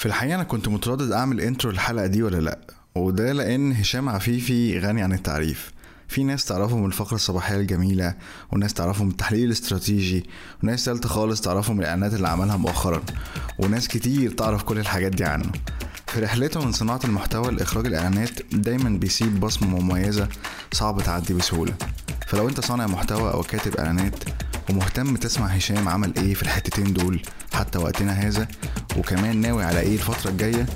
في الحقيقة أنا كنت متردد أعمل intro الحلقة دي ولا لأ وده لأن هشام عفيفي غني عن التعريف. في ناس تعرفه من الفقرة الصباحية الجميلة وناس تعرفه من التحليل الاستراتيجي وناس تالتة خالص تعرفه من الإعلانات اللي عملها مؤخرا وناس كتير تعرف كل الحاجات دي عنه. في رحلته من صناعة المحتوى لإخراج الإعلانات دايما بيسيب بصمة مميزة صعب تعدي بسهولة. فلو أنت صانع محتوى أو كاتب إعلانات ومهتم تسمع هشام عمل إيه في الحتتين دول حتى وقتنا هذا. وكمان ناوي على إيه الفترة الجاية؟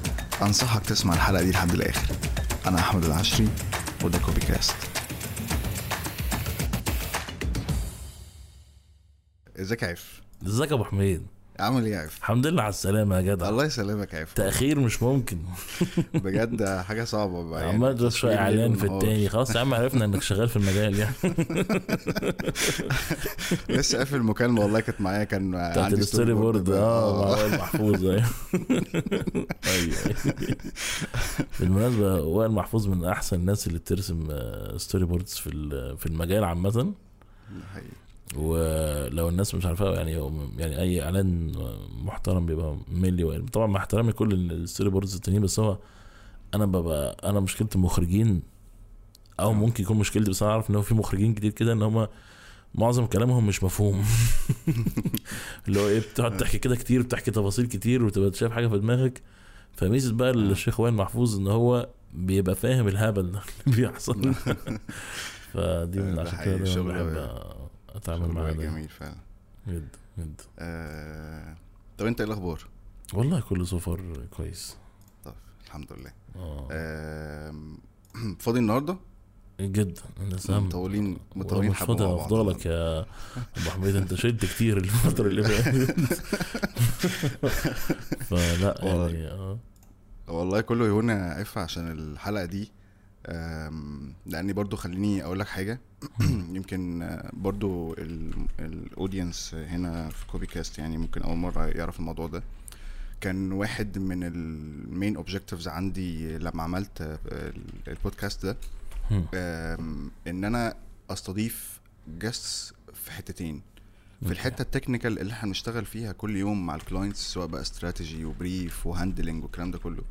أنصحك تسمع الحلقة دي لحد الآخر. أنا أحمد العشري وده كوبي كاست. إزيك يا عف إزيك يا أبو حميد؟ عامل إيه يا عف الحمد لله على السلامة يا جدع. الله يسلمك يا عف تأخير مش ممكن. بجد حاجة صعبة بقى. يعني عمال تدوس إعلان ليل في. التاني. خلاص يا عم عرفنا إنك شغال في المجال يعني. لسه قافل المكالمة. والله كانت معايا كان بتاعت عندي ال storyboard آه مع وائل محفوظ. أيوه. بالمناسبة وائل محفوظ من أحسن الناس اللي بترسم آه، storyboards في في المجال عامة. حقيقي. ولو الناس مش عارفاه يعني يعني أي إعلان محترم بيبقى ملي طبعا مع احترامي كل ال storyboards التانيين بس هو أنا ببقى أنا مشكله المخرجين أو ممكن يكون مشكلتي بس أنا أعرف إن هو في مخرجين كتير كده إن هم معظم كلامهم مش مفهوم. اللي هو إيه بتقعد تحكي كده كتير بتحكي تفاصيل كتير وتبقى شايف حاجة في دماغك. فميزة بقى الشيخ وائل محفوظ إن هو بيبقى فاهم الهبل اللي بيحصل. فدي من عشان كده أتعامل معاه جميل فعلا. جد جد. آه... طب أنت إيه الأخبار؟ والله كله سفر كويس. طب الحمد لله. آه. فاضي النهارده؟ جدا أنا مطولين مطولين مش فاضي افضلك يا أبو حميد أنت شلت كتير الفترة اللي فاتت. فلا يعني آه. والله كله يهون يا عفة عشان الحلقة دي. لأني برضو خليني أقول لك حاجة. يمكن برضو ال audience هنا في Copycast يعني ممكن أول مرة يعرف الموضوع ده كان واحد من ال main objectives عندي لما عملت ال- البودكاست ده إن أنا أستضيف guests في حتتين في. الحتة ال technical اللي إحنا بنشتغل فيها كل يوم مع ال clients سواء بقى strategy و brief و handling والكلام ده كله.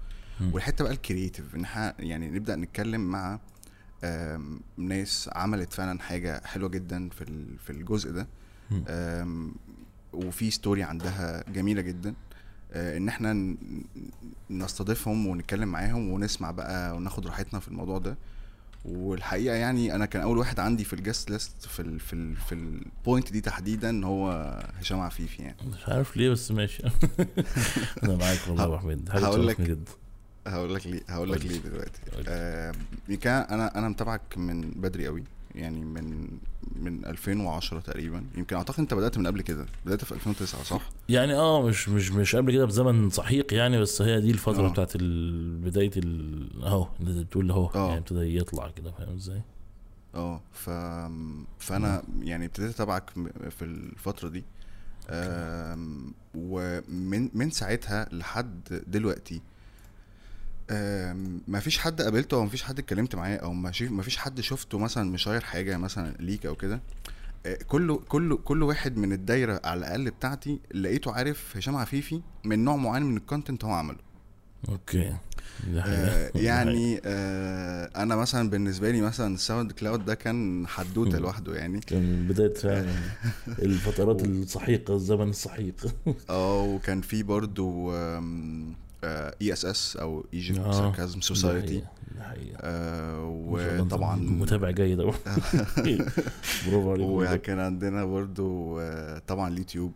والحتة بقى ال creative إن إحنا يعني نبدأ نتكلم مع ناس عملت فعلا حاجة حلوة جدا في في الجزء ده. وفي story عندها جميلة جدا. آه، إن إحنا نستضيفهم ونتكلم معاهم ونسمع بقى وناخد راحتنا في الموضوع ده. والحقيقة يعني أنا كان أول واحد عندي في ال guest list في ال في ال في ال point دي تحديدا هو هشام عفيفي يعني. مش عارف ليه بس ماشي. أنا معاك والله يا أبو حميد حاجة هقول لك- جدا. هقول لك ليه هقول لك. ليه دلوقتي. آه يمكن أنا أنا متابعك من بدري قوي يعني من من 2010 تقريبا يمكن أعتقد أنت بدأت من قبل كده بدأت في 2009 صح يعني آه مش مش مش قبل كده بزمن سحيق يعني بس هي دي الفترة آه. بتاعت بداية أهو اللي بتقول أهو آه. يعني ابتدى يطلع كده فاهم إزاي؟ آه ف فأنا يعني ابتديت أتابعك في الفترة دي ومن من ساعتها لحد دلوقتي ما فيش حد قابلته أو ما فيش حد اتكلمت معاه أو ما ما فيش حد شفته مثلا مشير حاجة مثلا ليك أو كده آه، كله كله كل واحد من الدايرة على الأقل بتاعتي لقيته عارف هشام عفيفي من نوع معين من ال content هو عمله. okay. آه،. يعني آه أنا مثلا بالنسبة لي مثلا ال SoundCloud ده كان حدوتة. لوحده يعني. كان بداية فعلا الفترات السحيقه الزمن السحيق آه وكان في برضو ASS أو Egypt آه، Sarcasm Society وطبعا متابع جيد. برافو عليك. وكان عندنا برضو آه، طبعا اليوتيوب.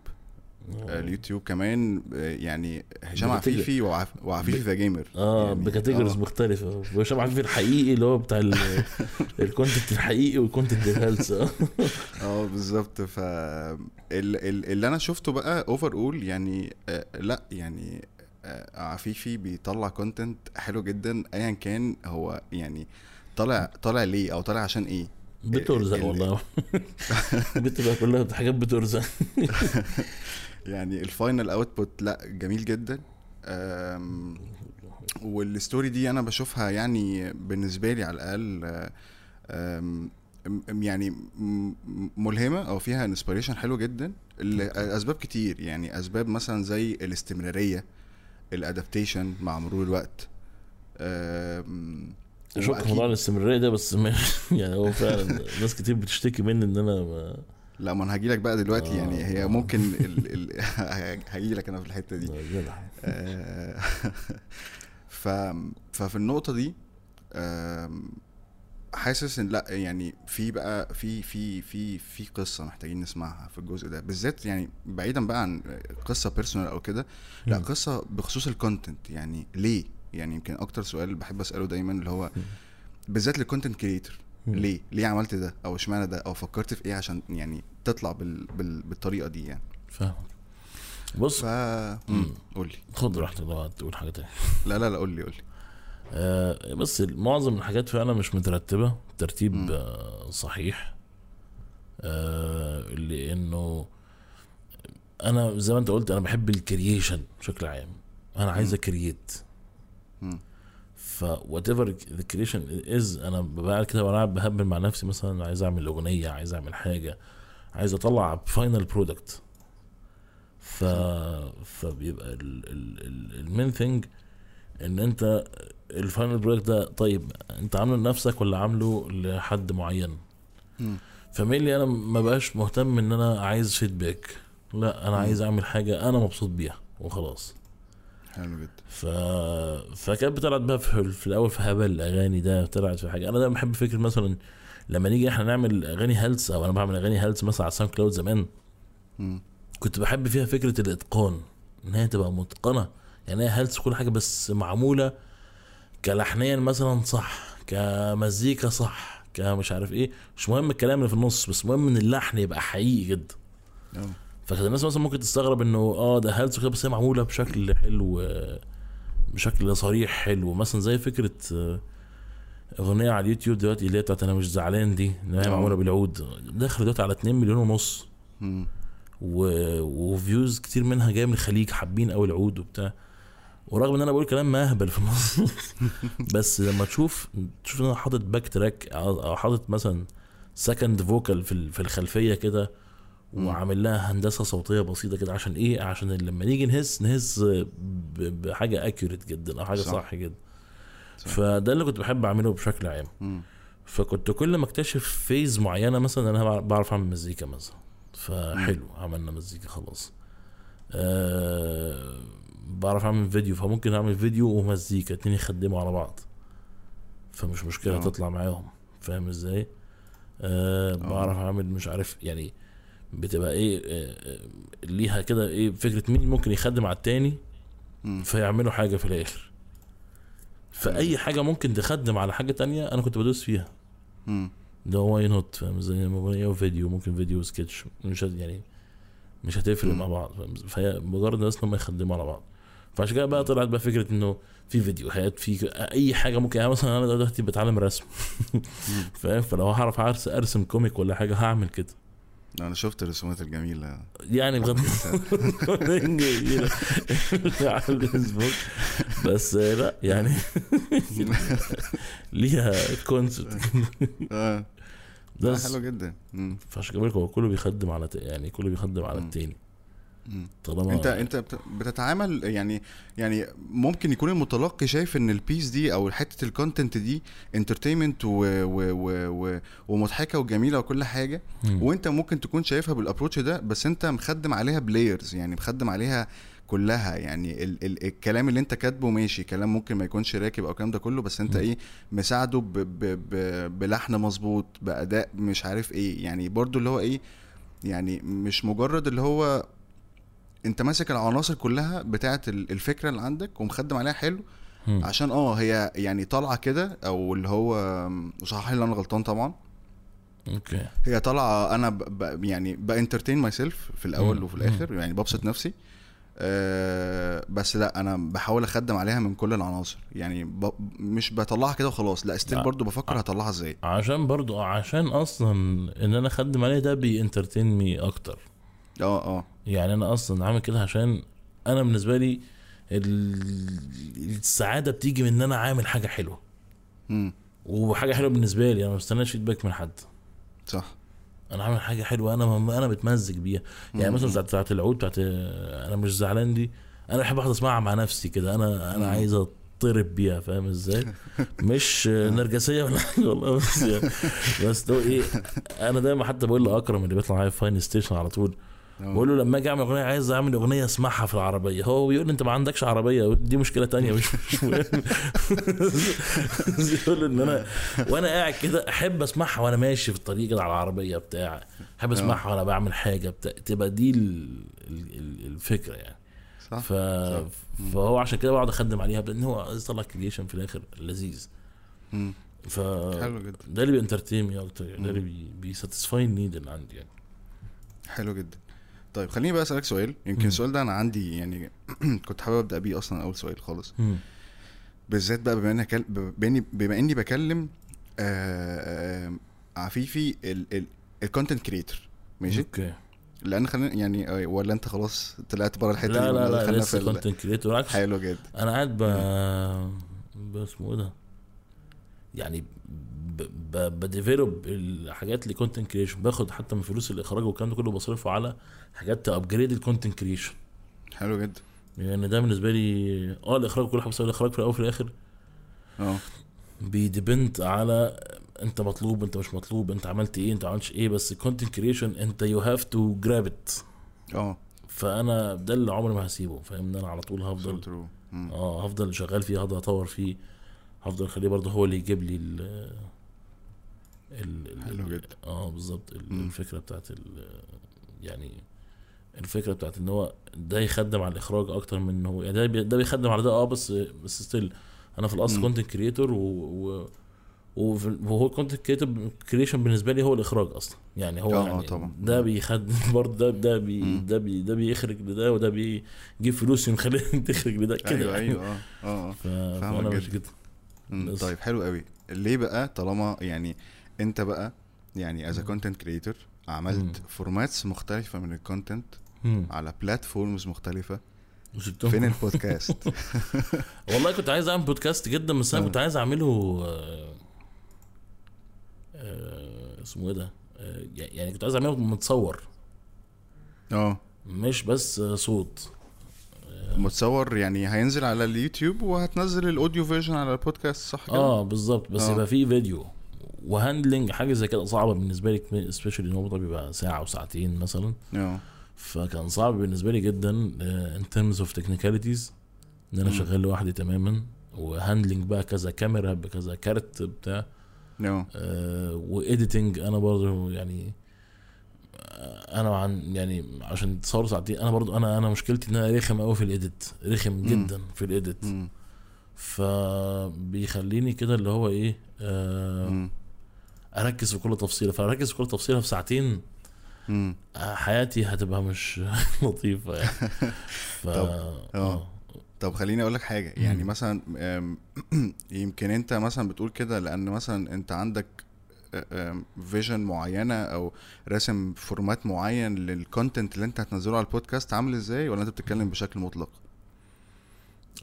آه، اليوتيوب كمان آه، يعني هشام. عفيفي وعف- وعفيفي the gamer آه يعني، ب categories آه. مختلفة. وهشام عفيفي الحقيقي اللي هو بتاع ال- ال content الحقيقي وال content الهلس آه. آه بالظبط. ف ال- ال- اللي أنا شفته بقى overall يعني آه لأ يعني آه عفيفي بيطلع content حلو جدا ايا كان هو يعني طالع طالع ليه أو طالع عشان إيه؟ بترزق ال- والله. بتبقى كلها حاجات بترزق يعني ال final output لأ جميل جدا. وال story دي أنا بشوفها يعني بالنسبة لي على الأقل آه، يعني ملهمة أو فيها inspiration حلو جدا لاسباب كتير. يعني أسباب مثلا زي الاستمرارية. الادابتيشن مع مرور الوقت. وأكيد- موضوع الاستمرارية ده بس يعني هو فعلا ناس كتير بتشتكي مني إن أنا ما لا ما أنا هجيلك بقى دلوقتي آه. يعني هي ممكن ال... ال... هجيلك أنا في الحتة دي. جدع. آه، ف ففي النقطة دي حاسس إن لأ يعني في بقى في في في في قصة محتاجين نسمعها في الجزء ده. بالذات يعني بعيدا بقى عن قصة personal أو كده لأ. قصة بخصوص ال content يعني ليه؟ يعني يمكن أكتر سؤال بحب أسأله دايما اللي هو. بالذات لل content creator. ليه؟ ليه عملت ده؟ أو اشمعنى ده؟ أو فكرت في إيه عشان يعني تطلع بال... بال... بالطريقة دي يعني؟ فاهم بص ف. قول لي خد راحتك لو تقول حاجة تانية. لا لا لا قول لي قول لي آه بس معظم الحاجات فعلا مش مترتبة ترتيب. آه صحيح آه لأنه أنا زي ما أنت قلت أنا بحب ال creation بشكل عام أنا عايز. أ create. ف whatever the creation is أنا ببقى قاعد كده قاعد بهبل مع نفسي مثلا عايز أعمل أغنية عايز أعمل حاجة عايز أطلع final product ف فبيبقى ال main thing إن أنت ال final product ده طيب انت عامله لنفسك ولا عامله لحد معين؟ مم. ف mainly أنا ما بقاش مهتم ان أنا عايز feedback لا أنا مم. عايز اعمل حاجة أنا مبسوط بيها وخلاص. حلو جدا. ف... فكانت بتلعب بقى في, في الأول في هبل الأغاني ده طلعت في حاجة. أنا دايما بحب فكرة مثلا لما نيجي إحنا نعمل أغاني هلس أو أنا بعمل أغاني هلس مثلا على SoundCloud زمان. مم. كنت بحب فيها فكرة الإتقان إن هي تبقى متقنة. يعني هي هلس كل حاجة بس معمولة كلحنيا مثلا صح كمزيكا صح كمش عارف إيه مش مهم الكلام اللي في النص بس مهم إن اللحن يبقى حقيقي جدا. آه فكانت الناس مثلا ممكن تستغرب إنه آه ده هلس وكده بس هي معمولة بشكل حلو آه، بشكل صريح حلو. مثلا زي فكرة آه، أغنية على اليوتيوب دلوقتي اللي هي بتاعت أنا مش زعلان دي اللي هي آه. معمولة بالعود داخل دلوقتي على 2 مليون ونص. و... و views كتير منها جاية من الخليج حابين قوي العود وبتاع. ورغم إن أنا بقول كلام مهبل في النص بس لما تشوف تشوف إن أنا حاطط back track أو حاطط مثلا second vocal في في الخلفية كده. وعامل لها هندسة صوتية بسيطة كده عشان إيه عشان لما نيجي نهز نهز بحاجة accurate جدا أو حاجة صح. صح, جدا صح. فده اللي كنت بحب أعمله بشكل عام مم. فكنت كل ما أكتشف phase معينة مثلا أنا بعرف أعمل مزيكا مثلا فحلو عملنا مزيكا خلاص أه بعرف أعمل فيديو فممكن أعمل فيديو ومزيكا اتنين يخدموا على بعض فمش مشكلة آه. تطلع معاهم فاهم إزاي أه بعرف أعمل مش عارف يعني بتبقى إيه آه، آه، ليها كده إيه فكرة مين ممكن يخدم على التاني. فيعملوا حاجة في الآخر فأي حاجة ممكن تخدم على حاجة تانية أنا كنت بدوس فيها مم. ده why not فاهم زي اغنيه وفيديو ممكن فيديو وسكتش مش يعني مش هتفرق. مع بعض؟ فهي مجرد الناس لما يخدموا على بعض فعشان كده بقى طلعت بقى فكرة إنه في فيديوهات في أي حاجة ممكن يعني مثلا أنا دلوقتي بتعلم رسم فاهم؟ فلو هعرف أرسم comic ولا حاجة هعمل كده. أنا شفت الرسومات الجميلة. يعني بغض جميلة على الفيسبوك. بس لا يعني ليها concept آه. حلو جدا. فعشان كده هو كله بيخدم على يعني كله بيخدم على. التاني. طالما انت انت بت- بتتعامل يعني يعني ممكن يكون المتلقي شايف إن ال piece دي أو حتة ال content دي entertainment و و و و ومضحكة وجميلة وكل حاجة مم. وانت ممكن تكون شايفها بال approach ده بس انت مخدم عليها ب layers يعني مخدم عليها كلها يعني ال ال الكلام اللي انت كاتبه ماشي كلام ممكن ما يكونش راكب أو الكلام ده كله بس انت مم. إيه مساعده ب ب ب بلحن مظبوط بأداء مش عارف إيه يعني برضو اللي هو إيه يعني مش مجرد اللي هو انت ماسك العناصر كلها بتاعه ال- الفكرة اللي عندك ومخدم عليها حلو مم. عشان آه هي يعني طالعة كده أو اللي هو صحح لي لو أنا غلطان طبعا. okay. هي طالعة أنا ب ب يعني ب entertain myself في الأول مم. وفي الآخر يعني ببسط نفسي. أه بس لا أنا بحاول أخدم عليها من كل العناصر. يعني ب مش بطلعها كده وخلاص لا still. برضو بفكر هطلعها إزاي. عشان برضو عشان أصلا إن أنا أخدم عليه ده بي entertain me أكتر. آه آه. يعني أنا أصلا عامل كده عشان أنا بالنسبة لي ال- السعادة بتيجي من إن أنا عامل حاجة حلوة. امم وحاجة حلوة بالنسبة لي أنا ما بستناش feedback من حد. صح. أنا عامل حاجة حلوة أنا أنا متمزج بيها. يعني. مثلا بتاعت بتاعت العود بتاعت أنا مش زعلان دي أنا بحب اقعد اسمعها مع نفسي كده. أنا أنا مم. عايز اتطرب بيها فاهم إزاي؟ مش نرجسية ولا حاجة والله بس يعني. بس ده إيه أنا دايما حتى بقول لأكرم اللي بيطلع معايا في فاين ستيشن على طول بقول له لما أجي اعمل اغنية عايز اعمل اغنية اسمعها في العربية. هو بيقول لي انت ما عندكش عربية؟ دي مشكلة تانية مش مش مهم. بيقول إن أنا وأنا قاعد كده أحب أسمعها وأنا ماشي في الطريق كده على العربية بتاع. أحب أسمعها وأنا بعمل حاجة بتاع. تبقى دي ال- ال- ال- الفكرة يعني. صح ف... صح. فهو عشان كده بقعد أخدم عليها لأن هو عايز يطلع creation في الآخر لذيذ. ف حلو جدا. ده اللي بي entertain ني أكتر يعني ده اللي. بي satisfy ال need اللي عندي يعني. حلو جدا. طيب خليني بقى أسألك سؤال. يمكن. السؤال ده أنا عندي يعني كنت حابب أبدأ بيه أصلا أول سؤال خالص. بالذات بقى بما إني. بما اني بما إني بكلم آه... آه... عفيفي ال content creator ماشي؟ okay. لأن خلينا يعني آه، ولا أنت خلاص طلعت بره الحتة لا لا لا لسه كونتنت كريتور حلو جدا. أنا قاعد ب اسمه إيه ده؟ يعني. ب develop الحاجات اللي content creation باخد حتى من فلوس الإخراج والكلام ده كله بصرفه على حاجات ت upgrade ال content creation حلو جدا. يعني ده بالنسبة لي آه الإخراج كل حاجة بس الإخراج في الأول وفي الآخر. آه. بي depend على أنت مطلوب أنت مش مطلوب أنت عملت إيه أنت عملتش إيه بس ال content creation أنت you have to grab it آه. فأنا ده اللي عمري ما هسيبه فاهم؟ إن أنا على طول هفضل. آه هفضل شغال فيه هفضل أطور فيه هفضل أخليه برضه هو اللي يجيب لي ال ال- حلو جدا. آه بالظبط. الفكرة بتاعت ال يعني الفكرة بتاعت إن هو ده يخدم على الإخراج أكتر من هو يعني ده ده بيخدم على ده آه بس بس still أنا في الأصل. content creator و, وهو content creator creation بالنسبة لي هو الإخراج أصلا يعني هو آه، يعني طبعا. ده بيخدم برضه ده ده بي مم. ده بي ده بيخرج لده وده بيجيب فلوس يخليك تخرج لده كده أيوه يعني. أيوه آه آه. فانا فاهمك مش. كده. طيب حلو قوي ليه بقى طالما يعني أنت بقى يعني as content creator. عملت formats مختلفة من ال content على platforms مختلفة. وسبتهم. فين البودكاست؟ والله كنت عايز أعمل بودكاست جدا بس أنا آه. كنت عايز أعمله آه، آه، اسمه إيه ده؟ آه، يعني كنت عايز أعمله متصور. آه. مش بس صوت. متصور يعني هينزل على اليوتيوب وهتنزل ال audio version على البودكاست صح كده؟ آه بالظبط. بس. يبقى فيه فيديو و handling حاجة زي كده صعبة بالنسبة لي specially إن هو بيبقى ساعة وساعتين مثلا. آه. فكان صعب بالنسبة لي جدا in terms of technicalities إن أنا. شغال لوحدي تماما و handling بقى كذا كاميرا بكذا كارت بتاع آه آه و editing أنا برضه يعني آه، أنا عن يعني عشان تصور ساعتين أنا برضه أنا أنا مشكلتي إن أنا رخم قوي في ال edit رخم. جدا في ال edit. فبيخليني كده اللي هو إيه آه. أركز في كل تفصيلة فأركز في كل تفصيلة في ساعتين مم. آه، حياتي هتبقى مش لطيفة يعني ف طب، آه. آه طب خليني أقول لك حاجة يعني مم. مثلا يمكن أنت مثلا بتقول كده لأن مثلا أنت عندك vision معينة أو راسم format معين لل content اللي أنت هتنزله على البودكاست عامل إزاي ولا أنت بتتكلم بشكل مطلق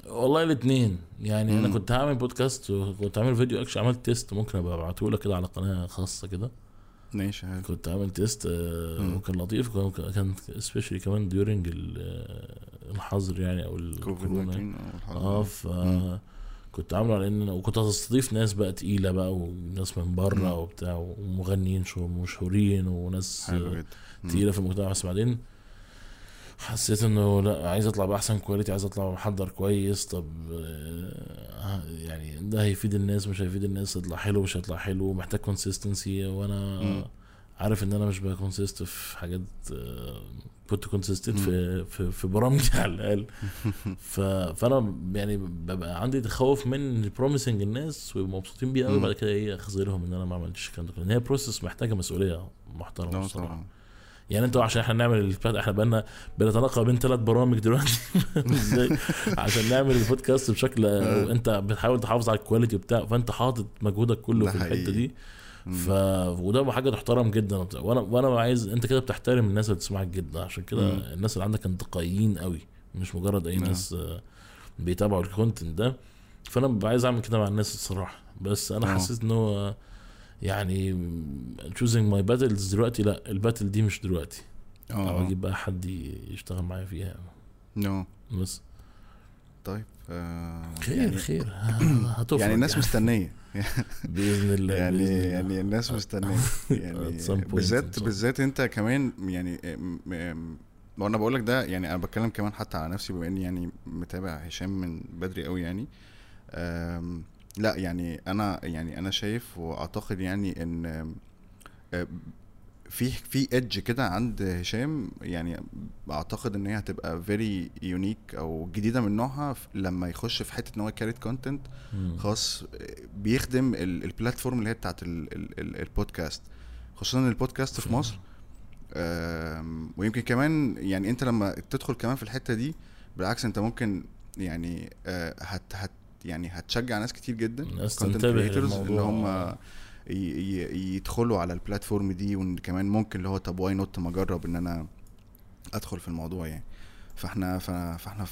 والله الاثنين يعني مم. أنا كنت هعمل بودكاست وكنت عامل فيديو اكشن عملت test ممكن أبقى ابعته لك كده على قناة خاصة كده ماشي حلو كنت عامل test آه،. وكان لطيف كان- especially كمان during الحظر يعني أو الكورونا 19 أو الحاجة آه. ف. كنت عامله على إن وكنت هستضيف ناس بقى تقيلة بقى وناس من. بره وبتاع ومغنيين شو مشهورين وناس آه،. تقيلة في المجتمع بس بعدين حسيت انه لا عايز اطلع بأحسن quality عايز اطلع محضر كويس طب آه، يعني ده هيفيد الناس مش هيفيد الناس يطلع حلو مش هيطلع حلو محتاج consistency وأنا مم. عارف ان أنا مش بقى consistent في حاجات كنت consistent مم. في في في برامجي على الأقل. فأنا يعني ببقى عندي تخوف من promising الناس ويبقوا مبسوطين بيها قوي. بعد كده إيه أخذلهم إن أنا ما عملتش الكلام ده. لأن هي process محتاجة مسؤولية محترمة بصراحه يعني أنتوا عشان إحنا نعمل البلات إحنا بقالنا بنتنقل بين ثلاث برامج دلوقتي عشان نعمل البودكاست بشكل آه. انت بتحاول تحافظ على ال quality بتاع فانت حاطط مجهودك كله في الحتة. دي. ف وده حاجة تحترم جدا. وأنا وأنا عايز انت كده بتحترم الناس اللي بتسمعك جدا عشان كده. الناس اللي عندك انتقائيين قوي مش مجرد اي نعم. ناس آه، بيتابعوا ال content ده فأنا عايز أعمل كده مع الناس الصراحة بس أنا آه. حسيت إن هو يعني choosing my battles دلوقتي لا ال battle دي مش دلوقتي. آه. أجيب بقى حد يشتغل معايا فيها. No. بس. طيب آه خير يعني خير. هتفرج. يعني الناس مستنية. بإذن الله يعني بإذن الله. يعني الناس مستنية. يعني بالذات. بالذات انت كمان يعني وأنا بقول لك ده يعني أنا بتكلم كمان حتى على نفسي بما إني يعني متابع هشام من بدري قوي يعني. لا يعني أنا يعني أنا شايف وأعتقد يعني إن أم، في في ايدج كده عند هشام يعني أعتقد إن هي هتبقى very unique أو جديدة من نوعها لما يخش في حتة إن هو create content. خاص بيخدم ال- ال platform اللي هي بتاعت ال- ال- ال- البودكاست خصوصا البودكاست في مصر ويمكن كمان يعني أنت لما تدخل كمان في الحتة دي بالعكس أنت ممكن يعني آه، هت هت يعني هتشجع ناس كتير جدا للموضوع. هم يدخلوا على ال platform دي وإن كمان ممكن اللي هو طب why not ما أجرب إن أنا أدخل في الموضوع يعني فإحنا فإحنا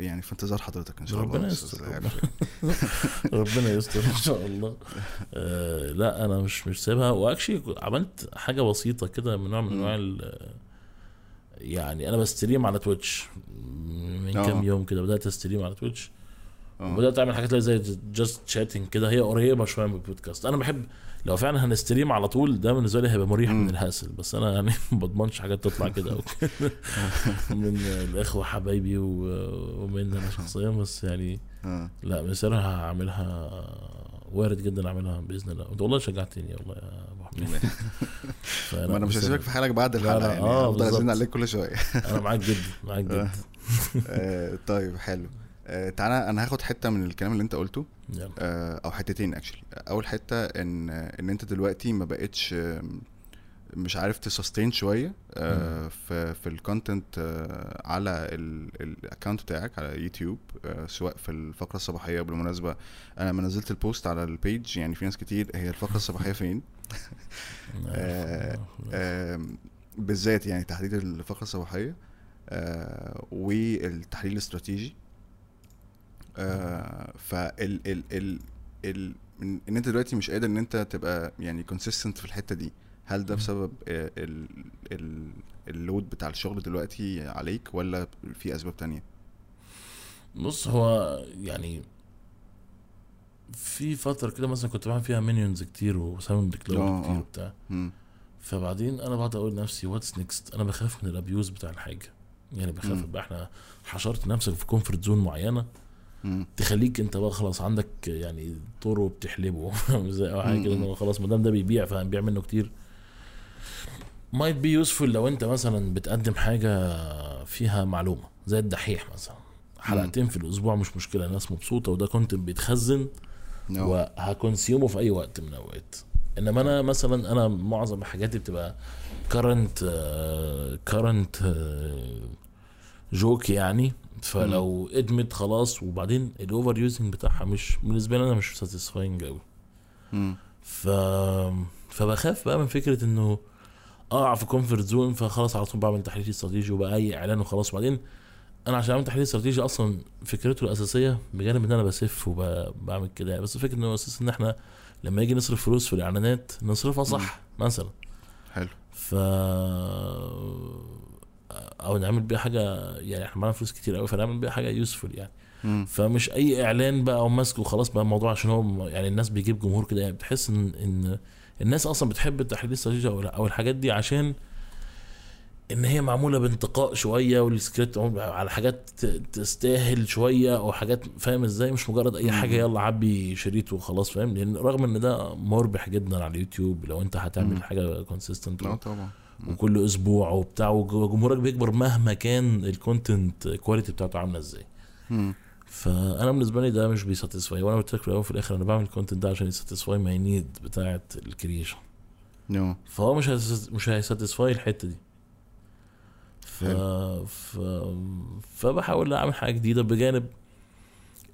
يعني في انتظار حضرتك إن شاء الله ربنا أستاذ يستر. عارف. ربنا يستر إن شاء الله آه لا أنا مش مش سايبها و actually عملت حاجة بسيطة كده من نوع من انواع يعني أنا ب stream على تويتش من آه. كام يوم كده بدأت أ stream على تويتش آه. وبدأت أعمل حاجات زي just chatting كده. هي قريبة شوية من البودكاست. أنا بحب لو فعلا هن stream على طول ده بالنسبة لي هيبقى مريح. من ال hassle. بس أنا يعني ما بضمنش حاجات تطلع كده أو كده من الإخوة حبايبي ومن أنا شخصيا. بس يعني آه. لا مسيرها هعملها وارد جدا أعملها بإذن الله. أنت والله شجعتني والله يا أبو حميد. ما أنا مش هسيبك في حالك بعد الحلقة يعني آه، أزن بالظبط. عليك كل شوية. أنا معاك جدا معاك جدا. آه، طيب حلو. آه، تعالى أنا هاخد حتة من الكلام اللي أنت قلته يلا. آه، أو حتتين اكشلي أول حتة إن إن أنت دلوقتي ما بقتش مش عارف ت sustain شوية آه، في في ال content على ال account بتاعك على يوتيوب آه، سواء في الفقرة الصباحية. بالمناسبة أنا لما نزلت ال post على ال page يعني في ناس كتير هي الفقرة الصباحية فين؟ بالذات يعني تحديد الفقرة الصباحية والتحليل الاستراتيجي. آه، فال ال ال ال ان أنت دلوقتي مش قادر إن أنت تبقى يعني consistent في الحتة دي هل ده. بسبب آه، ال ال ال load بتاع الشغل دلوقتي عليك ولا في أسباب تانية بص هو يعني في فترة كده مثلا كنت بعمل فيها مينيونز كتير وساوند كلاود كتير آه. وبتاع مم. فبعدين أنا بقعد أقول لنفسي what's next أنا بخاف من ال abuse بتاع الحاجة يعني بخاف. بقى إحنا حشرت نفسك في comfort zone معينة مم. تخليك انت بقى خلاص عندك يعني طور بتحلبه أو حاجة كده خلاص ما دام ده بيبيع فهنبيع منه كتير. might be useful لو انت مثلا بتقدم حاجة فيها معلومة زي الدحيح مثلا. حلقتين في الأسبوع مش مشكلة الناس مبسوطة وده content بيتخزن No. وه consume ه في أي وقت من الأوقات. إنما أنا مثلا أنا معظم حاجاتي بتبقى current current joke يعني. فلو ادمت خلاص وبعدين ال over using بتاعها مش بالنسبة لي أنا مش satisfying قوي. ف فبخاف بقى من فكرة إنه أقع في comfort zone فخلاص على طول بعمل تحليل استراتيجي وبقى أي إعلان وخلاص. وبعدين أنا عشان أعمل تحليل استراتيجي أصلا فكرته الأساسية بجانب إن أنا بسف وبعمل كده. بس الفكرة إنه أساس إن إحنا لما يجي نصرف فلوس في الإعلانات نصرفها صح مثلا. حلو. ف أو نعمل بيها حاجة يعني إحنا معانا فلوس كتير قوي فنعمل بيها حاجة useful يعني. مم. فمش أي إعلان بقى أو ماسك وخلاص بقى الموضوع عشان هو يعني الناس بيجيب جمهور كده يعني بتحس إن إن الناس أصلا بتحب التحليل الاستراتيجي أو أو الحاجات دي عشان إن هي معمولة بانتقاء شوية والسكريبت على حاجات تستاهل شوية أو حاجات فاهم إزاي؟ مش مجرد أي حاجة يلا عبي شريط وخلاص فاهم؟ لأن رغم إن ده مربح جدا على اليوتيوب لو أنت هتعمل مم. حاجة consistent آه طبعا. وكل أسبوع وبتاع وجمهورك بيكبر مهما كان ال content quality بتاعته عاملة إزاي. فأنا بالنسبة لي ده مش بي satisfy وأنا قلت لك في الأول وفي الآخر أنا بعمل ال content ده عشان ي satisfy my need بتاعت ال creation no. فهو مش مش هي satisfy الحتة دي. ف... ف... فبحاول أعمل حاجة جديدة بجانب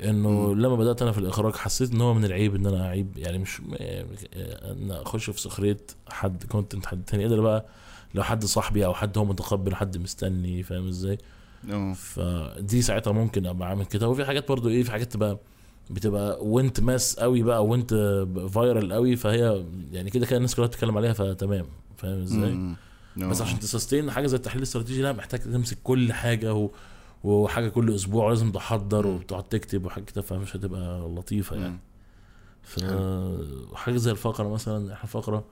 إنه. لما بدأت أنا في الإخراج حسيت إن هو من العيب إن أنا أعيب يعني مش إن أخش في سخريه حد content حد تاني. الا بقى؟ لو حد صاحبي أو حد هو متقبل حد مستني فاهم إزاي؟ فدي ساعتها ممكن أبقى عامل كده. وفي حاجات برضو إيه في حاجات تبقى بتبقى وانت mass قوي بقى وانت viral قوي فهي يعني كده كده الناس كلها بتتكلم عليها فتمام. فاهم إزاي. بس عشان ت sustain حاجة زي التحليل الاستراتيجي لا محتاج تمسك كل حاجة و... وحاجة كل أسبوع لازم تحضر. وتقعد تكتب وحاجه كده فمش هتبقى لطيفة يعني. مم. ف حاجة زي الفقرة مثلا إحنا فقرة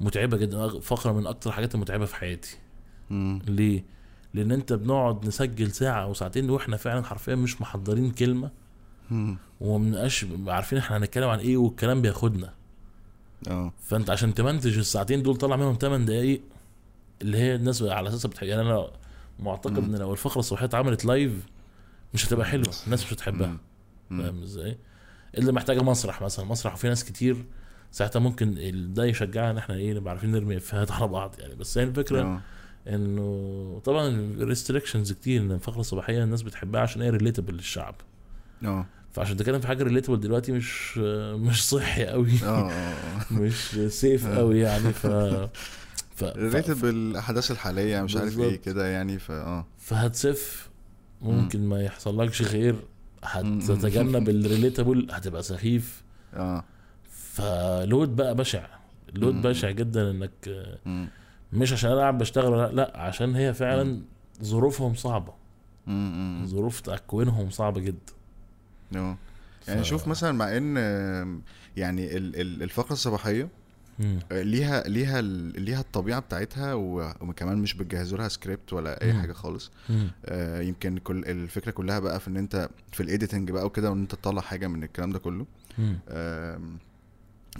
متعبة جدا فقرة من أكتر الحاجات المتعبة في حياتي مم. ليه؟ لأن أنت بنقعد نسجل ساعة أو ساعتين وإحنا فعلا حرفيا مش محضرين كلمة مم. ومبنبقاش عارفين إحنا هنتكلم عن إيه والكلام بياخدنا آه فأنت عشان تمنتج الساعتين دول طلع منهم 8 دقايق اللي هي الناس على اساسها بتحب يعني أنا معتقد. إن لو الفقرة الصباحية اتعملت لايف مش هتبقى حلوة الناس مش هتحبها. فاهم إزاي؟ اللي محتاجة مسرح مثلا مسرح وفي ناس كتير ساعتها ممكن ده يشجعنا إن إحنا إيه نبقى عارفين نرمي إفيهات على بعض يعني. بس هي الفكرة آه إنه طبعا restrictions كتير إن الفقره الصباحية الناس بتحبها عشان هي relatable للشعب. آه فعشان تتكلم في حاجة relatable دلوقتي مش مش صحي قوي آه آه مش safe قوي يعني. ف ف, related ف... بالاحداث الحالية مش عارف إيه. كده يعني فا آه. فهتسف. ممكن ما يحصلكش خير. هتتجنب ال relatable هتبقى سخيف. آه. ف load بقى بشع load مم. بشع جدا إنك مم. مش عشان أنا قاعد بشتغل لأ, لأ عشان هي فعلا ظروفهم صعبة مم. مم. ظروف تكوينهم صعبة جدا آه يعني ف- شوف مثلا مع إن يعني ال- ال- الفقرة الصباحية مم. آه، ليها ليها ليها الطبيعة بتاعتها وكمان مش بتجهزوا لها سكريبت ولا أي مم. حاجة خالص مم. آه، يمكن كل الفكرة كلها بقى في إن أنت في ال editing بقى وكده وإن أنت تطلع حاجة من الكلام ده كله مم.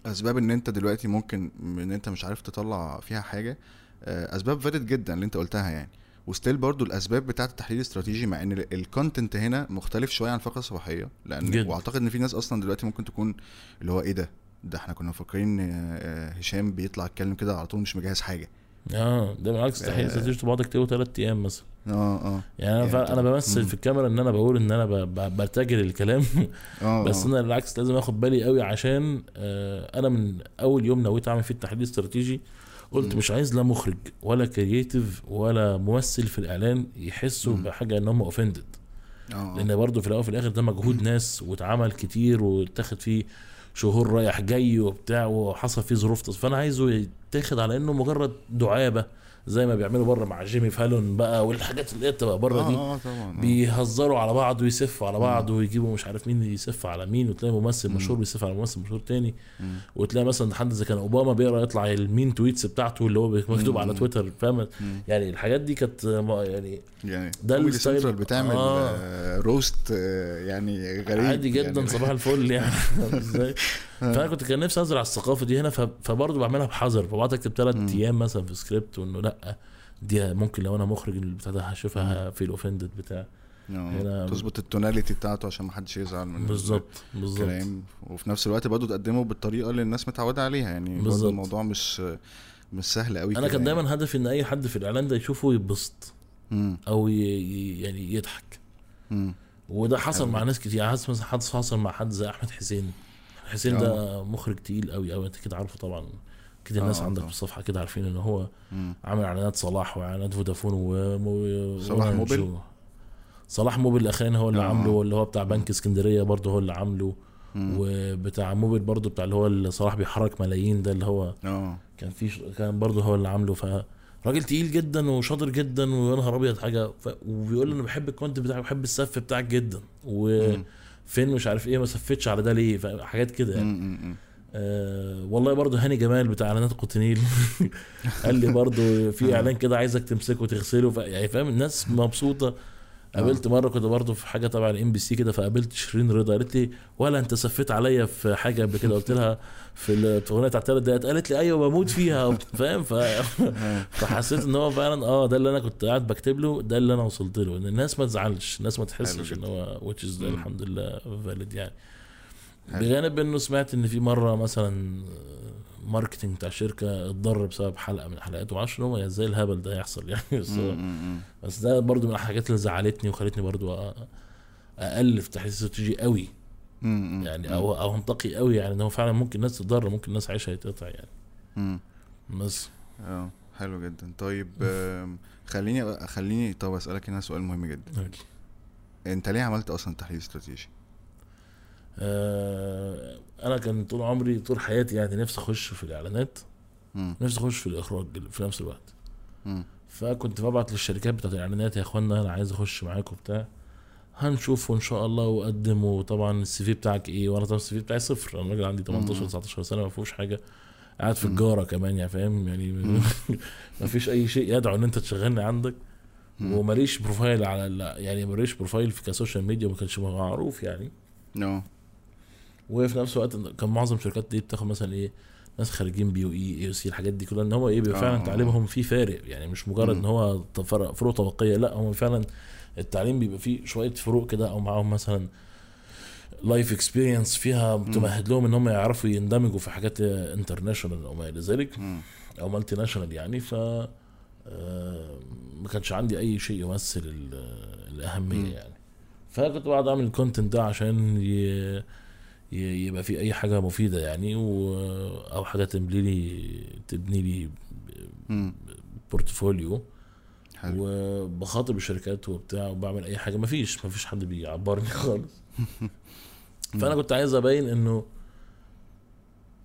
أسباب إن أنت دلوقتي ممكن إن أنت مش عارف تطلع فيها حاجة آه، أسباب valid جدا اللي أنت قلتها يعني و still برضو الأسباب بتاعة التحليل الاستراتيجي مع إن ال content هنا مختلف شوية عن الفقره الصباحيه لأن جدا. وأعتقد إن في ناس أصلا دلوقتي ممكن تكون اللي هو إيه ده ده إحنا كنا مفكرين آه، آه، هشام بيطلع يتكلم كده على طول مش مجهز حاجة آه ده بالعكس آه. استراتيجي بقعد اكتبه ثلاث أيام مثلا آه آه يعني أنا يعني أنا بمثل. في الكاميرا إن أنا بقول إن أنا ب- ب- برتجل الكلام آه بس آه. أنا بالعكس لازم آخد بالي قوي عشان آه، أنا من أول يوم نويت أعمل فيه التحليل الاستراتيجي قلت. مش عايز لا مخرج ولا creative ولا ممثل في الإعلان يحسوا. بحاجة إن هم offended آه لأن برضه في الأول وفي الآخر ده مجهود ناس واتعمل كتير واتاخد فيه شهور رايح جاي وبتاع وحصل فيه ظروف فأنا عايزه يتاخد على إنه مجرد دعابة زي ما بيعملوا بره مع جيمي فالون بقى والحاجات اللي هي بتبقى بره دي آه آه طبعا آه. بيهزروا على بعض ويسفوا على بعض ويجيبوا مش عارف مين يسف على مين وتلاقي ممثل مم. مشهور بيسف على ممثل مشهور تاني مم. وتلاقي مثلا حد زي كان أوباما بيقرأ يطلع ال mean tweets بتاعته اللي هو مكتوب. على تويتر فاهم. يعني الحاجات دي كانت يعني يعني ده ال style- بتعمل آه. آه. roast آه يعني غريب عادي جدا يعني. صباح الفل يعني إزاي فأنا كنت كان نفسي ازرع الثقافة دي هنا فبرضه بعملها بحذر فبقعد اكتب ثلاث مم. أيام مثلا في سكريبت وإنه لأ دي ممكن لو أنا مخرج البتاع ده هشوفها في ال offended بتاع هنا- آه. تظبط ال tonality بتاعته عشان ما حدش يزعل من بالظبط بالظبط. الكلام. وفي نفس الوقت برضه تقدمه بالطريقة اللي الناس متعودة عليها يعني بالظبط. الموضوع مش مش سهل قوي أنا كان دايما هدفي إن أي حد في الإعلان ده يشوفه يتبسط أو ي... يعني يضحك. امم وده حصل حلو. مع ناس كتير يعني مثلا حد حصل مع حد زي أحمد حسين. حسين آه. ده مخرج تقيل قوي قوي انت كده عارفه طبعا. كده الناس آه، عندك. في الصفحه كده عارفين ان هو امم عامل اعلانات صلاح واعلانات فودافون و صلاح موبيل؟ و- صلاح موبيل الاخراني هو اللي آه. عامله واللي هو بتاع بنك اسكندرية برضه هو اللي عامله. وبتاع موبيل برضه بتاع اللي هو اللي صلاح بيحرك ملايين ده اللي هو آه. كان في ش- كان برضه هو اللي عامله. ف راجل تقيل جدا وشاطر جدا ويا نهار أبيض حاجة. ف... وبيقول أنا بحب ال content بتاعك بحب السف بتاعك جدا. وفين مش عارف إيه ما سفتش على ده ليه؟ حاجات كده يعني. آه والله برضه هاني جمال بتاع إعلانات قوتينيل قال لي برضه في إعلان كده عايزك تمسكه وتغسله. يعني فاهم الناس مبسوطة. قابلت مرة كنت برضه في حاجة تبع ال MBC كده فقابلت شيرين رضا قالت لي ولا أنت سفيت عليا في حاجة قبل كده قلت لها في الاغنيه بتاعت ثلاث دقايق قالت لي أيوه بموت فيها فاهم ف... فحسيت إن هو فعلا آه ده اللي أنا كنت قاعد بكتب له ده اللي أنا وصلت له إن الناس ما تزعلش الناس ما تحسش إن. هو مم. الحمد لله valid يعني. بجانب إنه سمعت إن في مرة مثلا marketing بتاع شركة اتضرر بسبب حلقة من الحلقات ومعرفش إن هو إزاي الهبل ده يحصل يعني. بس, بس ده برضو من الحاجات اللي زعلتني وخلتني برضو أقل في تحليل استراتيجي قوي. يعني أو أو انتقي قوي يعني إن هو فعلا ممكن الناس تتضرر ممكن الناس عيشها يتقطع يعني. بس. آه حلو جدا. طيب خليني خليني طب أسألك هنا سؤال مهم جدا. أوكي. أنت ليه عملت أصلا تحليل استراتيجي؟ آه أنا كان طول عمري طول حياتي يعني نفسي أخش في الإعلانات نفسي أخش في الإخراج في نفس الوقت. امم فكنت ببعت للشركات بتاعت الإعلانات يا إخوانا أنا عايز أخش معاكم بتاع هنشوف وان شاء الله وقدم وطبعا ال CV بتاعك إيه؟ وأنا طبعا ال CV بتاعي صفر. أنا راجل عندي 18 مم. 19 سنة ما فيهوش حاجة. قاعد في مم. الجارة كمان يعني فاهم؟ يعني مم. ما فيش أي شيء يدعو إن أنت تشغلني عندك. مم. وماليش profile على يعني ماليش profile في ك social media ما كانش معروف يعني. آه وفي نفس الوقت كان معظم الشركات دي بتاخد مثلا إيه ناس خارجين BUE AUC الحاجات دي كلها إن هو إيه بيبقى آه. فعلا تعليمهم فيه فارق يعني مش مجرد. إن هو فروق طبقية لا هم فعلا التعليم بيبقى فيه شوية فروق كده أو معاهم مثلا life experience فيها تمهد لهم إن هم يعرفوا يندمجوا في حاجات international أو ما إلى ذلك. أو multinational يعني ف آه، ما كانش عندي أي شيء يمثل ال- الأهمية. يعني فكنت بقعد أعمل ال content ده عشان ي... يبقى في أي حاجة مفيدة يعني و... أو حاجة تبني لي تبني لي. portfolio وبخاطب الشركات وبتاع وبعمل أي حاجة مفيش مفيش حد بيعبرني خالص فأنا كنت عايز أبين إنه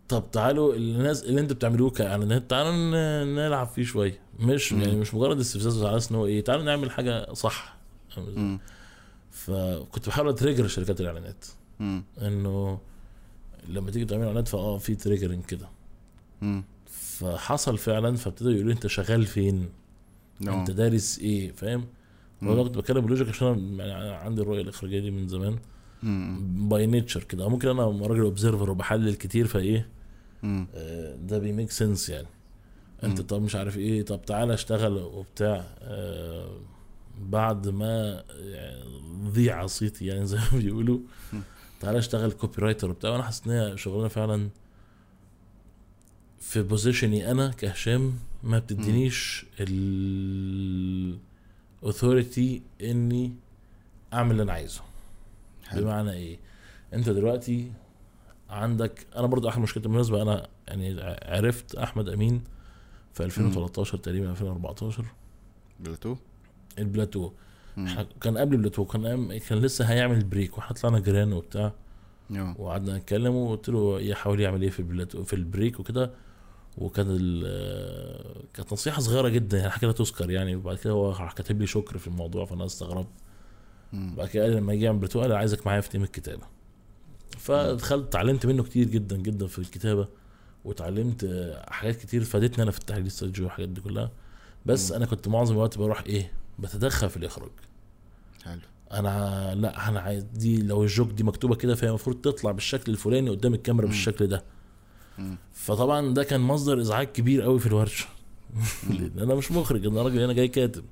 طب تعالوا الناس اللي أنتوا بتعملوه كإعلانات تعالوا نلعب فيه شوية مش مم. يعني مش مجرد استفزاز على أساس إن هو إيه تعالوا نعمل حاجة صح. فكنت بحاول أ trigger شركات الإعلانات. انه لما تيجي تعمل اعلانات فآه في triggering كده. فحصل فعلا فابتدوا يقولوا أنت شغال فين؟ آه. أنت دارس إيه فاهم؟ مم. وأنا كنت بتكلم ب logic عشان أنا يعني عندي الرؤية الإخراجية دي من زمان. by nature كده ممكن أنا راجل observer وبحلل كتير فإيه. آه، ده بي make sense يعني أنت. طب مش عارف إيه طب تعالى أشتغل وبتاع آه، بعد ما يعني ضيع صيتي يعني زي ما بيقولوا. تعالى اشتغل copywriter وبتاع. وأنا حاسس إن هي شغلانة فعلا في position ي أنا كهشام ما بتدينيش ال authority إني أعمل اللي أنا عايزه. حلو. بمعنى إيه؟ أنت دلوقتي عندك أنا برضو احد مشكلتي بالمناسبة أنا يعني عرفت أحمد أمين في 2013 تقريبا 2014 بلاتو؟ البلاتو. إحنا كان قبل البلاتو كان كان لسه هيعمل break طلعنا جيران وبتاع. آه. وقعدنا نتكلم وقلت له يحاول يعمل إيه في البلاتو في ال break وكده. وكان كانت نصيحة صغيرة جدا يعني حاجة لا تذكر يعني. وبعد كده هو راح كاتب لي شكر في الموضوع فأنا استغربت. بعد كده قال لما يجي يعمل بلاتو قال عايزك معايا في team الكتابة. فدخلت اتعلمت منه كتير جدا جدا في الكتابة. واتعلمت آه، حاجات كتير فادتني أنا في التحليل الاستراتيجي والحاجات دي كلها. بس مم. أنا كنت معظم الوقت بروح إيه؟ بتدخل في الإخراج. حلو. أنا لا أنا عايز دي لو الجوك دي مكتوبة كده فهي المفروض تطلع بالشكل الفلاني قدام الكاميرا مم. بالشكل ده. مم. فطبعا ده كان مصدر إزعاج كبير قوي في الورشة. لأن أنا مش مخرج أنا راجل أنا جاي كاتب.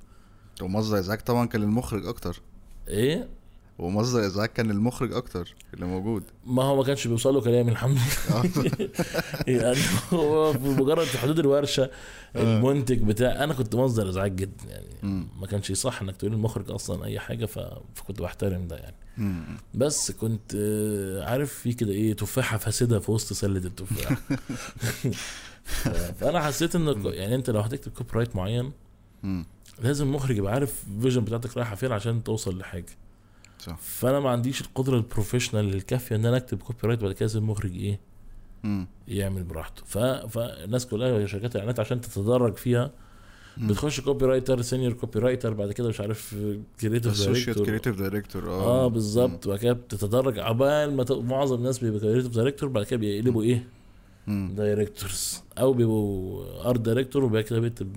ومصدر إزعاج طبعا كان المخرج أكتر. إيه؟ ومصدر إزعاج كان المخرج أكتر اللي موجود ما هو ما كانش بيوصل له كلام الحمد لله يعني هو في مجرد في حدود الورشة المنتج بتاع أنا كنت مصدر إزعاج جدا يعني. ما كانش يصح إنك تقول المخرج أصلا أي حاجة. فكنت بحترم ده يعني. بس كنت آه، عارف في كده إيه تفاحة فاسدة في وسط سلة التفاح فأنا حسيت إن يعني أنت لو هتكتب copywrite معين. لازم المخرج يبقى عارف ال vision بتاعتك رايحة فين عشان توصل لحاجة صح فأنا ما عنديش القدرة ال professional الكافية إن أنا أكتب copywrite بعد كده المخرج إيه مم. يعمل براحته ف... فالناس كلها شركات الإعلانات عشان تتدرج فيها مم. بتخش copywriter senior copywriter بعد كده مش عارف creative director creative director آه بالظبط بعد كده بتتدرج عبال ما ت... معظم الناس بيبقى creative director بعد كده بيقلبوا إيه. directors أو بيبقوا art director وبعد كده بيكتب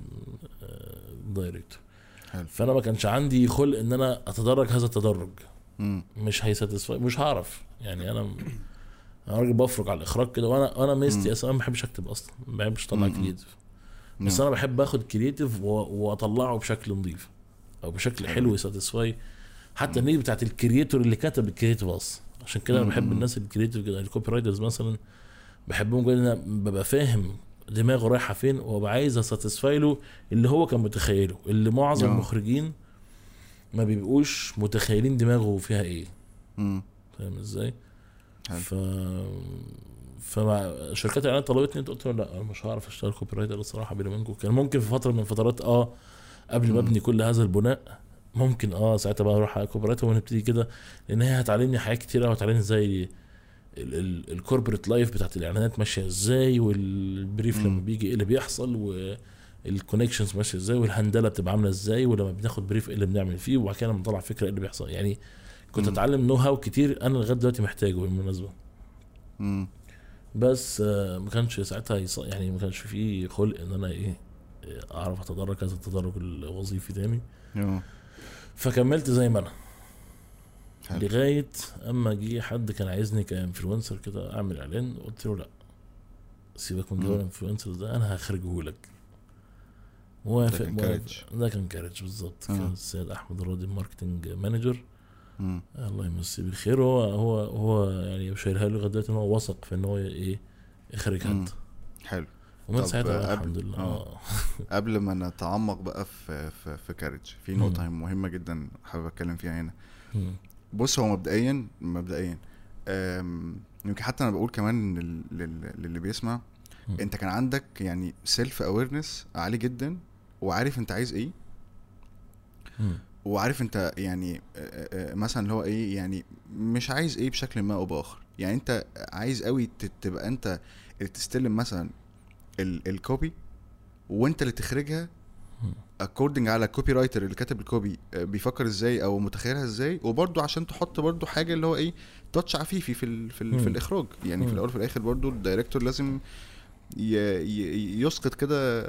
director حلو. فأنا ما كانش عندي خلق إن أنا أتدرج هذا التدرج. مش هي satisfy مش هعرف يعني أنا أنا راجل بفرج على الإخراج كده وأنا أنا ميزتي. أصلا ما بحبش أكتب أصلا ما بحبش أطلع. creative بس. أنا بحب آخد creative وأطلعه بشكل نظيف أو بشكل حلو. ي satisfy حتى النية بتاعت ال creator اللي كتب ال creative أصلا عشان كده أنا. بحب الناس ال creative كده ال copywriters مثلا بحبهم جدا إن أنا ببقى فاهم دماغه رايحة فين وببقى عايز أ satisfy له اللي هو كان متخيله اللي معظم آه. المخرجين ما بيبقوش متخيلين دماغه فيها إيه مم. فاهم إزاي؟ ف فمع شركات الإعلان طلبتني قلت لهم لا مش هعرف اشتغل copywriter الصراحة بيني وبينكم كان ممكن في فترة من الفترات آه قبل ما. ابني كل هذا البناء ممكن آه ساعتها بقى أروح على copywriter ونبتدي كده لأن هي هتعلمني حاجات كتير قوي هتعلمني إزاي ال corporate life بتاعت الإعلانات ماشية إزاي وال brief. لما بيجي إيه اللي بيحصل و ال connections ماشية إزاي وال handle ة بتبقى عاملة إزاي ولما بناخد brief إيه اللي بنعمل فيه وبعد كده لما نطلع فكرة إيه اللي بيحصل يعني كنت. أتعلم know-how كتير أنا لغاية دلوقتي محتاجه بالمناسبة. بس آه، ما كانش ساعتها يص... يعني ما كانش فيه خلق إن أنا إيه آه، أعرف أتدرج هذا التدرج الوظيفي تاني you. فكملت زي ما أنا حلو. لغاية أما جه حد كان عايزني ك influencer كده أعمل إعلان قلت له لأ سيبك من جو مم. ال influencer ده أنا هخرجه لك موافق كان موافق. كارج. ده كان كارج بالظبط آه. كان السيد أحمد راضي ال marketing manager مم. الله يمسيه بالخير هو هو هو يعني شايلها له لغاية دلوقتي إن هو وثق في إن هو إيه يخرج. حد حلو ومن ساعتها الحمد لله آه. آه قبل ما نتعمق بقى في في, في كارج في نقطة مهمة جدا حابب أتكلم فيها هنا مم. بص هو مبدئيا مبدئيا يمكن حتى أنا بقول كمان لل- لل- للي بيسمع. أنت كان عندك يعني self-awareness عالي جدا وعارف انت عايز إيه. وعارف انت يعني آه، آه، مثلا اللي هو إيه يعني مش عايز إيه بشكل ما أو بآخر يعني انت عايز قوي تبقى انت اللي تستلم مثلا ال- ال copy وانت اللي تخرجها. according على ال copywriter اللي كاتب ال copy آه، بيفكر إزاي أو متخيلها إزاي وبرده عشان تحط برده حاجة اللي هو إيه touch عفيفي في ال في, ال. في الإخراج يعني في. الأول وفي الآخر برده ال director لازم يسقط كده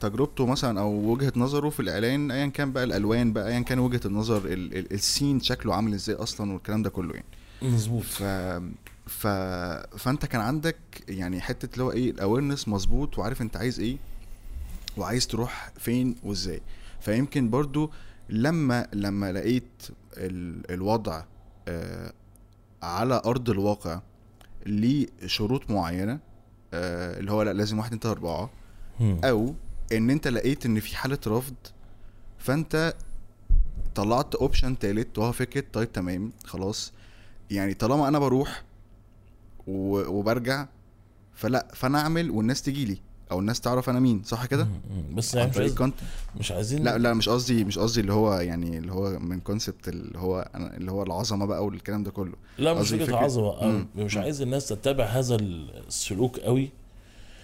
تجربته مثلا أو وجهة نظره في الإعلان ايا كان بقى الألوان بقى ايا كان وجهة النظر ال ال ال scene شكله عامل إزاي أصلا والكلام ده كله يعني. مظبوط. ف ف فأنت كان عندك يعني حتة اللي هو إيه ال awareness مظبوط وعارف أنت عايز إيه وعايز تروح فين وإزاي. فيمكن برضو لما لما لقيت ال الوضع آه على أرض الواقع ليه شروط معينة آه اللي هو لا لازم واحد انت أربعة. أو إن أنت لقيت إن في حالة رفض فأنت طلعت اوبشن تالت وهو فكرة طيب تمام خلاص. يعني طالما أنا بروح وبرجع فلا فأنا أعمل والناس تجي لي. أو الناس تعرف أنا مين صح كده. بس عن يعني مش, عايز... مش عايزين لا لا مش قصدي مش قصدي اللي هو يعني اللي هو من concept اللي هو أنا- اللي هو العظمة بقى والكلام ده كله لا مش فكرة عظمة. مش. عايز الناس تتبع هذا السلوك قوي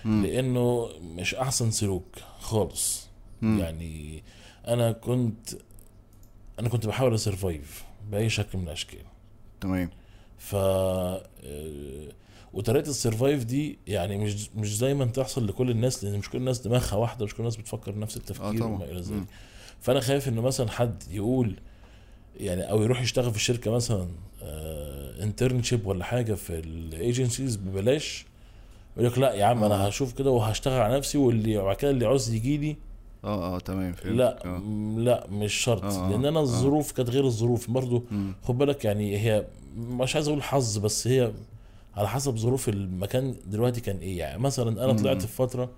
مم. لأنه مش أحسن سلوك خالص مم. يعني أنا كنت أنا كنت بحاول أ survive بأي شكل من الأشكال تمام ف آه، وطريقة ال survive دي يعني مش مش دايما تحصل لكل الناس لأن مش كل الناس دماغها واحدة مش كل الناس بتفكر نفس التفكير. وما إلى. ذلك فأنا خايف إنه مثلا حد يقول يعني أو يروح يشتغل في الشركة مثلا internship ولا حاجة في ال agencies ببلاش يقول لك لا يا عم آه. أنا هشوف كده وهشتغل على نفسي واللي بعد كده اللي عاوز يجي لي آه آه تمام فهمت لا آه. م- لا مش شرط آه، لأن أنا آه. الظروف كانت غير الظروف برضو مم. خد بالك يعني هي مش عايز أقول حظ بس هي على حسب ظروف المكان دلوقتي كان إيه يعني مثلا أنا. طلعت في فترة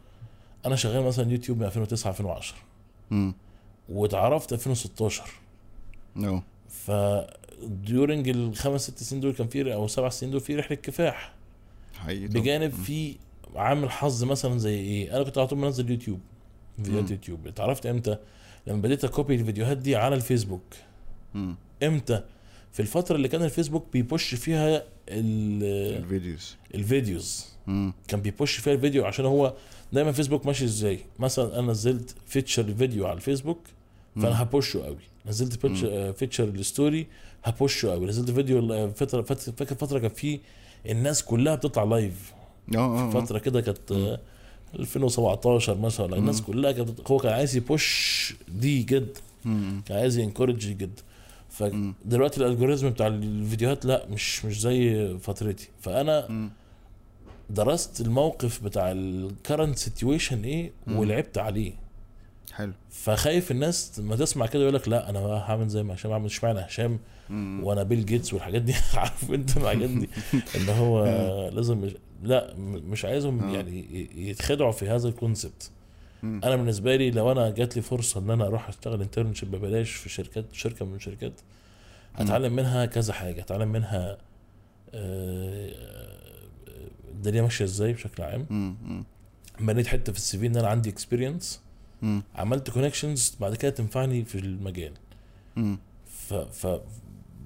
أنا شغال مثلا يوتيوب من 2009 2010 مم. واتعرفت 2016 نو ف during الخمس ست سنين دول كان في أو سبع سنين دول في رحلة كفاح حقيقي. بجانب. في عامل حظ مثلا زي إيه أنا كنت على طول منزل يوتيوب فيديوهات مم. يوتيوب اتعرفت إمتى لما بديت أ copy الفيديوهات دي على الفيسبوك مم. إمتى في الفترة اللي كان الفيسبوك بي push فيها ال- ال videos. ال videos. مم. كان بي push فيها الفيديو عشان هو دايما فيسبوك ماشي إزاي؟ مثلا أنا نزلت feature الفيديو على الفيسبوك. فأنا ه push ه قوي. نزلت feat- آه، feature ال story ه push ه قوي. نزلت فيديو آه، فتره فت- فاكر فترة كان في الناس كلها بتطلع live آه آه آه. فترة كده كانت آه، 2017 مثلا. الناس كلها كانت هو كان عايز ي push دي جدا. كان عايز ي encourage جدا فدلوقتي ال algorithm بتاع الفيديوهات لا مش مش زي فترتي فأنا. درست الموقف بتاع ال current situation إيه. ولعبت عليه حلو فخايف الناس لما تسمع كده يقول لك لا أنا هعمل زي ما هشام عمل اشمعنى هشام. وأنا بيل جيتس والحاجات دي عارف أنت الحاجات دي ان هو لازم مش لا مش عايزهم آه. يعني يتخدعوا في هذا ال concept مم. أنا بالنسبة لي لو أنا جات لي فرصة إن أنا أروح أشتغل internship ببلاش في شركات شركة من الشركات هتعلم منها كذا حاجة هتعلم منها آه، الدنيا ماشية إزاي بشكل عام. بنيت حتة في ال CV إن أنا عندي experience. عملت connections بعد كده تنفعني في المجال. ف ف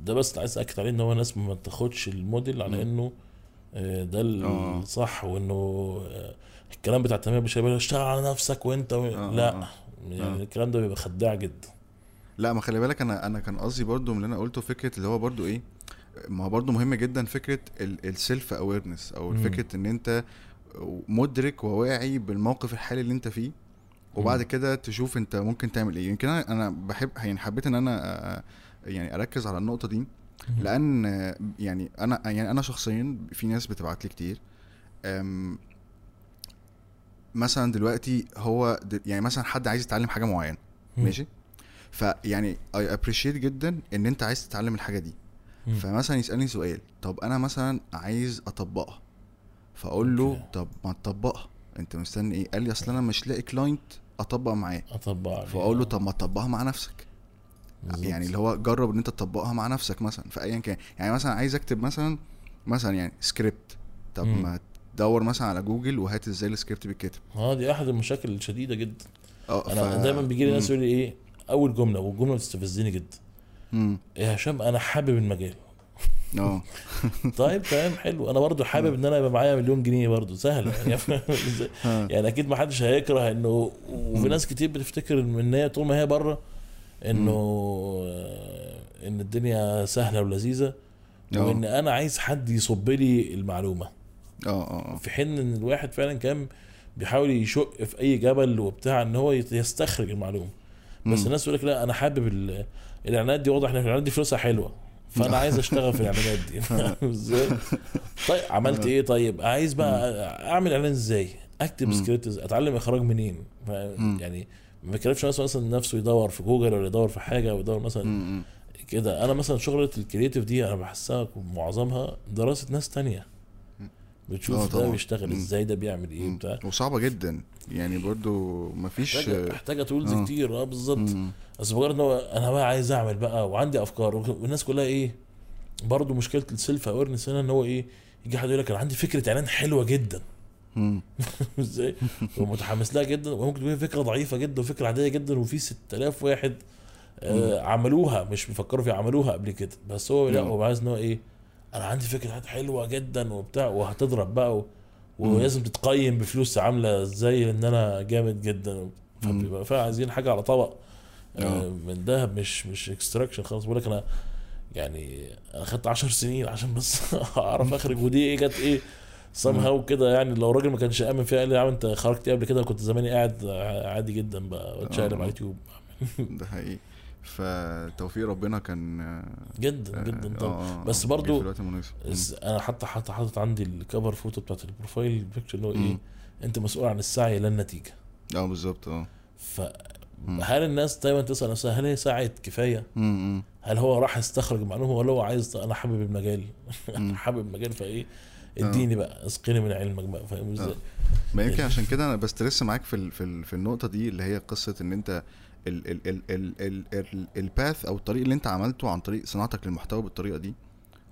ده بس عايز اكد عليه إن هو الناس ما تاخدش الموديل على. إنه ده آه. الصح وإنه آه، الكلام بتاع التنميه البشريه اشتغل على نفسك وإنت و... آه، لا آه. يعني آه. الكلام ده بيبقى خداع جدا لا ما خلي بالك أنا أنا كان قصدي برضو من اللي أنا قلته فكرة اللي هو برضو إيه ما هو برضو مهم جدا فكرة السيلف اويرنس أو. فكرة إن أنت مدرك وواعي بالموقف الحالي اللي أنت فيه وبعد. كده تشوف أنت ممكن تعمل إيه يمكن أنا أنا بحب يعني حبيت إن أنا آه، يعني أركز على النقطة دي لأن آه، يعني أنا يعني أنا شخصيا في ناس بتبعت لي كتير مثلا دلوقتي هو يعني مثلا حد عايز يتعلم حاجة معينة. ماشي فيعني I appreciate جدا إن أنت عايز تتعلم الحاجة دي مم. فمثلا يسألني سؤال طب أنا مثلا عايز أطبقها فأقول له. طب ما تطبقها أنت مستني إيه قال لي أصل أنا مش لاقي client أطبق معاه أطبق. فأقول له طب ما تطبقها مع نفسك بالظبط. يعني اللي هو جرب إن أنت تطبقها مع نفسك مثلا في ايا كان. يعني مثلا عايز أكتب مثلا مثلا يعني سكريبت طب مم. ما تدور مثلا على جوجل وهات إزاي السكريبت بيتكتب آه دي أحد المشاكل الشديدة جدا. آه أنا دايما بيجي لي ناس يقول لي إيه أول جملة والجملة بتستفزني جدا. امم يا هشام أنا حابب المجال. آه. طيب تمام حلو. أنا برضو حابب إن أنا يبقى معايا مليون جنيه برضو. سهله يعني؟ ها. يعني أكيد ما حدش هيكره إنه وفي. ناس كتير بتفتكر إن هي طول ما هي بره إنه آه، إن الدنيا سهلة ولذيذة آه. وإن أنا عايز حد يصب لي المعلومة. آه آه في حين إن الواحد فعلا كان بيحاول يشق في أي جبل وبتاع إن هو يستخرج المعلومة. بس مم. الناس تقول لك لا أنا حابب ال- الإعلانات دي واضح إن الإعلانات دي فلوسها حلوة فأنا عايز أشتغل في الإعلانات دي. طيب عملت إيه؟ طيب عايز بقى أعمل إعلان إزاي؟ أكتب. سكريبت؟ أتعلم إخراج منين. يعني ما بيكلفش مثلا مثلا نفسه يدور في جوجل ولا يدور في حاجة ويدور مثلا مم. كده أنا مثلا شغلة ال creative دي أنا بحسها معظمها دراسة ناس تانية آه، بتشوف ده طبعاً. بيشتغل. إزاي ده بيعمل إيه. بتاع وصعبة جدا يعني برضو مفيش محتاجه محتاجة tools آه. كتير آه بالظبط. بس مجرد إن هو أنا بقى عايز أعمل بقى وعندي أفكار والناس كلها إيه برضه مشكلة ال self awareness هنا إن هو إيه يجي حد يقول لك أنا عندي فكرة إعلان حلوة جدا. إزاي؟ ومتحمس لها جدا وممكن تكون فكرة ضعيفة جدا وفكرة عادية جدا وفي 6000 واحد آه عملوها مش بيفكروا فيها عملوها قبل كده. بس هو لا. هو عايز إن هو إيه أنا عندي فكرة حلوة جدا وبتاع وهتضرب بقى و... ولازم تتقيم بفلوس عاملة إزاي إن أنا جامد جدا. فبيبقى فعلا عايزين حاجة على طبق آه آه. من دهب مش مش اكستراكشن خالص. بقول لك أنا يعني أنا خدت 10 سنين عشان بس أعرف أخرج ودي إيه جت إيه؟ somehow كده يعني لو الراجل ما كانش آمن فيها قال لي يا عم انت خرجت إيه قبل كده؟ كنت زماني قاعد عادي جدا بقى بتشقلب آه. على اليوتيوب. ده حقيقي. فتوفيق ربنا كان آه، جدا جدا آه، طبعا. آه، بس برضو أنا حتى حتى حاطط عندي ال cover photo بتاعت ال profile picture اللي هو إيه. أنت مسؤول عن السعي لا النتيجة. آه بالظبط آه. فهل الناس دايما تسأل نفسها هل هي سعت كفاية؟ هل هو راح يستخرج معلومة ولا هو عايز أنا حابب المجال؟ مم. حابب المجال فايه اديني بقى اسقيني من علمك بقى فاهم إزاي؟ ما يمكن عشان كده أنا بسترس معاك في في, في النقطة دي اللي هي قصة إن أنت ال ال ال ال ال ال الباث أو الطريق اللي أنت عملته عن طريق صناعتك للمحتوى بالطريقة دي.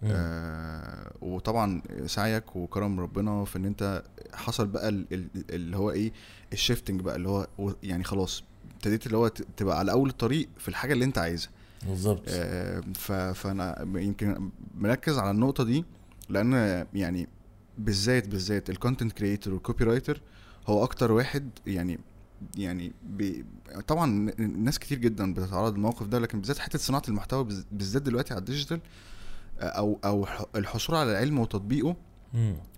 آه وطبعا سعيك وكرم ربنا في إن أنت حصل بقى ال- ال- اللي هو إيه الشيفتنج بقى اللي هو يعني خلاص ابتديت اللي هو تبقى على أول الطريق في الحاجة اللي أنت عايزها. بالظبط. آه، فأنا يمكن مركز على النقطة دي. لأن يعني بالذات بالذات ال content creator وال copywriter هو أكتر واحد يعني يعني بي طبعا ناس كتير جدا بتتعرض للموقف ده لكن بالذات حتة صناعة المحتوى بالذات دلوقتي على ال digital أو أو الحصول على العلم وتطبيقه.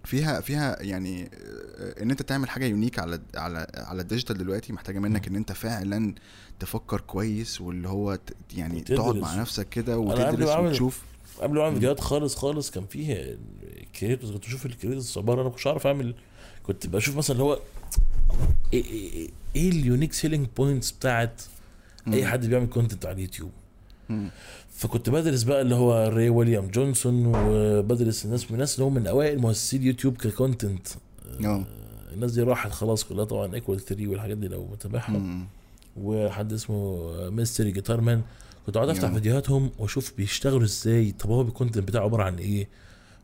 فيها فيها يعني آه، إن أنت تعمل حاجة unique على على على ال digital دلوقتي محتاجة منك إن أنت فعلا تفكر كويس واللي هو يعني وتدرس. تقعد مع نفسك كده وتدرس وتشوف قبل ما اعمل فيديوهات خالص خالص كان فيه creators كنت بشوف ال creators عباره أنا كنتش عارف أعمل كنت بشوف مثلا اللي هو إيه إيه, إيه ال unique selling points بتاعت أي. حد بيعمل content على اليوتيوب. فكنت بدرس بقى اللي هو ري ويليام جونسون وبدرس الناس من الناس اللي هم من أوائل مؤسسي اليوتيوب ك content آه الناس دي راحت خلاص كلها طبعا equal 3 والحاجات دي لو متابعها. وحد اسمه Mystery Guitar Man كنت اقعد أفتح. فيديوهاتهم وأشوف بيشتغلوا إزاي طب هو ال content بتاعه عبارة عن إيه؟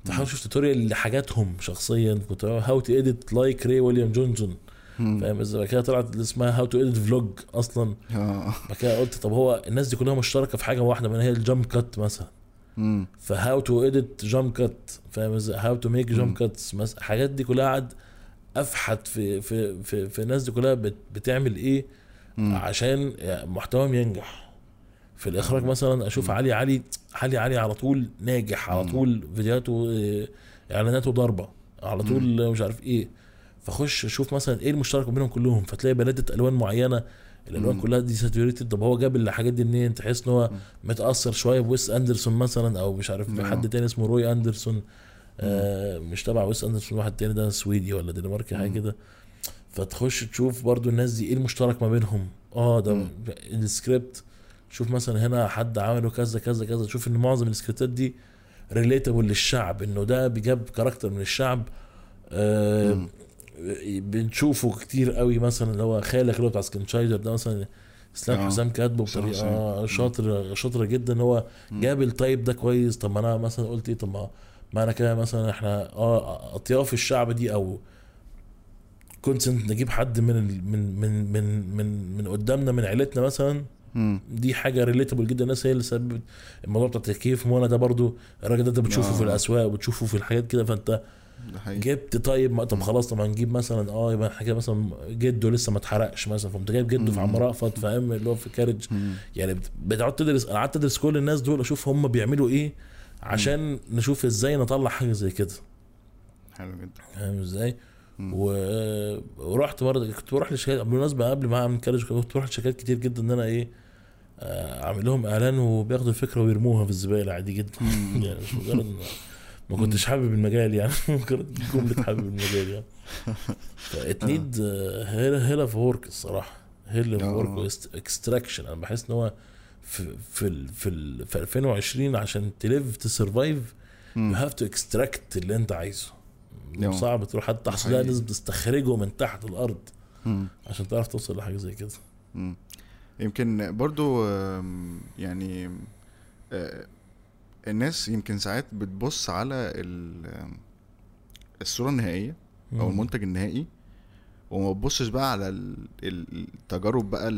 تحاول أشوف tutorial لحاجاتهم شخصيا. كنت how to edit like Ray William Johnson. فاهم؟ إزاي؟ بعد كده طلعت اسمها how to edit vlog أصلا. آه. بعد كده قلت طب هو الناس دي كلها مشتركة في حاجة واحدة من هي ال jump cut مثلا. ف how to edit jump cut فاهم إزاي؟ how to make. jump cuts الحاجات دي كلها قعد أفحت في في في, في الناس دي كلها بت بتعمل إيه؟ مم. عشان محتواهم ينجح. في الإخراج. مثلا أشوف. علي علي علي علي على طول ناجح على. طول فيديوهاته آه، إعلاناته ضربه على طول مش عارف إيه فأخش أشوف مثلا إيه المشترك بينهم كلهم فتلاقي palette ألوان معينة الألوان مم. كلها دي saturated طب هو جاب الحاجات دي منين تحس إن هو. متأثر شوية ب Wes Anderson مثلا أو مش عارف نعم. حد تاني اسمه Roy Andersson آه مش تبع Wes Anderson واحد تاني ده سويدي ولا دنماركي حاجة. كده فتخش تشوف برضو الناس دي إيه المشترك ما بينهم آه ده. السكريبت شوف مثلا هنا حد عمله كذا كذا كذا تشوف إن معظم السكريبتات دي relatable للشعب إنه ده بيجاب character من الشعب آه مم. بنشوفه كتير قوي مثلا اللي هو خالك اللي هو بتاع سكنشايدر ده مثلا اسلام آه. حسام كاتبه بطريقة. شاطرة شاطرة جدا ان هو. جاب ال type ده كويس طب ما أنا مثلا قلت إيه طب ما ما أنا كده مثلا إحنا آه أطياف الشعب دي أو concept نجيب حد من من من من من من قدامنا من عيلتنا مثلا مم. دي حاجة relatable جدا الناس هي اللي سببت الموضوع بتاع التكييف وأنا ده برضو الراجل ده انت بتشوفه آه. في الأسواق وبتشوفه في الحاجات كده فانت جبت طيب ما طب خلاص طب هنجيب مثلا آه يبقى إحنا كده مثلا جده لسه ما اتحرقش مثلا فقمت جايب جده في مم. عم رأفت فاهم اللي هو في كارج مم. يعني بت- بتقعد تدرس أنا قعدت أدرس كل الناس دول أشوف هم بيعملوا إيه عشان نشوف إزاي نطلع حاجة زي كده حلو جدا فاهم إزاي؟ مم. و... ورحت برضه كنت بروح لشركات بالمناسبة قبل ما أعمل كارج كنت بروح لشركات كتير جدا إن أنا إيه آه، اعمل لهم إعلان وبياخدوا الفكرة ويرموها في الزبالة عادي جدا. يعني مش مجرد ما كنتش حابب المجال يعني مجرد جملة حابب المجال يعني ف it need hella hella of work الصراحة hella of آه. work extraction أنا بحس إن هو في في ال في, ال في 2020 عشان ت live ت survive you. have to extract اللي أنت عايزه. صعب تروح حتى تحصل. لازم تستخرجه من تحت الأرض. عشان تعرف توصل لحاجة زي كده. يمكن برضو يعني آه، الناس يمكن ساعات بتبص على ال- آم، الصورة النهائية أو. المنتج النهائي وما تبصش بقى على ال- ال- التجارب بقى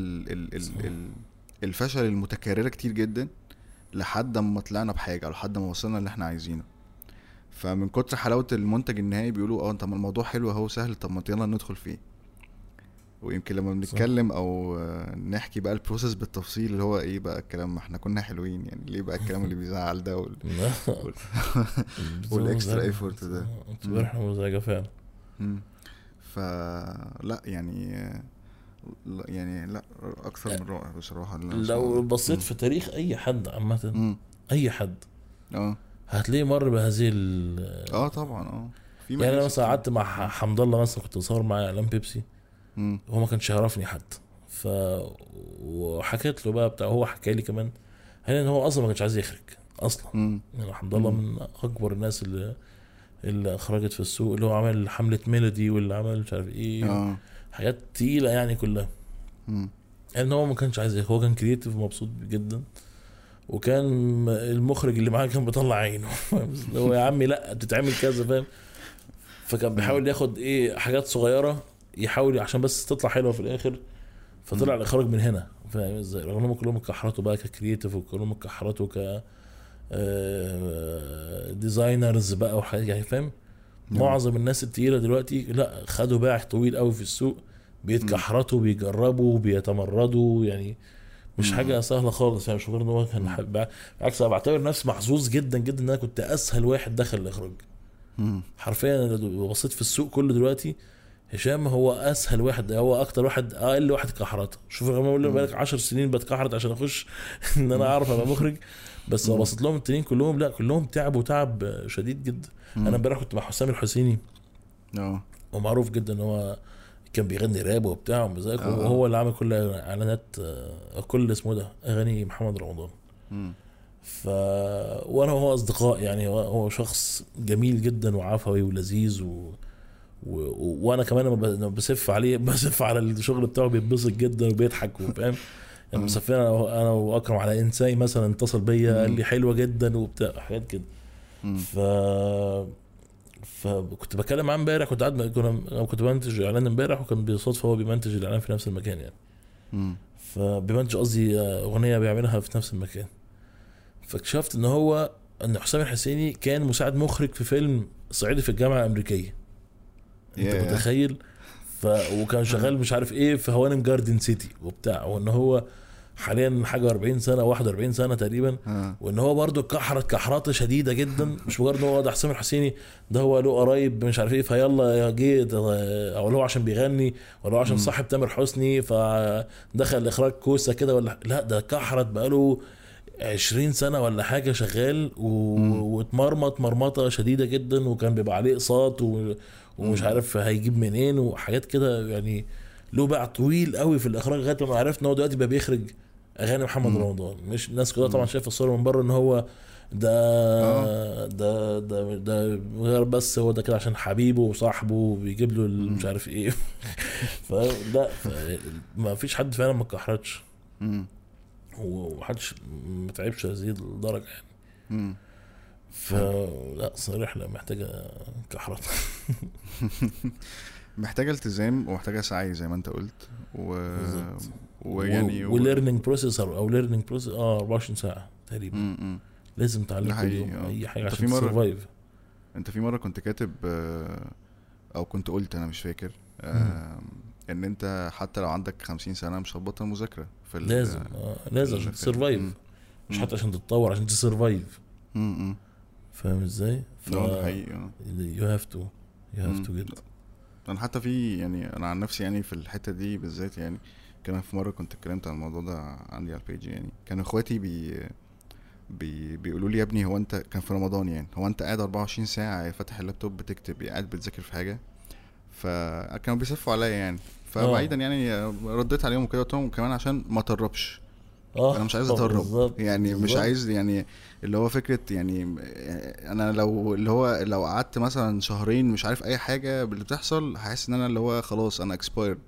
الفشل المتكررة كتير جدا لحد ما طلعنا بحاجة أو لحد ما وصلنا اللي إحنا عايزينه. فمن كتر حلاوة المنتج النهائي بيقولوا آه طب الموضوع حلو أهو سهل طب ما يلا ندخل فيه. ويمكن لما بنتكلم أو آه، نحكي بقى ال process بالتفصيل اللي هو إيه بقى الكلام ما إحنا كنا حلوين يعني ليه بقى الكلام اللي بيزعل ده وال... وال extra effort ده إحنا مزعجة فعلا. فلا يعني يعني لا أكثر من رائع بصراحة لو. بصيت. في تاريخ أي حد عامة. أي حد آه هتلاقيه مر بهذه ال آه طبعا آه يعني أنا مثلا. قعدت مع حمد الله مثلا كنت بصور معاه إعلان بيبسي. هو ما كانش يعرفني حتى ف وحكيت له بقى بتاع هو حكى لي كمان هل إن هو أصلا ما كانش عايز يخرج أصلا. مم. يعني حمد الله مم. من أكبر الناس اللي اللي أخرجت في السوق اللي هو عمل حملة ميلودي واللي عمل مش عارف إيه آه. حاجات تقيلة يعني كلها. مم. إن هو ما كانش عايز هو كان creative ومبسوط جدا. وكان المخرج اللي معاه كان بيطلع عينه. هو يا عمي لأ بتتعمل كذا فاهم؟ فكان بيحاول ياخد إيه حاجات صغيرة يحاول عشان بس تطلع حلوة في الآخر فطلع. الإخراج من هنا فاهم إزاي رغم انهم كلهم اتكحرتوا بقى ك creative وكلهم اتكحرتوا ك آه، designers بقى وحاجات يعني فاهم. معظم الناس التقيلة دلوقتي لا خدوا باع طويل قوي في السوق بيتكحرتوا بيجربوا بيتمردوا يعني مش. حاجة سهلة خالص يعني مش مجرد إن هو كان بالعكس أنا بعتبر نفسي محظوظ جدا جدا إن أنا كنت أسهل واحد دخل الإخراج. حرفيا أنا لو بصيت في السوق كله دلوقتي هشام هو أسهل واحد هو أكتر واحد أقل واحد كحرت شوف له مم. بقالك 10 سنين بتكحرت عشان أخش إن أنا أعرف أبقى مخرج بس. بصيت لهم التانيين كلهم لا كلهم تعبوا تعب شديد جدا. أنا امبارح كنت مع حسام الحسيني آه ومعروف جدا إن هو كان بيغني راب وبتاع ومزاج آه. وهو اللي عامل كل إعلانات آه، كل اسمه ده أغاني محمد رمضان مم. ف وأنا وهو أصدقاء يعني هو شخص جميل جدا وعفوي ولذيذ و... وأنا كمان لما لما بسف عليه بسف على الشغل بتاعه بيتبسط جدا وبيضحك وفاهم يعني مم. مسافرين أنا وأكرم على إنسان مثلا اتصل بيا قال. لي حلوة جدا وبتاع حاجات كده. ف فكنت بتكلم معاه امبارح كنت قاعد كنا كنت بمنتج اعلان امبارح وكان بالصدفه هو بيمنتج الإعلان في نفس المكان يعني. فبيمنتج قصدي أغنية بيعملها في نفس المكان فاكتشفت إن هو إن حسام الحسيني كان مساعد مخرج في فيلم صعيدي في الجامعة الأمريكية انت. متخيل؟ ف... وكان شغال مش عارف إيه في هوانم جاردن سيتي وبتاع وان هو حاليا حاجة 40 سنة 41 سنة تقريبا آه. وان هو برضه كحرت كحرته شديدة جدا مش مجرد إن هو ده حسام الحسيني ده هو له قرايب مش عارف إيه فيلا يا جه أو هو عشان بيغني ولا هو عشان صاحب تامر حسني فدخل إخراج كوسة كده ولا لا ده كحرت بقاله 20 سنة ولا حاجة شغال و... واتمرمط مرمطة شديدة جدا وكان بيبقى عليه إقساط و... ومش عارف هيجيب منين وحاجات كده يعني له باع طويل قوي في الإخراج لغاية ما عرفت ان هو دلوقتي بقى بيخرج أغاني محمد رمضان. مش الناس كلها طبعا شايفة الصورة من بره إن هو ده ده ده ده غير بس هو ده كده عشان حبيبه وصاحبه بيجيب له مش عارف إيه. فلا ما فيش حد فعلا ما اتكحرتش. ومحدش ما تعبش هذه الدرجة يعني. فلا صريح لا محتاجة كحرت محتاجة التزام ومحتاجة سعي زي ما انت قلت و... ويعني و... و learning process أو learning process آه 24 ساعة تقريبا. لازم ده تتعلم كل يوم آه. أي حاجة عشان ت survive أنت في مرة كنت كاتب آه، أو كنت قلت أنا مش فاكر إن أنت حتى لو عندك 50 سنة مش هتبطل مذاكرة في لازم آه لازم عشان ت survive. مش. حتى عشان تتطور عشان ت survive. فاهم إزاي؟ ف آه. ده حقيقي you have to you have. to get أنا حتى في يعني أنا عن نفسي يعني في الحتة دي بالذات يعني كان في مرة كنت اتكلمت عن الموضوع ده عندي على ال page يعني كان إخواتي بي بي بيقولوا لي يا ابني هو أنت كان في رمضان يعني هو أنت قاعد 24 ساعة فاتح اللابتوب بتكتب قاعد بتذاكر في حاجة؟ فكانوا بيسفوا عليا يعني فبعيدا يعني رديت عليهم وكده قلت لهم كمان عشان ما تربش آه أنا مش عايز آه، اتهرب يعني مش بالظبط. عايز يعني اللي هو فكرة يعني أنا لو اللي هو لو قعدت مثلا شهرين مش عارف أي حاجة باللي بتحصل هحس إن أنا اللي هو خلاص أنا expired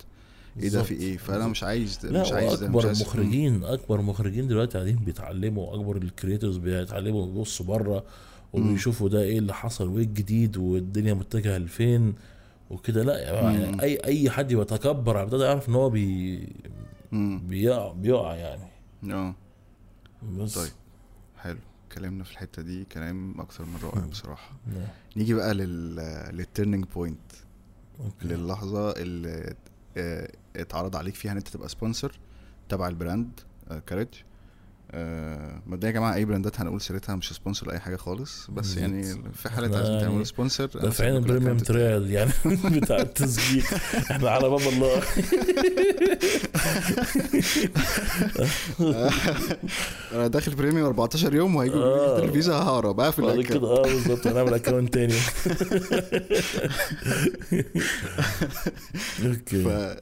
إيه ده في. إيه فأنا مش عايز لا مش عايز ده، مش اكبر المخرجين أكبر مخرجين دلوقتي قاعدين بيتعلموا أكبر ال creators بيتعلموا بيبصوا بره وبيشوفوا ده إيه اللي حصل وإيه الجديد والدنيا متجهة لفين وكده لا يعني. أي أي حد يتكبر على ده يعرف إن هو بي. بيقع بيقع يعني آه بس طيب. حلو اتكلمنا في الحتة دي كلام أكثر من رائع. بصراحة. نيجي بقى لل لل turning point. للحظة اللي آه، اتعرض عليك فيها إن أنت تبقى sponsor تبع ال brand كاريج مبدئيا يا جماعة أي brand ات هنقول سيرتها مش sponsor لأي حاجة خالص بس يعني. في حالة عايزين يعني تعملوا sponsor ده في عين ال premium trial يعني بتاع التسجيل إحنا على باب الله أنا داخل premium 14 يوم وهيجوا آه. آه. الفيزا ههرب اقفل بعد. كده آه بالظبط هنعمل account تاني. okay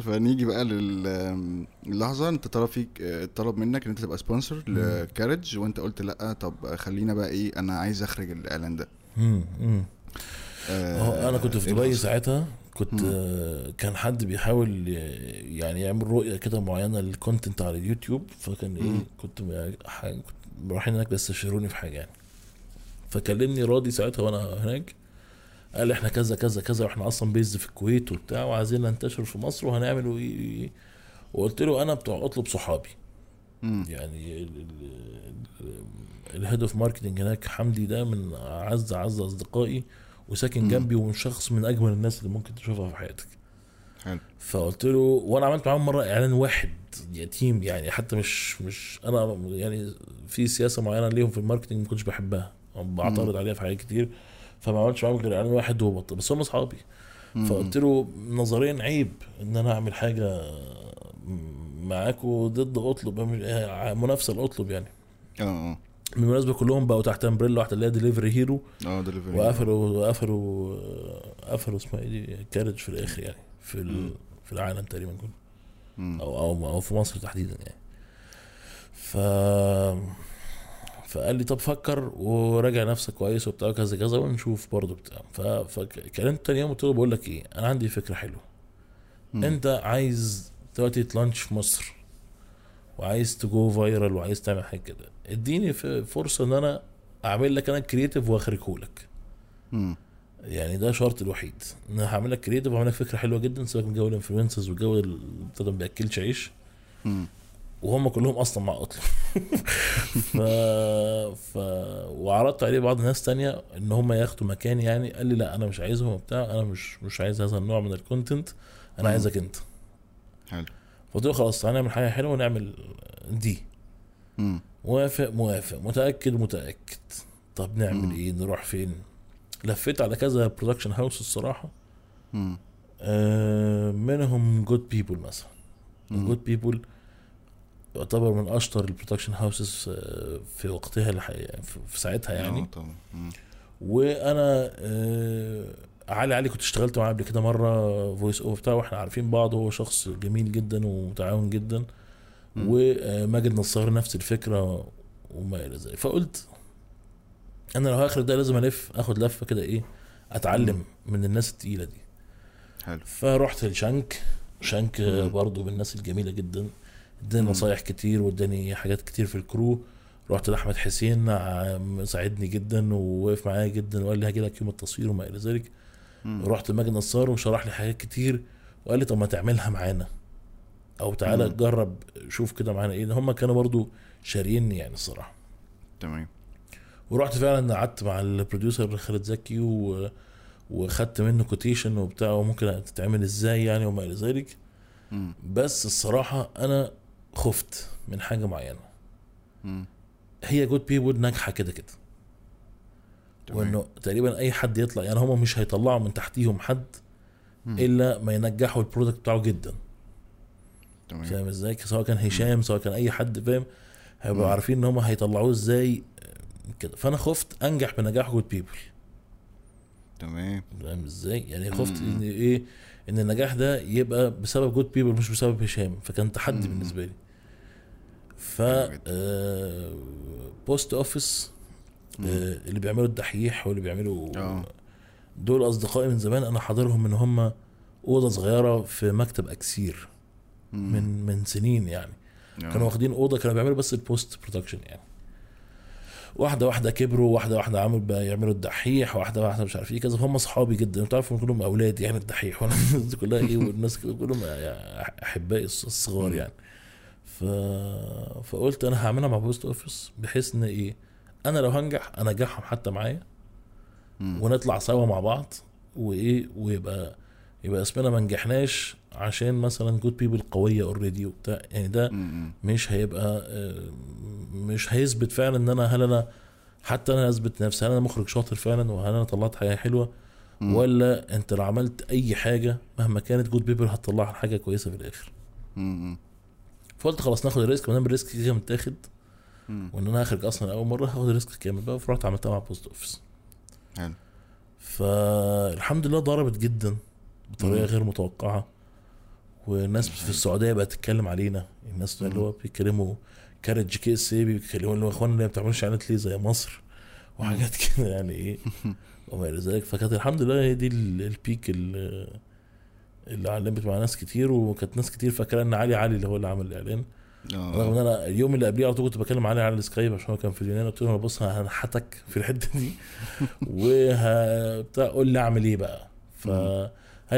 فنيجي بقى لل- للحظة أنت طلب فيك طلب منك إن أنت تبقى sponsor لكاريدج وأنت قلت لأ طب خلينا بقى إيه أنا عايز أخرج الإعلان ده مم، مم. آه، أنا كنت في إيه دبي؟ ساعتها كنت. آه، كان حد بيحاول يعني يعمل رؤية كده معينة لل content على اليوتيوب فكان إيه كنت رايحين هناك بيستشيروني في حاجة يعني فكلمني راضي ساعتها وأنا هناك قال إحنا كذا كذا كذا وإحنا أصلا based في الكويت وبتاع وعايزين ننتشر في مصر وهنعمل إيه. وقلت له أنا بتوع اطلب صحابي مم. يعني ال head of marketing هناك حمدي ده من اعز اعز اصدقائي وساكن مم. جنبي وشخص من اجمل الناس اللي ممكن تشوفها في حياتك حلو فقلت له وأنا عملت معاهم مره اعلان واحد يتيم يعني حتى مش مش أنا يعني في سياسه معينه ليهم في ال marketing ما كنتش بحبها بعترض عليها في حاجات كتير فما عملتش معاهم غير إعلان واحد وبطل بس هم أصحابي. فقلت له نظريا عيب إن أنا أعمل حاجة معاكوا ضد أطلب منافسة لأطلب يعني. آه آه. بالمناسبة كلهم بقوا تحت umbrella واحدة اللي هي دليفري هيرو آه دليفري وقفلوا وقفلوا قفلوا اسمها إيه دي؟ كاريدج في الآخر يعني في. ال- في العالم تقريبا كله. أو أو أو في مصر تحديدا يعني. ف فقال لي طب فكر وراجع نفسك كويس وبتاع كذا كذا ونشوف برضه بتاع. فكلمت تاني يوم قلت له بقول لك إيه أنا عندي فكرة حلوة مم. أنت عايز دلوقتي ت launch في مصر وعايز ت go viral وعايز تعمل حاجة كده اديني فرصة إن أنا أعمل لك أنا creative وأخرجه لك. يعني ده شرط الوحيد إن أنا هعمل لك creative وهعمل لك فكرة حلوة جدا سيبك من جو ال influencers والجو اللي ما بياكلش عيش. وهم كلهم أصلا مع اطلب ف... ف... وعرضت عليه بعض الناس تانية إن هم ياخدوا مكاني يعني قال لي لا أنا مش عايزهم وبتاع أنا مش مش عايز هذا النوع من ال content أنا. عايزك أنت حلو فقلت له خلاص تعالى نعمل حاجة حلوة ونعمل دي مم. موافق موافق متأكد متأكد طب نعمل مم. إيه نروح فين لفيت على كذا production house الصراحة مم. آه، منهم Good People مثلا. Good People يعتبر من أشطر ال production houses في وقتها الحقيقة في ساعتها آه، يعني. طبعا. وأنا آه، علي علي كنت اشتغلت معاه قبل كده مرة voice over بتاعه وإحنا عارفين بعض هو شخص جميل جدا ومتعاون جدا. وماجد نصار نفس الفكرة وما إلى ذلك. فقلت أنا لو هاخد ده لازم ألف آخد لفة كده إيه أتعلم من الناس التقيلة دي. حلو. فرحت لشانك. شانك مم. برضو من الناس الجميلة جدا. اداني. نصايح كتير واداني حاجات كتير في ال crew رحت لأحمد حسين ع- ساعدني جدا ووقف معايا جدا وقال لي هاجي لك يوم التصوير وما إلى ذلك. رحت لماجد نصار وشرح لي حاجات كتير وقال لي طب ما تعملها معانا أو تعالى مم. جرب شوف كده معانا إيه هم كانوا برضو شاريني يعني الصراحة تمام ورحت فعلا قعدت مع ال producer خالد زكي و... وخدت منه quotation وبتاع وممكن تتعمل إزاي يعني وما إلى ذلك. بس الصراحة أنا خفت من حاجة معينة. مم. هي Good People ناجحة كده كده. وإنه تقريبا أي حد يطلع يعني هم مش هيطلعوا من تحتيهم حد. إلا ما ينجحوا ال product بتاعه جدا. فاهم إزاي؟ سواء كان هشام سواء كان أي حد فاهم؟ هيبقوا. عارفين إن هم هيطلعوه إزاي كده. فأنا خفت أنجح بنجاح Good People تمام. فاهم إزاي؟ يعني خفت. إن إيه؟ إن النجاح ده يبقى بسبب Good People مش بسبب هشام. فكان تحدي. بالنسبة لي. ف. آه، Post Office مم. آه، اللي بيعملوا الدحيح واللي بيعملوا آه دول أصدقائي من زمان أنا حاضرهم إن هم أوضة صغيرة في مكتب أكسير مم. من من سنين يعني آه. كانوا واخدين أوضة كانوا بيعملوا بس ال post production يعني واحدة واحدة كبروا واحدة واحدة عملوا بقى يعملوا الدحيح واحدة واحدة مش عارف إيه كذا فهم اصحابي جدا أنتوا عارفوا كلهم أولاد يعني الدحيح وأنا دي كلها إيه والناس كلهم أحبائي الص- الصغار يعني ف... فقلت أنا هعملها مع Post Office بحيث إن إيه أنا لو هنجح انجحهم حتى معايا. ونطلع سوا مع بعض وإيه ويبقى يبقى اسمنا ما نجحناش عشان مثلا Good People قوية already وبتاع يعني ده. مش هيبقى مش هيثبت فعلا إن أنا هل أنا حتى أنا أثبت نفسي هل أنا مخرج شاطر فعلا وهل أنا طلعت حاجة حلوة. ولا أنت لو عملت أي حاجة مهما كانت Good People هتطلعها حاجة كويسة في الآخر. فقلت خلاص ناخد ال risk ما دام ال risk كده متاخد. وإن أنا هخرج أصلا اول مرة هاخد ال risk كامل بقى فرحت عملتها مع Post Office حلو. فالحمد لله ضربت جدا بطريقة. غير متوقعة والناس في السعودية بقت تتكلم علينا الناس اللي هو بيتكلموا كاريدج KSA بيتكلموا اللي هو اخوانا اللي ما بتعملوش إعلانات ليه زي مصر وحاجات كده يعني إيه. وما إلى ذلك. فكانت الحمد لله هي دي ال- peak اللي, اللي علمت مع ناس كتير وكانت ناس كتير فاكرة إن علي علي اللي هو اللي عمل الإعلان. رغم إن آه أنا اليوم اللي قبليه على طول كنت بكلم علي على Skype عشان هو كان في اليونان قلت له أنا بص هنحتك في الحتة دي. وه بتاع قول لي أعمل إيه بقى؟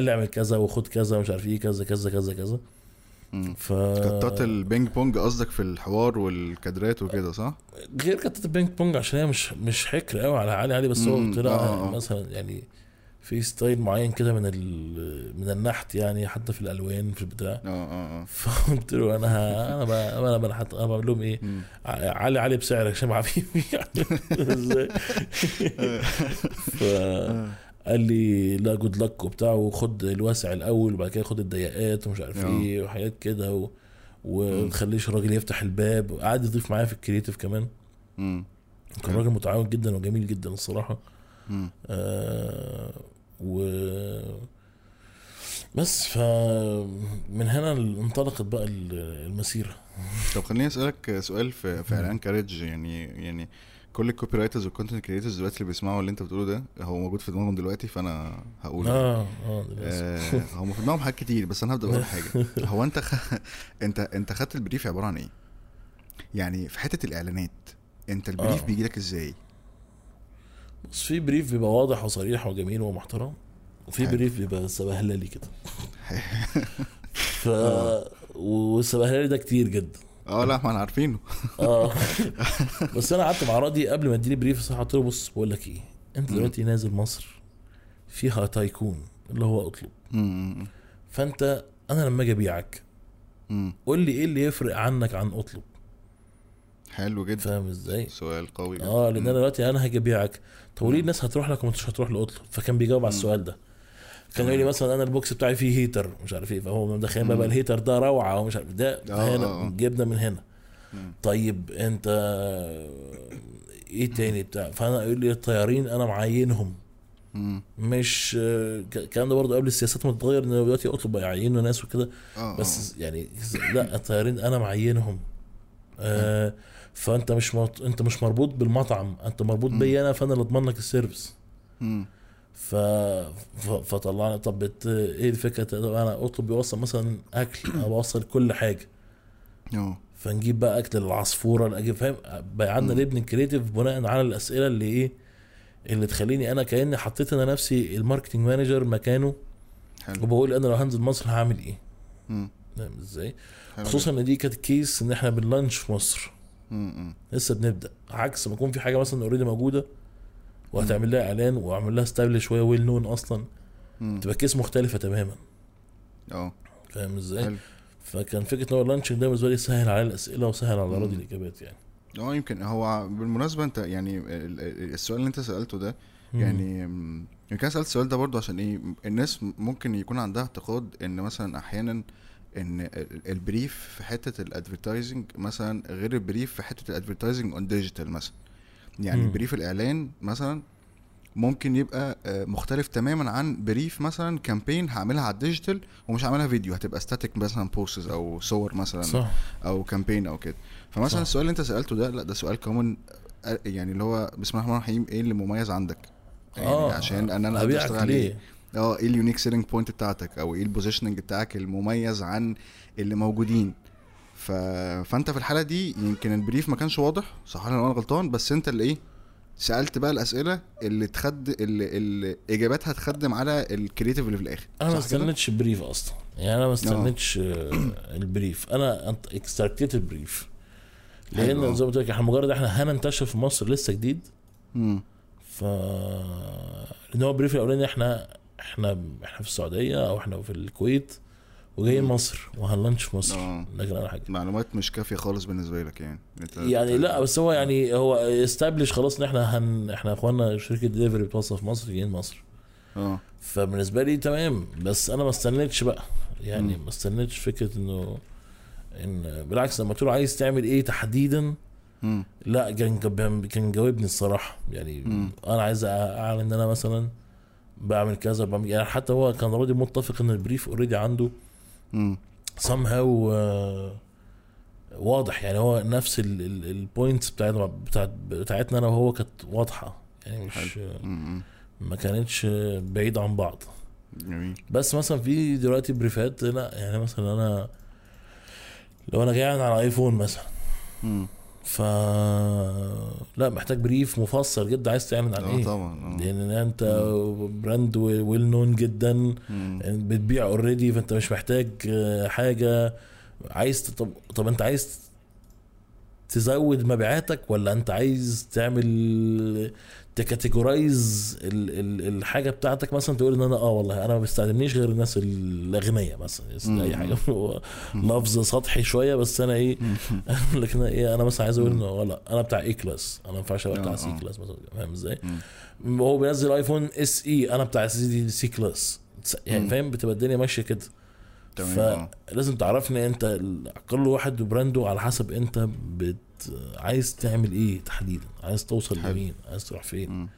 لي أعمل كذا وخد كذا ومش عارف إيه كذا كذا كذا كذا. ف cuts ال ping pong قصدك في الحوار والكادرات وكده صح؟ غير cut ة ال ping pong عشان هي مش مش حكر قوي على علي علي بس هو له آه، آه. مثلا يعني في style معين كده من ال- من النحت يعني حتى في الألوان في البتاع. آه آه آه. فقلت له أنا ه- أنا أنا بقى حتى أنا بعمل لهم إيه؟ علي علي بسعرك عشان حبيبي إزاي. فقال لي لا good luck وبتاع وخد الواسع الأول وبعد كده خد الضيقات ومش عارف آه. إيه وحاجات كده و... وتخليش الراجل يفتح الباب. وقعد يضيف معايا في ال creative كمان. كان راجل متعاون جدا وجميل جدا الصراحة. آه و بس فمن هنا انطلقت بقى المسيرة طب خليني أسألك سؤال في في إعلان كارج يعني يعني كل ال copywriters وال content creators دلوقتي اللي بيسمعوا اللي أنت بتقوله ده هو موجود في دماغهم دلوقتي فأنا هقوله آه آه آه هم في دماغهم حاجات كتير بس أنا هبدأ أقول حاجة هو أنت خ... انت أنت خدت ال brief عبارة عن إيه؟ يعني في حتة الإعلانات أنت ال brief آه. بيجي لك إزاي؟ بس في brief بيبقى واضح وصريح وجميل ومحترم وفي. brief بيبقى سبهللي كده ف والسبهللي ده كتير جدا آه لا ما إحنا عارفينه آه بس أنا قعدت مع راضي قبل ما اديني brief صح قلت له بص بقول لك إيه أنت. دلوقتي نازل مصر فيها tycoon اللي هو أطلب. فأنت أنا لما أجي أبيعك. قول لي إيه اللي يفرق عنك عن أطلب حلو جدا. فاهم إزاي؟ سؤال قوي جدا. آه لأن. أنا دلوقتي أنا هاجي أبيعك. طب وليه. الناس هتروح لك وما انتش هتروح لاطلب فكان بيجاوب على. السؤال ده. كان يقول لي مثلا أنا ال box بتاعي فيه heater مش عارف إيه. فهو مدخلين بقى, ال heater ده روعة ومش عارف ده آه، آه، هنا آه. جبنا من هنا. مم. طيب أنت إيه تاني بتاع؟ فأنا يقول لي الطيارين أنا معينهم. مم. مش الكلام ده برضه قبل السياسات ما تتغير إن دلوقتي اطلب يعينوا ناس وكده. بس يعني لا الطيارين أنا معينهم. آه فأنت مش مرت... أنت مش مربوط بالمطعم أنت مربوط. بيا أنا فأنا اللي أضمن لك السيرفيس. ف... ف... فطلعنا طب بت... إيه الفكرة؟ طب أنا أطلب بيوصل مثلا أكل أو بوصل كل حاجة. فنجيب بقى أكل العصفورة أجيب فاهم؟ بقى عندنا. نبني creative بناء على الأسئلة اللي إيه؟ اللي تخليني أنا كأني حطيت أنا نفسي ال marketing manager مكانه. حلو. وبقول أنا لو هنزل مصر هعمل إيه. فاهم إزاي؟ خصوصا إن دي كانت case إن إحنا بن launch في مصر. لسه بنبدأ. عكس ما يكون في حاجة مثلا already موجودة وهتعمل لها إعلان واعمل لها style شوية well known أصلا. تبقى case مختلفة تماما. أه. فاهم إزاي؟ فكان فكرة إن هو ال launching ده بالنسبة لي سهل على الأسئلة وسهل على. راضي الإجابات يعني. أه يمكن هو بالمناسبة أنت يعني ال- ال- السؤال اللي أنت سألته ده. يعني يمكن سألت السؤال ده برضو عشان إيه الناس ممكن يكون عندها اعتقاد إن مثلا أحيانا إن ال- ال brief في حتة ال advertising مثلا غير ال brief في حتة ال advertising on digital مثلا. يعني مم. brief الإعلان مثلا ممكن يبقى آه، مختلف تماما عن brief مثلا campaign هعملها على ال digital ومش هعملها فيديو هتبقى static مثلا posts أو صور مثلا صح. أو campaign أو كده. فمثلا صح. السؤال اللي أنت سألته ده لأ ده سؤال common يعني اللي هو بسم الله الرحمن الرحيم إيه اللي مميز عندك؟ يعني آه عشان ان أنا أقدر أبيعك اشتغل ليه؟ آه إيه ال unique selling point بتاعتك؟ أو إيه ال positioning بتاعك المميز عن اللي موجودين؟ ف... فانت في الحالة دي يمكن ال brief ما كانش واضح صح أنا غلطان؟ بس انت اللي إيه سألت بقى الأسئلة اللي تخد اللي, اللي إجاباتها تخدم على ال creative اللي في الآخر أنا ما؟ استنيتش brief أصلا. يعني أنا ما استنيتش آه، ال brief أنا extracted ال brief لأن. زي ما قلت لك إحنا مجرد إحنا هننتشر في مصر لسه جديد. ف لأن هو ال brief الأولاني إحنا إحنا إحنا في السعودية أو إحنا في الكويت وجايين. مصر وهن launch في مصر آه لكن أنا حاجة معلومات مش كافية خالص بالنسبة لك يعني انت يعني لا بس هو يعني هو establish خلاص إن إحنا هن إحنا اخواننا شركة دليفري بتوصل في مصر جايين مصر آه فبالنسبة لي تمام بس أنا ما استنيتش بقى يعني. ما استنيتش فكرة إنه إن بالعكس لما له عايز تعمل إيه تحديدا. لا كان كان جاوبني الصراحة يعني. أنا عايز أعلن إن أنا مثلا بعمل كذا بعمل يعني حتى هو كان راضي متفق إن ال brief already عنده مم. somehow آه، واضح يعني هو نفس ال points بتاعت بتاعت بتاعتنا أنا وهو كانت واضحة يعني مش. ما كانتش بعيد عن بعض جميل بس مثلا في دلوقتي brief ات لا يعني مثلا أنا لو أنا جاي على iPhone مثلا. ف لا محتاج brief مفصل جدا عايز تعلن عن آه إيه؟ طبعا آه. لأن أنت brand well known جدا مم. بتبيع already فأنت مش محتاج آه، حاجة. عايز طب طب أنت عايز تزود مبيعاتك ولا أنت عايز تعمل ت categorize ال ال الحاجة بتاعتك مثلا تقول إن أنا آه والله أنا ما بستخدمنيش غير الناس الأغنياء مثلا. أي حاجة. لفظ سطحي شوية بس أنا إيه لكن إيه أنا مثلا عايز أقول آه لا أنا بتاع A class أنا ما ينفعش ابقى بتاع آه، C آه. class مثلا. فاهم إزاي؟ هو بينزل iPhone SE أنا بتاع C C class يعني. فاهم؟ بتبقى الدنيا ماشية كده. تمام آه. فلازم تعرفني أنت كل واحد و brand ه على حسب أنت بت عايز تعمل إيه تحديدا عايز توصل. لمين عايز تروح فين مم.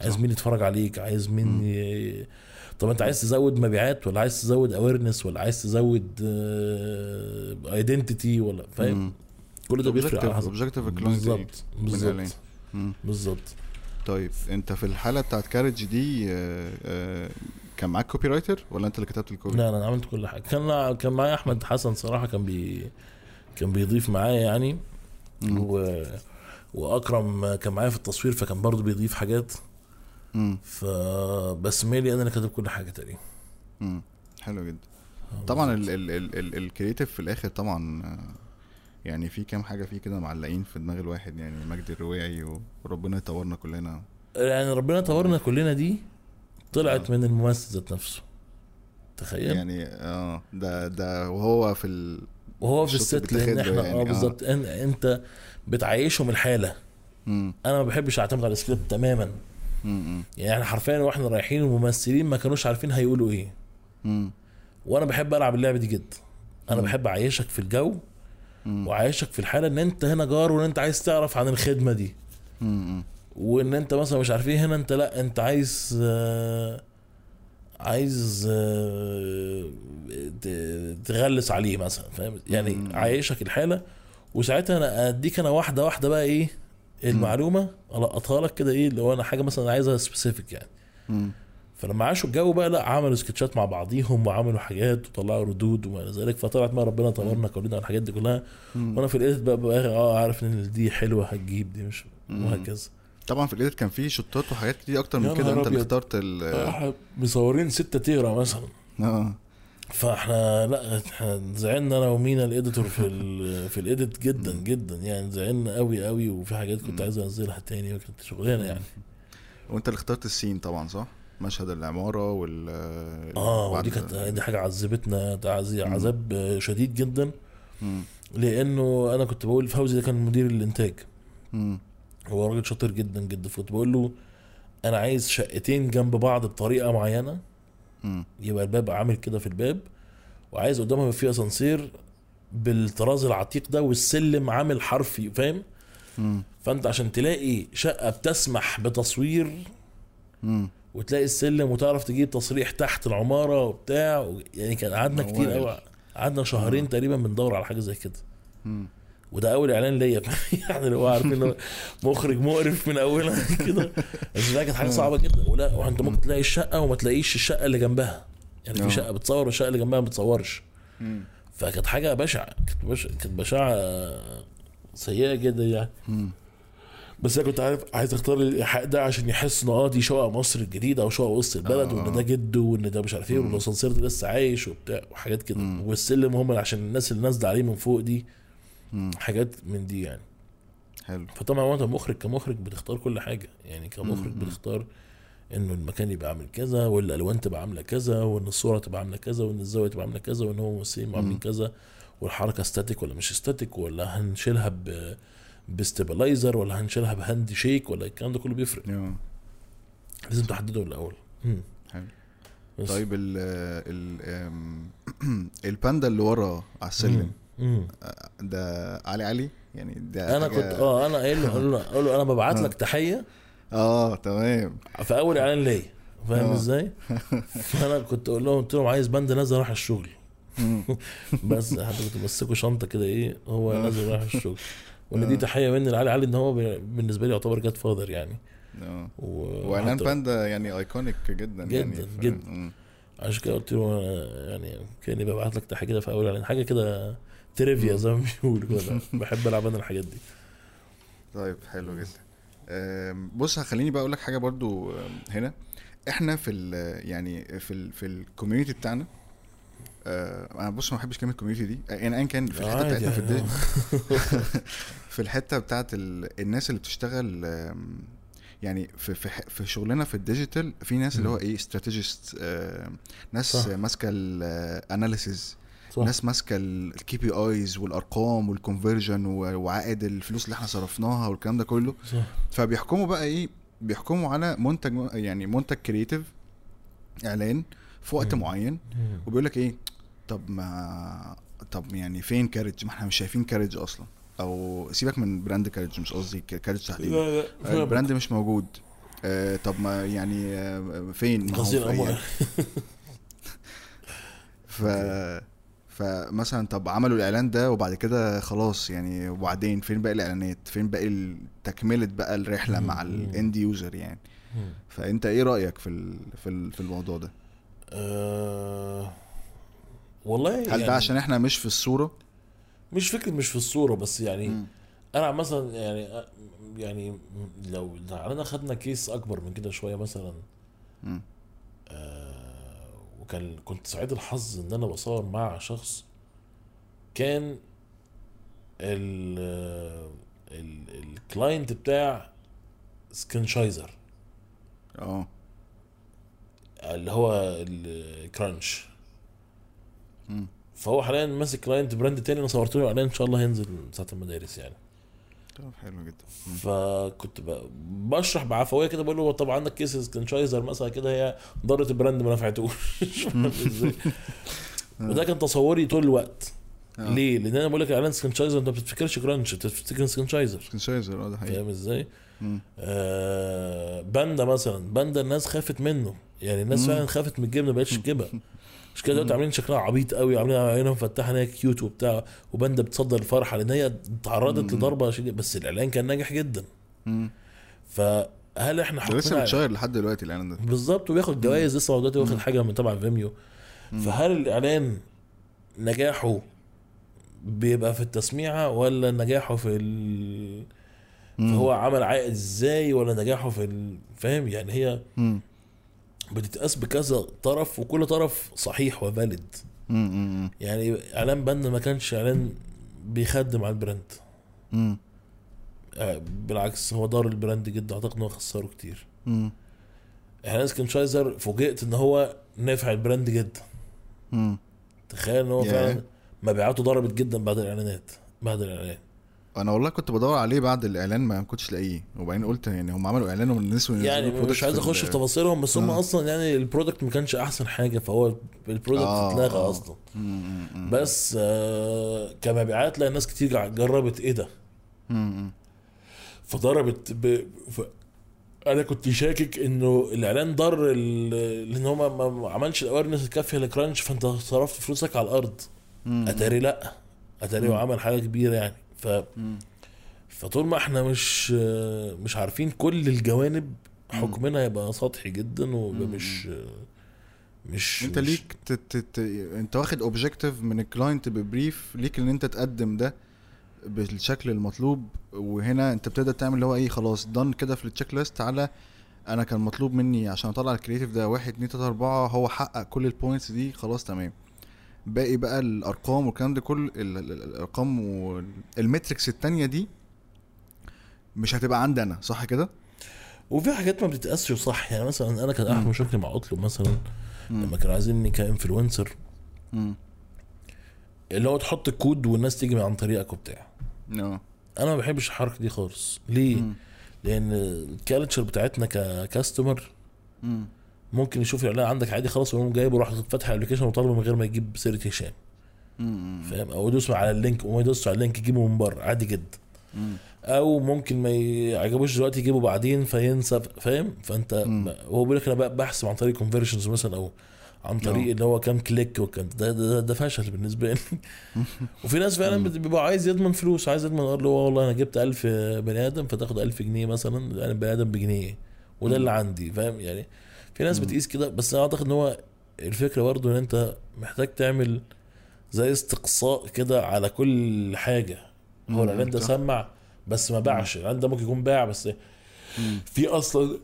عايز. مين يتفرج عليك عايز مين. ي... طب أنت عايز تزود مبيعات ولا عايز تزود awareness ولا عايز تزود identity ولا فاهم. كل ده بيفرق على حسب بالظبط الإعلان. بالظبط. بالظبط طيب أنت في الحالة بتاعت كارج دي آه، آه، كان معاك copywriter ولا أنت اللي كتبت ال copy؟ لا أنا عملت كل حاجة كان كان معايا أحمد حسن صراحة كان بي كان بيضيف معايا يعني. و... وأكرم كان معايا في التصوير فكان برضه بيضيف حاجات. فبس mainly أنا اللي كاتب كل حاجة تقريبا. حلو جدا. طبعا ال ال ال ال ال creative في الآخر طبعا آه، يعني في كام حاجة فيه كده معلقين في دماغ الواحد يعني مجدي الرواعي وربنا يطورنا كلنا. يعني ربنا طورنا كلنا دي طلعت من الممثل ذات نفسه. تخيل. يعني آه ده ده وهو في ال... وهو في الست لأن إحنا يعني، آه آه. بالظبط إن- أنت بتعيشهم الحاله مم. أنا ما بحبش أعتمد على السكريبت تماما مم. يعني إحنا حرفيا وإحنا رايحين الممثلين ما كانوش عارفين هيقولوا إيه مم. وأنا بحب ألعب اللعبه دي جدا أنا مم. بحب أعيشك في الجو مم. وأعيشك في الحالة إن أنت هنا جار وإن أنت عايز تعرف عن الخدمة دي مم. وإن أنت مثلا مش عارف إيه هنا أنت لأ أنت عايز آه، عايز آه، تغلس عليه مثلا فاهم يعني مم. عايشك الحالة وساعتها أنا أديك أنا واحدة واحدة بقى إيه المعلومة ألقطها لك كده إيه اللي هو أنا حاجة مثلا عايزها سبيسيفيك يعني مم. فلما عاشوا الجو بقى لأ عملوا سكتشات مع بعضيهم وعملوا حاجات وطلعوا ردود وما إلى ذلك فطلعت ما ربنا طورنا كلنا على الحاجات دي كلها مم. وأنا في الإيديت بقى, بقى آه عارف إن دي حلوة هتجيب دي مش. وهكذا طبعا في الإيديت كان في شوتات وحاجات كتير أكتر من كده أنت اللي. اخترت ال إحنا مصورين ستة تيرا مثلا. آه. فإحنا لا إحنا زعلنا أنا ومينا الاديتور في ال في الاديت جدا جدا. يعني زعلنا قوي قوي وفي حاجات كنت عايز أنزلها تاني وكانت شغلانة يعني. وأنت اللي اخترت السين طبعا صح؟ مشهد العمارة وال آه ودي كانت دي حاجة عذبتنا عذاب شديد جدا. مم. لأنه أنا كنت بقول فوزي ده كان مدير الإنتاج. مم. هو راجل شاطر جدا جدا فكنت بقول له أنا عايز شقتين جنب بعض بطريقة معينة مم. يبقى الباب عامل كده في الباب وعايز قدامها يبقى فيه أسانسير بالطراز العتيق ده والسلم عامل حرفي فاهم. فأنت عشان تلاقي شقة بتسمح بتصوير مم. وتلاقي السلم وتعرف تجيب تصريح تحت العمارة وبتاع يعني كان قعدنا كتير. قوي قعدنا شهرين تقريبا بندور على حاجة زي كده. وده أول إعلان ليا. يعني اللي هو عارفين إن هو مخرج مقرف من أولها كده. بس ده كانت حاجة صعبة جدا. ولا وأنت ممكن تلاقي الشقة وما تلاقيش الشقة اللي جنبها. يعني آه. في شقة بتصور والشقة اللي جنبها ما بتصورش. فكانت حاجة بشعة. كانت بش... كانت بشاعه سيئة جدا يعني. بس أنا كنت عارف عايز أختار الإيحاء ده عشان يحس ان آه دي شقق مصر الجديدة أو شقق وسط البلد آه. وإن ده جده وإن ده مش عارف إيه والاسانسير لسه عايش وبتاع وحاجات كده. والسلم هم عشان الناس اللي نازلة عليه من فوق دي. مم. حاجات من دي يعني حلو فطبعا وانت مخرج كمخرج بتختار كل حاجة يعني كمخرج مم. بتختار إنه المكان يبقى عامل كذا والألوان تبقى عاملة كذا وإن الصورة تبقى عاملة كذا وإن الزاوية تبقى عاملة كذا وإن هو ممثلين عاملين. كذا والحركة static ولا مش static ولا هنشيلها ب ب stabilizer ولا هنشيلها ب hand shake ولا الكلام ده كله بيفرق آه. لازم تحدده من الأول. حلو. طيب ال ال الباندا اللي ورا على السلم. ده علي علي يعني ده أنا كنت آه أنا قايل له قايل له أنا ببعت آه. لك تحية آه تمام في أول إعلان ليا فاهم آه. إزاي؟ فأنا كنت أقول لهم قلت لهم عايز بند نازل رايح الشغل. بس حتى كنت ماسكه شنطة كده إيه هو آه. نازل رايح الشغل وإن دي. تحية مني لعلي علي إن هو بالنسبة لي يعتبر جاد فاذر يعني و- وإعلان باندا يعني أيكونيك جدا جدا، يعني ف- جدا. عشان كده قلت له يعني كأني ببعت لك تحية كده في أول إعلان حاجة كده trivia زي ما بيقولوا كده. بحب ألعب أنا الحاجات دي. طيب حلو جدا. بص خليني بقى أقول لك حاجة برضو هنا. إحنا في ال يعني في ال في ال community بتاعنا آه، أنا بص ما بحبش كلمة community دي. آه، يعني ايا كان في الحتة بتاعتنا في يعني. الدنيا في الحتة بتاعت ال... الناس اللي بتشتغل يعني في في في شغلنا في ال digital في ناس اللي هو إيه strategist ناس صح. ماسكة ال analysis صح. ناس ماسكة ال KPIs والأرقام وال conversion وعائد الفلوس اللي إحنا صرفناها والكلام ده كله. صح. فبيحكموا بقى إيه؟ بيحكموا على منتج يعني منتج creative إعلان في وقت مم. معين. وبيقول لك إيه؟ طب ما طب يعني فين كارج ما إحنا مش شايفين كارج أصلا. أو سيبك من brand كارج مش قصدي كارج تحديدا. لا لا فاهمك. ال brand مش موجود. آه طب ما يعني آه فين؟ قصدي الأموال. ف فمثلا طب عملوا الإعلان ده وبعد كده خلاص يعني وبعدين فين باقي الإعلانات فين باقي تكملة بقى الرحلة مم. مع. الاند يوزر يعني مم. فأنت إيه رأيك في ال... في ال... في الموضوع ده آه، والله هل يعني ده عشان إحنا مش في الصورة مش فكرة مش في الصورة بس يعني مم. أنا مثلا يعني يعني لو تعالى خدنا case أكبر من كده شوية مثلا مم. آه وكان كنت سعيد الحظ إن أنا بصور مع شخص كان ال ال- ال client بتاع سكنشايزر آه. اللي هو الكرانش. فهو حاليا ماسك client brand تاني أنا صورت له اعلان إن شاء الله هينزل ساعة المدارس يعني. طب حلو جدا. فكنت بشرح بعفوية كده بقول له طب عندك case سكنشايزر مثلا كده هي ضرت ال brand ما نفعتوش؟ وده كان تصوري طول الوقت آه. ليه؟ لأن أنا بقول لك اعلان سكنشايزر أنت ما بتفتكرش كرانش أنت بتفتكر سكنشايزر سكنشايزر آه ده حقيقي فاهم إزاي؟ آه باندا مثلا باندا الناس خافت منه يعني الناس مم. فعلا خافت من الجبنه ما بقتش تجيبها مش كده؟ دلوقتي عاملين شكلها عبيط قوي عاملين عينها مفتحه ان هي cute وبتاع وباندا بتصدر الفرحة لأن هي تعرضت. لضربة بس الإعلان كان ناجح جدا. فهل إحنا ده لسه بت share لحد دلوقتي الإعلان ده. بالظبط وبياخد جوائز لسه دلوقتي واخد حاجة من تبع فيميو فهل الإعلان نجاحه بيبقى في التسميعة ولا نجاحه في ال... فهو عمل عائد إزاي ولا نجاحه في ال... فاهم؟ يعني هي. بتتقاس بكذا طرف وكل طرف صحيح و valid. يعني إعلان باندا ما كانش إعلان بيخدم على ال brand. آه، بالعكس هو ضار ال brand جدا أعتقد إن هو خسره كتير. اعلان سكنشايزر فوجئت إن هو نافع ال brand جدا. تخيل إن هو. فعلا مبيعاته ضربت جدا بعد الإعلانات بعد الإعلان أنا والله كنت بدور عليه بعد الاعلان ما كنتش لاقيه. وبعدين قلت يعني هم عملوا اعلان ومن الناس يعني مش عايز اخش في تفاصيلهم بس هم آه. أصلا يعني ال product ما كانش احسن حاجة فهو البرودكت آه، اتلغى آه. أصلا. تفاصيل بس آه كمبيعات لا ناس كتير جربت إيه ده؟ فضربت ب... ف... أنا كنت شاكك انه الاعلان ضر ال- لأن هو ما- عملش ال awareness الكافية لكرانش فانت صرفت فلوسك على الأرض. أتاري لا. أتاري هو عمل حاجة كبيرة يعني. ف فطول ما إحنا مش مش عارفين كل الجوانب حكمنا يبقى سطحي جدا ويبقى مش مش انت مش- ليك ت... ت... ت... انت واخد objective من ال client ب brief ليك ان انت تقدم ده بالشكل المطلوب وهنا انت بتبدا تعمل اللي هو إيه خلاص done كده في ال checklist على أنا كان مطلوب مني عشان أطلع ال creative ده واحد اتنين تلاتة أربعة هو حقق كل ال points دي خلاص تمام. باقي بقى الأرقام والكلام ده كل ال- ال- ال- الأرقام وال metrics التانية دي مش هتبقى عندي أنا صح كده؟ وفي حاجات ما بتتقاسش صح يعني مثلا أنا كان أحد مشاكلي مع اطلب مثلا مم. لما كانوا عايزيني ك influencer. اللي هو تحط الكود والناس تيجي عن طريقك وبتاع آه أنا ما بحبش الحركة دي خالص ليه مم. لأن ال culture بتاعتنا ك customer. ممكن يشوف الاعلان عندك عادي خلاص ويقوم جايب وراح فاتح ال application وطالبه من غير ما يجيب سيرة هشام. فاهم؟ أو يدوس على ال link وما يدوس على ال link يجيبه من بره عادي جدا. مم. أو ممكن ما يعجبوش دلوقتي يجيبه بعدين فينسى فاهم؟ فأنت هو بيقول لك أنا بحسب عن طريق conversions مثلا أو عن طريق اللي هو كام click وكان ده, ده, ده, ده فشل بالنسبة لي. وفي ناس فعلا بيبقى عايز يضمن فلوس عايز يضمن يقول له والله أنا جبت 1000 بني آدم فتاخد 1000 جنيه مثلا يعني بني آدم بجنيه. وده اللي عندي فاهم؟ يعني في ناس بتقيس كده بس أنا أعتقد إن هو الفكرة برضو إن أنت محتاج تعمل زي استقصاء كده على كل حاجة هو الاعلان ده. سمع بس ما باعش الاعلان ده ممكن يكون باع بس مم. في أصلا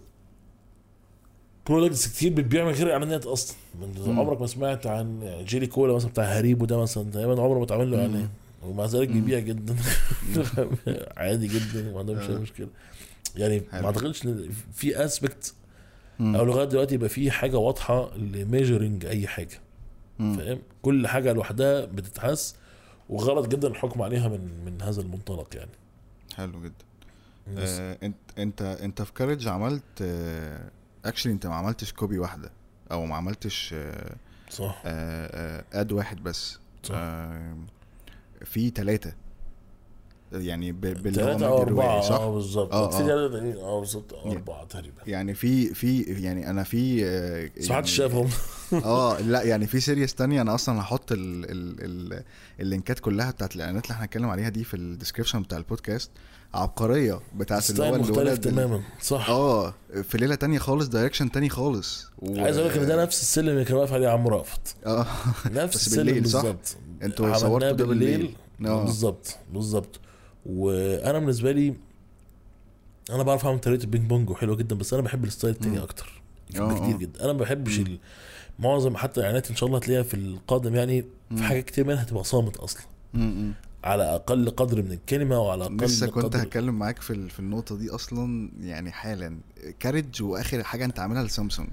برودكتس كتير بتبيع من غير اعلانات أصلا من. عمرك ما سمعت عن يعني جيلي كولا مثلا بتاع هريبو ده مثلا تقريبا عمره ما اتعمل له. إعلان ومع ذلك بيبيع جدا عادي جدا وما عندهمش آه. مشكلة يعني. ما أعتقدش إن في اسبكت مم. أو لغاية دلوقتي يبقى في حاجة واضحة لميجرنج أي حاجة. فاهم؟ كل حاجة لوحدها بتتحس وغلط جدا الحكم عليها من من هذا المنطلق يعني. حلو جدا. آه انت أنت أنت في كارج عملت اكشلي أنت ما عملتش كوبي واحدة أو ما عملتش آه صح. آه آه اد واحد بس. صح. آه في ثلاثة يعني باللي ثلاثة أو أربعة صح؟ آه بالظبط آه، آه. ثلاثة تانيين آه بالظبط آه، أربعة تقريبا يعني في في يعني أنا في آه، بس ما حدش يعني- شافهم آه لأ يعني في series تانية أنا أصلا هحط ال ال ال اللينكات كلها بتاعت الإعلانات اللي إحنا هنتكلم عليها دي في ال description بتاع البودكاست عبقرية بتاعت اللي هو الولد ال- تماما صح آه في ليلة تانية خالص direction تاني خالص و... عايز أقول لك ده نفس السلم اللي كان واقف عليه عمرو رافت آه نفس السلم بالليل،؟ بالظبط أنتوا صورتوا ده بالليل. آه. بالظبط بالظبط وأنا بالنسبة لي أنا بعرف اعمل طريقه ال ping pong وحلوه جدا بس أنا بحب ال style التاني. أكتر آه، بكتير آه. جدا أنا ما بحبش معظم حتى الاعلانات ان شاء الله هتلاقيها في القادم يعني في. حاجات كتير منها هتبقى صامت أصلا. على أقل قدر من الكلام وعلى أقل لسه كنت قدر هتكلم معاك في في النقطة دي أصلا يعني حالا كارج واخر حاجة انت عاملها لسامسونج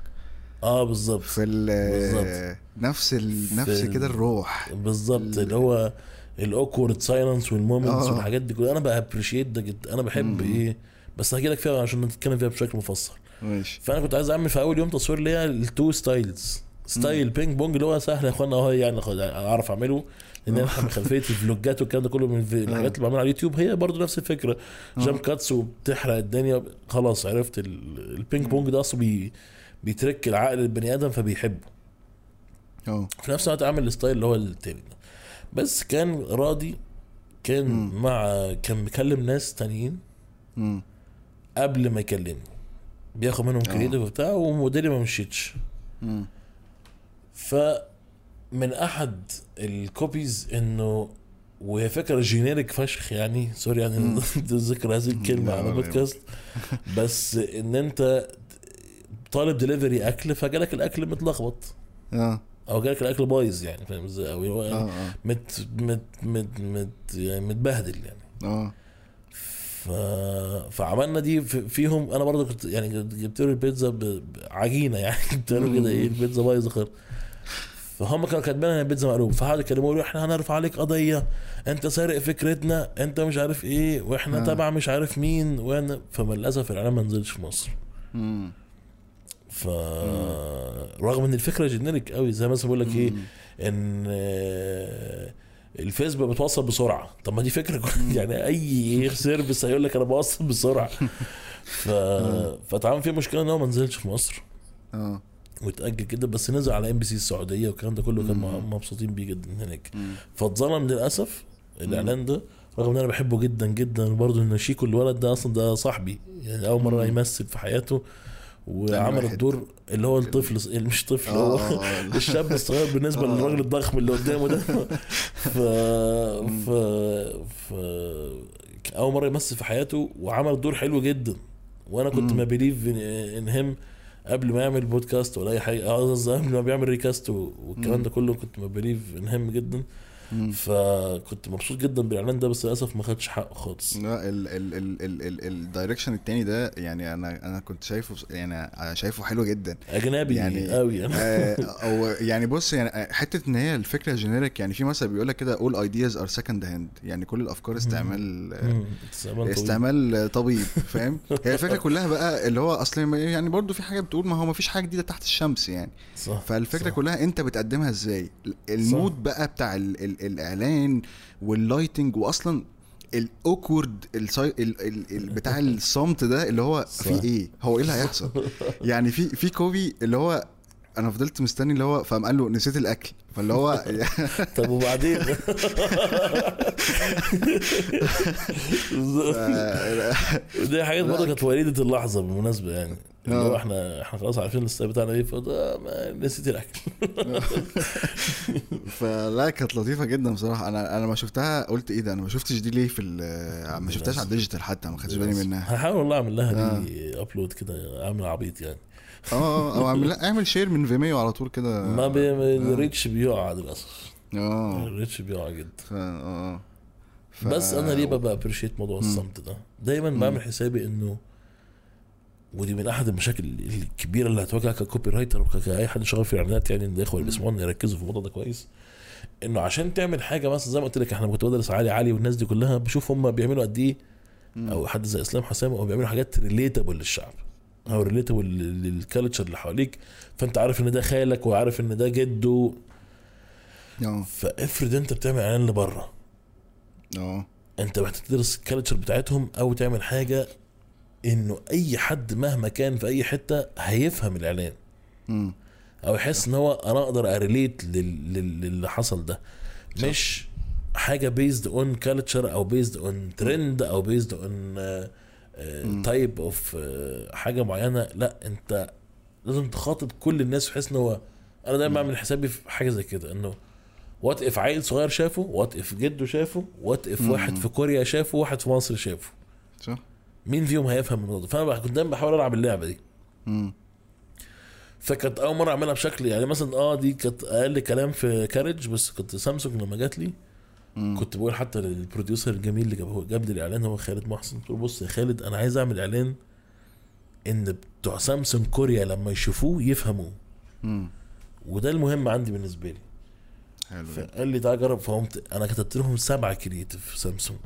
آه بالظبط في ال بالظبط. نفس ال نفس كده الروح بالظبط ال- اللي هو ال awkward silence وال moments آه. والحاجات دي كلها. أنا ب appreciate ده جدا أنا بحب مم. إيه بس هحكي لك فيها عشان نتكلم فيها بشكل مفصل. ماشي. فأنا كنت عايز أعمل في أول يوم تصوير ليا ال two styles. style ping pong اللي هو سهل يا إخوانا أهو يعني أعرف أعمله. لأن أنا من خلفية الفلوجات والكلام ده كله من الف- الحاجات اللي بعملها على اليوتيوب. هي برضو نفس الفكرة. jump cuts وبتحرق الدنيا. خلاص عرفت ال- البينج بونج ده أصلا بي بيترك العقل البني آدم فبيحبه. آه. في نفس الوقت عامل الستايل اللي هو التاني ده. بس كان راضي كان مم. مع كان مكلم ناس تانيين مم. قبل ما يكلمني بياخد منهم آه. كريديف وبتاع وموديلي ما مشيتش مم. فمن أحد الكوبيز إنه وهي فكرة جينيريك فشخ يعني سوري يعني. ذكر هذه الكلمة على بودكاست بس إن أنت طالب دليفري أكل فجالك الأكل متلخبط آه أو جالك الأكل بايظ يعني فاهم إزاي؟ أو هو آه آه. مت مت مت مت يعني متبهدل يعني. آه. ف... فعملنا دي في- فيهم أنا برضه كنت يعني جبت له البيتزا بعجينه يعني جبت له كده إيه البيتزا بايظة خالص. فهم كانوا كاتبين إن البيتزا مقلوب فقعدوا يكلموا يقولوا إحنا هنرفع عليك قضية أنت سارق فكرتنا أنت مش عارف إيه وإحنا آه. تبع مش عارف مين وأنا فللأسف الاعلان ما نزلش في مصر. مم. ف رغم إن الفكرة generic قوي زي مثلا بقول لك إيه. إن آه، الفيسبوك بتوصل بسرعة طب ما دي فكرة يعني أي service هيقول لك أنا بوصل بسرعة ف فاتعمل فيه مشكلة إن هو ما نزلش في مصر آه واتاجل كده بس نزل على ام بي سي السعودية والكلام ده كله كان. مبسوطين بيه جدا هناك. فاتظلم للأسف الإعلان ده رغم إن أنا بحبه جدا جدا برضه إن شيكو الولد ده أصلا ده صاحبي يعني أول مرة. يمثل في حياته وعمل. الدور اللي هو الطفل مش طفل آه هو آه. الشاب الصغير بالنسبة آه. للراجل الضخم اللي قدامه ده ف ف ف أول مرة يمثل في حياته وعمل دور حلو جدا وأنا كنت. ما believe in him قبل ما يعمل بودكاست ولا أي حاجة قبل ما بيعمل ريكاست والكلام. ده كله كنت ما believe in him جدا مم. فكنت مبسوط جدا بالإعلان ده بس للأسف ما خدش حقه خالص. لا ال ال ال ال ال ال direction التاني ده يعني أنا أنا كنت شايفه يعني شايفه حلو جدا. أجنبي يعني- قوي يعني. آه، أو يعني بص يعني حتة إن هي الفكرة generic يعني في مثل بيقول لك كده all ideas are second hand. يعني كل الأفكار استعمال. استعمال طبيب فاهم؟ هي الفكرة كلها بقى اللي هو أصل يعني برضو في حاجة بتقول ما هو ما فيش حاجة جديدة تحت الشمس يعني. صح فالفكرة صح. كلها أنت بتقدمها إزاي؟ ال mood بقى بتاع ال ال الإعلان وال lighting واصلا ال awkward ال si... ال... ال... ال... بتاع الصمت ده اللي هو. في إيه؟ هو إيه اللي هيحصل؟ يعني في في copy اللي هو أنا فضلت مستني اللي هو فقام قال له نسيت الأكل. فاللي هو طب وبعدين؟ دي حاجات برضه كانت وليدة اللحظة بالمناسبة يعني. اللي هو آه. إحنا إحنا خلاص عارفين ال style بتاعنا إيه فده ما نسيت الاكل فلا كانت لطيفة جدا بصراحة. أنا أنا ما شفتها قلت إيه ده؟ أنا ما شفتش دي ليه في ال- ما شفتهاش على ال digital حتى ما خدتش بالي منها. هحاول والله أعمل لها دي upload كده أعمل عبيط يعني. آه أو أعمل أعمل share من فيميو على طول كده. ما بي... ال reach بيقع للأسف. آه. ال reach بيقع جدا. آه ف... بس أنا ليه ببقى appreciate موضوع الصمت ده؟ دايما بعمل حسابي إنه ودي من أحد المشاكل الكبيرة اللي هتواجهك ك copywriter وكاي حد شغال في الاعلانات يعني الاخوه اللي بيسمعونا يركزوا في الموضوع ده كويس. إنه عشان تعمل حاجة مثلا زي ما قلت لك إحنا كنت بدرس علي علي والناس دي كلها بشوف هم بيعملوا قد إيه. أو حد زي إسلام حسام أو بيعملوا حاجات relatable للشعب أو relatable لل culture اللي حواليك. فأنت عارف إن ده خالك وعارف إن ده جده. آه. فافرض أنت بتعمل إعلان لبره. آه. أنت محتاج تدرس ال culture بتاعتهم أو تعمل حاجة إنه أي حد مهما كان في أي حتة هيفهم الإعلان. أو يحس إن هو أنا أقدر أ relate لل- لل- للي حصل ده. مش حاجة based on culture أو based on trend أو based on type of حاجة معينة. لا أنت لازم تخاطب كل الناس بحيث إن هو أنا دايما بعمل حسابي في حاجة زي كده. إنه what if عيل صغير شافه؟ what if جده شافه؟ what if واحد في كوريا شافه؟ وواحد في مصر شافه؟ صح. مين فيهم هيفهم الموضوع ده؟ فأنا كنت دايما بحاول ألعب اللعبة دي. امم فكانت أول مرة أعملها بشكل يعني مثلا آه دي كانت أقل كلام في كارج بس كنت سامسونج لما جات لي. مم. كنت بقول حتى لل producer الجميل اللي جاب جاب لي الإعلان هو خالد محسن. قلت له بص يا خالد أنا عايز أعمل إعلان إن بتوع سامسونج كوريا لما يشوفوه يفهموه. وده المهم عندي بالنسبة لي. حلو. فقال لي تعالى جرب فقمت أنا كتبت لهم سبعة creative سامسونج.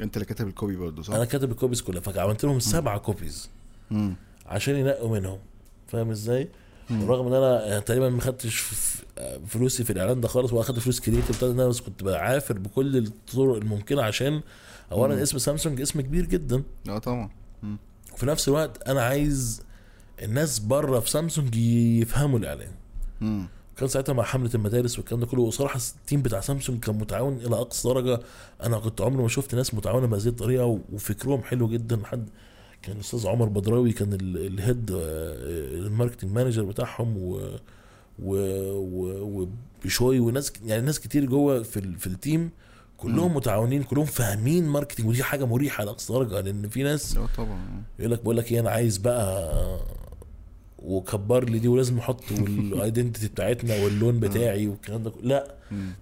انت اللي كاتب ال copy برضه صح؟ أنا كاتب ال copies كلها فعملت لهم سبعه copies مم. عشان ينقوا منهم فاهم إزاي؟ رغم ان أنا يعني تقريبا ما خدتش فلوسي في الإعلان ده خالص ولا اخدت فلوس creative بتاعت أنا بس كنت بعافر بكل الطرق الممكنة عشان اولا مم. اسم سامسونج اسم كبير جدا آه طبعا وفي نفس الوقت أنا عايز الناس بره في سامسونج يفهموا الإعلان مم. كان ساعتها مع حملة المدارس والكلام ده كله. وصراحة ال team بتاع سامسونج كان متعاون إلى أقصى درجة. أنا كنت عمري ما شفت ناس متعاونة بهذه الطريقة وفكرهم حلو جدا. حد كان الأستاذ عمر بدراوي كان ال- ال head آه، ال marketing manager بتاعهم و و وبشوي وناس يعني ناس كتير جوه في ال- في ال team كلهم. متعاونين كلهم فاهمين marketing ودي حاجة مريحة لأقصى درجة لأن في ناس آه طبعا. يقول لك بقول لك إيه أنا عايز بقى وكبر لي دي ولازم نحط ال identity بتاعتنا واللون بتاعي والكلام ده. لا.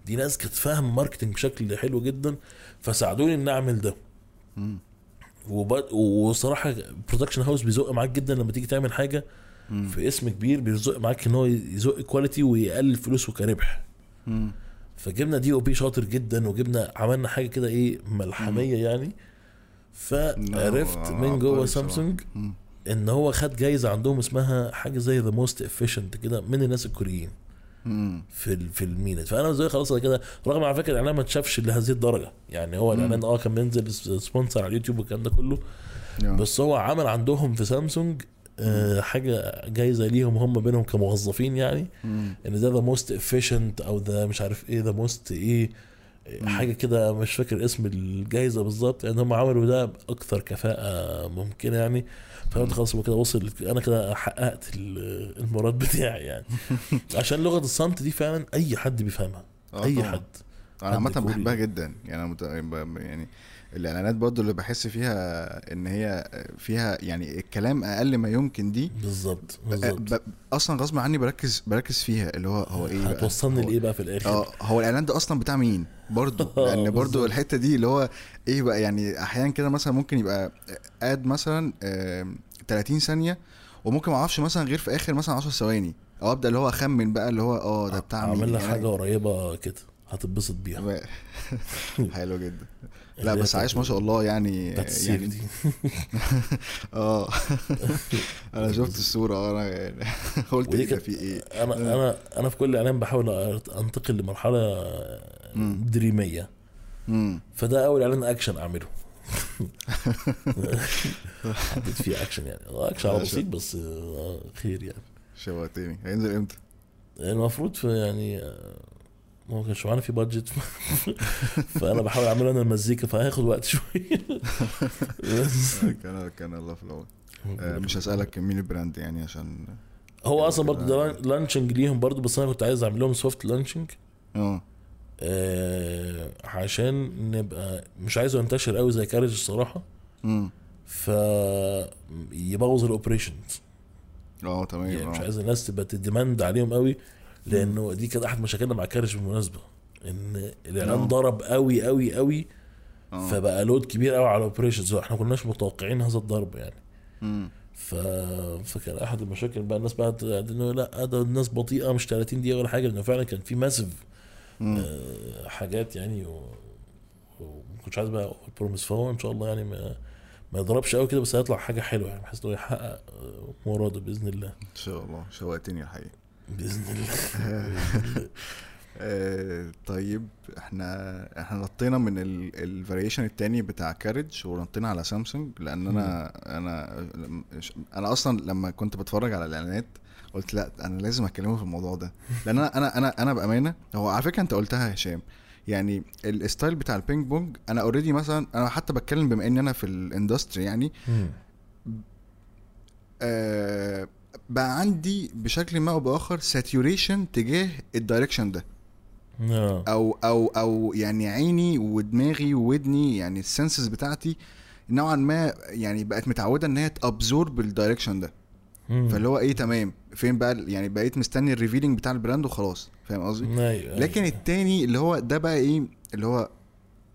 دي ناس كانت فاهم marketing بشكل حلو جدا فساعدوني ان أعمل ده. وب- وصراحة production house بيزق معاك جدا لما تيجي تعمل حاجة. في اسم كبير بيزق معاك إن هو يزق quality ويقلل فلوسه كربح. فجبنا DOP شاطر جدا وجبنا عملنا حاجة كده إيه ملحمية يعني فعرفت لا، من جوه. سامسونج. إن هو خد جايزة عندهم اسمها حاجة زي the most efficient كده من الناس الكوريين. في في المينت فأنا زي خلاص كده رغم على فكرة الإعلان ما اتشافش لهذه الدرجة يعني هو الإعلان آه كان بينزل sponsor على اليوتيوب والكلام ده كله. بس هو عمل عندهم في سامسونج آه حاجة جايزة ليهم هم بينهم كموظفين يعني. إن ده the most efficient أو the مش عارف إيه the most إيه. حاجة كده مش فاكر اسم الجائزه بالظبط يعني هم عملوا ده بأكثر كفاءة ممكنة يعني قلت خلاص هو كده وصل أنا كده حققت ال- المراد بتاعي يعني. عشان لغة الصمت دي فعلا أي حد بيفهمها. آه أي. حد. أنا عامة. بحبها جدا. يعني أنا مت... يعني الإعلانات برضو اللي بحس فيها إن هي فيها يعني الكلام أقل ما يمكن دي بالظبط ب... بالظبط. أصلا غصب عني بركز بركز فيها. اللي هو هو إيه هتوصلني. لإيه بقى في الآخر؟ آه هو الإعلان ده أصلا بتاع مين؟ برضو. لأن برضو. الحتة دي اللي هو إيه بقى؟ يعني أحيانا كده مثلا ممكن يبقى آد مثلا آم، 30 ثانية وممكن ما أعرفش مثلا غير في آخر مثلا 10 ثواني. أو أبدأ اللي هو أخمن بقى اللي هو آه ده بتاع مين أعمل لك يعني؟ حاجة قريبة كده هتتبسط بيها. حلو جدا. لا بس عايش ما شاء الله يعني يعني آه. أنا شفت الصورة آه أنا يعني قلت إيه ده في إيه؟ أنا أنا أنا في كل اعلان بحاول أنتقل لمرحلة. دريمية. فده أول إعلان أكشن أعمله. حطيت فيه اكشن يعني. آه، اكشن على بسيط بس آه، خير يعني. شوقتني هينزل إمتى؟ المفروض في يعني آه، ما كانش معانا في budget فأنا بحاول أعمله أنا المزيكا فهياخد وقت شوية. بس. كان كان الله في العون. آه، مش هسألك مين ال brand يعني عشان هو أصلا برضه ده launching ليهم برضه بس أنا كنت عايز أعمل لهم soft launching. آه. آه عشان نبقى مش عايزه ينتشر قوي زي كارج الصراحة. امم ف يبوظ ال operations آه تمام. يعني مش آه. عايز الناس تبقى ت demand عليهم قوي لأنه دي كانت أحد مشاكلنا مع كارج بالمناسبة إن الاعلان آه. ضرب قوي قوي قوي آه. فبقى load كبير قوي على ال operations إحنا كناش متوقعين هذا الضرب يعني. مم. ف... فكان أحد المشاكل بقى الناس بقى إنه لا ده الناس بطيئة مش 30 دقيقة ولا حاجة لأنه فعلا كان في massive. آه، حاجات يعني. وما كنتش عايز بقى promise فهو إن شاء الله يعني ما ما يضربش قوي كده بس هيطلع حاجة حلوة يعني. بحيث انه يحقق آه، مراده بإذن الله. إن شاء الله. شوقتني الحقيقة. بإذن الله. آه، طيب إحنا إحنا نطينا من ال variation التاني بتاع كارج ونطينا على سامسونج لأن أنا أنا أنا أصلا لما كنت بتفرج على الإعلانات قلت لا أنا لازم اكلمه في الموضوع ده لأن أنا أنا أنا أنا بأمانة هو على فكرة أنت قلتها يا هشام يعني ال style بتاع ال ping pong أنا already مثلا أنا حتى بتكلم بما ان أنا في ال industry يعني. آه بقى عندي بشكل ما أو بآخر saturation تجاه ال direction ده آه. أو أو أو يعني عيني ودماغي وودني يعني ال senses بتاعتي نوعا ما يعني بقت متعودة إن هي ت absorb ال direction ده. فاللي هو إيه تمام فين بقى يعني بقيت مستني ال revealing بتاع ال brand وخلاص فاهم قصدي؟ أيوة، أيوة. لكن التاني اللي هو ده بقى إيه اللي هو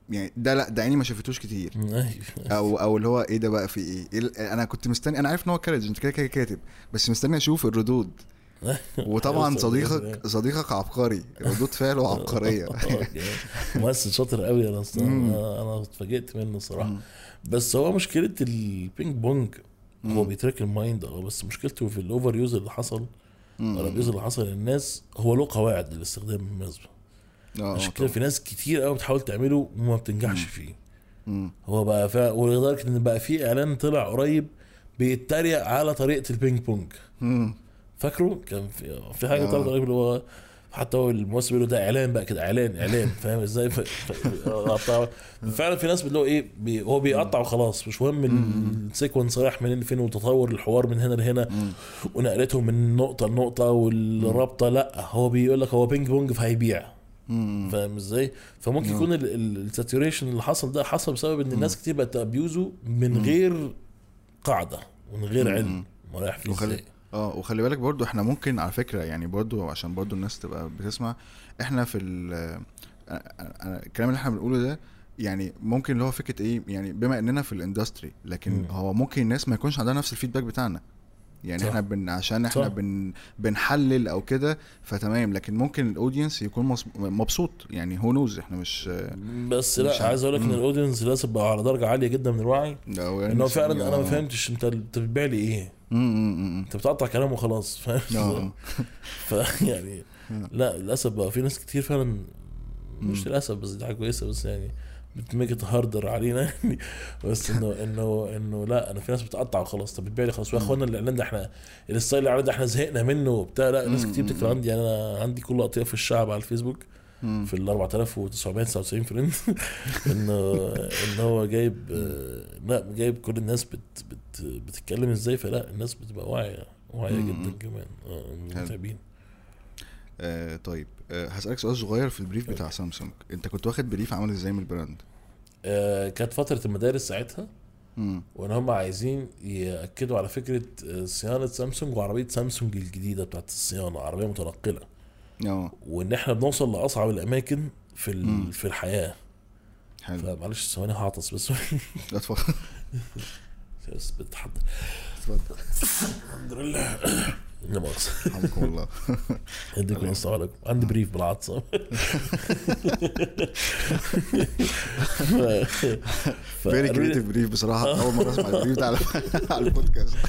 يعني ده لأ ده عيني ما شافتوش كتير. أيوه. أو أو اللي هو إيه ده بقى في إيه, إيه أنا كنت مستني أنا عارف إن هو كارج أنت كده كده كاتب بس مستني أشوف الردود. وطبعا صديقك؟ صديقك عبقري ردود فعله عبقريه ممثل شاطر قوي. أنا أنا اتفاجئت منه الصراحة. بس هو مشكلة ال ping pong هو بي trick ال mind آه بس مشكلته في ال overuse اللي حصل أو ال abuse اللي حصل للناس هو له قواعد للاستخدام بالمناسبة. آه عشان كده في ناس كتير قوي بتحاول تعمله وما بتنجحش فيه. مم. هو بقى فا ولدرجه إن بقى في إعلان طلع قريب بيتريق على طريقة ال ping pong. فاكره؟ كان في في حاجة آه. طلعت قريب اللي هو حتى هو الممثل بيقول ده إعلان بقى كده إعلان إعلان فاهم إزاي؟ ف... ف... فعلا في ناس بتقول إيه بي... هو بيقطع وخلاص مش مهم ال sequence رايح منين لفين وتطور الحوار من هنا لهنا ونقلته من نقطة لنقطة والرابطة لأ هو بيقول لك هو ping pong فهيبيع. فاهم إزاي؟ فممكن يكون ال saturation اللي حصل ده حصل بسبب إن الناس كتير بقت abuse ه من غير قاعدة ومن غير علم ما رايح فيه إزاي؟ آه وخلي بالك برضو إحنا ممكن على فكرة يعني برضو عشان برضو الناس تبقى بتسمع إحنا في ال أنا- أنا- الكلام اللي إحنا بنقوله ده يعني ممكن اللي هو فكرة إيه يعني بما اننا في ال industry لكن مم. هو ممكن الناس ما يكونش عندها نفس ال feedback بتاعنا يعني صح. إحنا بن عشان إحنا صح. بن بنحلل أو كده فتمام لكن ممكن ال audience يكون مبسوط يعني هو knows إحنا مش بس مش لا. عايز أقول لك ان. ال audience للأسف بقى على درجة عالية جدا من الوعي لو إن هو فعلا أنا ما آه. فهمتش أنت بتبيع لي إيه. انت بتقطع كلام وخلاص فاهم آه ف يعني آه. لا للأسف بقى في ناس كتير فعلا مش. للأسف بس دي حاجة كويسة بس يعني بت make harder علينا يعني بس إنه إنه إنه لا أنا في ناس بتقطع وخلاص طب بتبيع لي خلاص يا إخوانا الاعلان ده إحنا ال style الاعلان ده إحنا زهقنا منه وبتاع لا ناس. كتير بتكتب عندي يعني أنا عندي كل أطياف الشعب على الفيسبوك. في ال 4999 friend انه ان هو جايب آه، لا جايب كل الناس بت بت بتتكلم إزاي فلا الناس بتبقى واعية واعية. جدا كمان. آه متابعين آه طيب. آه هسألك سؤال صغير في ال brief بتاع سامسونج. أنت كنت واخد brief عامل إزاي من ال brand؟ آه كانت فترة المدارس ساعتها. وان هم عايزين يأكدوا على فكرة آه، صيانة سامسونج وعربية سامسونج الجديدة بتاعت الصيانة عربية متنقلة. آه. وإن إحنا بنوصل لأصعب الأماكن في ال-. في الحياة. حلو. فمعلش ثواني هعطس بس. لا اتفضل. بس بتحضر. اتفضل. الحمد لله. لا مؤاخذة رحمكم الله. يديكم عليكم عندي بريف بالعطس very creative brief بصراحة. أول مرة أسمع ال brief ده على البودكاست.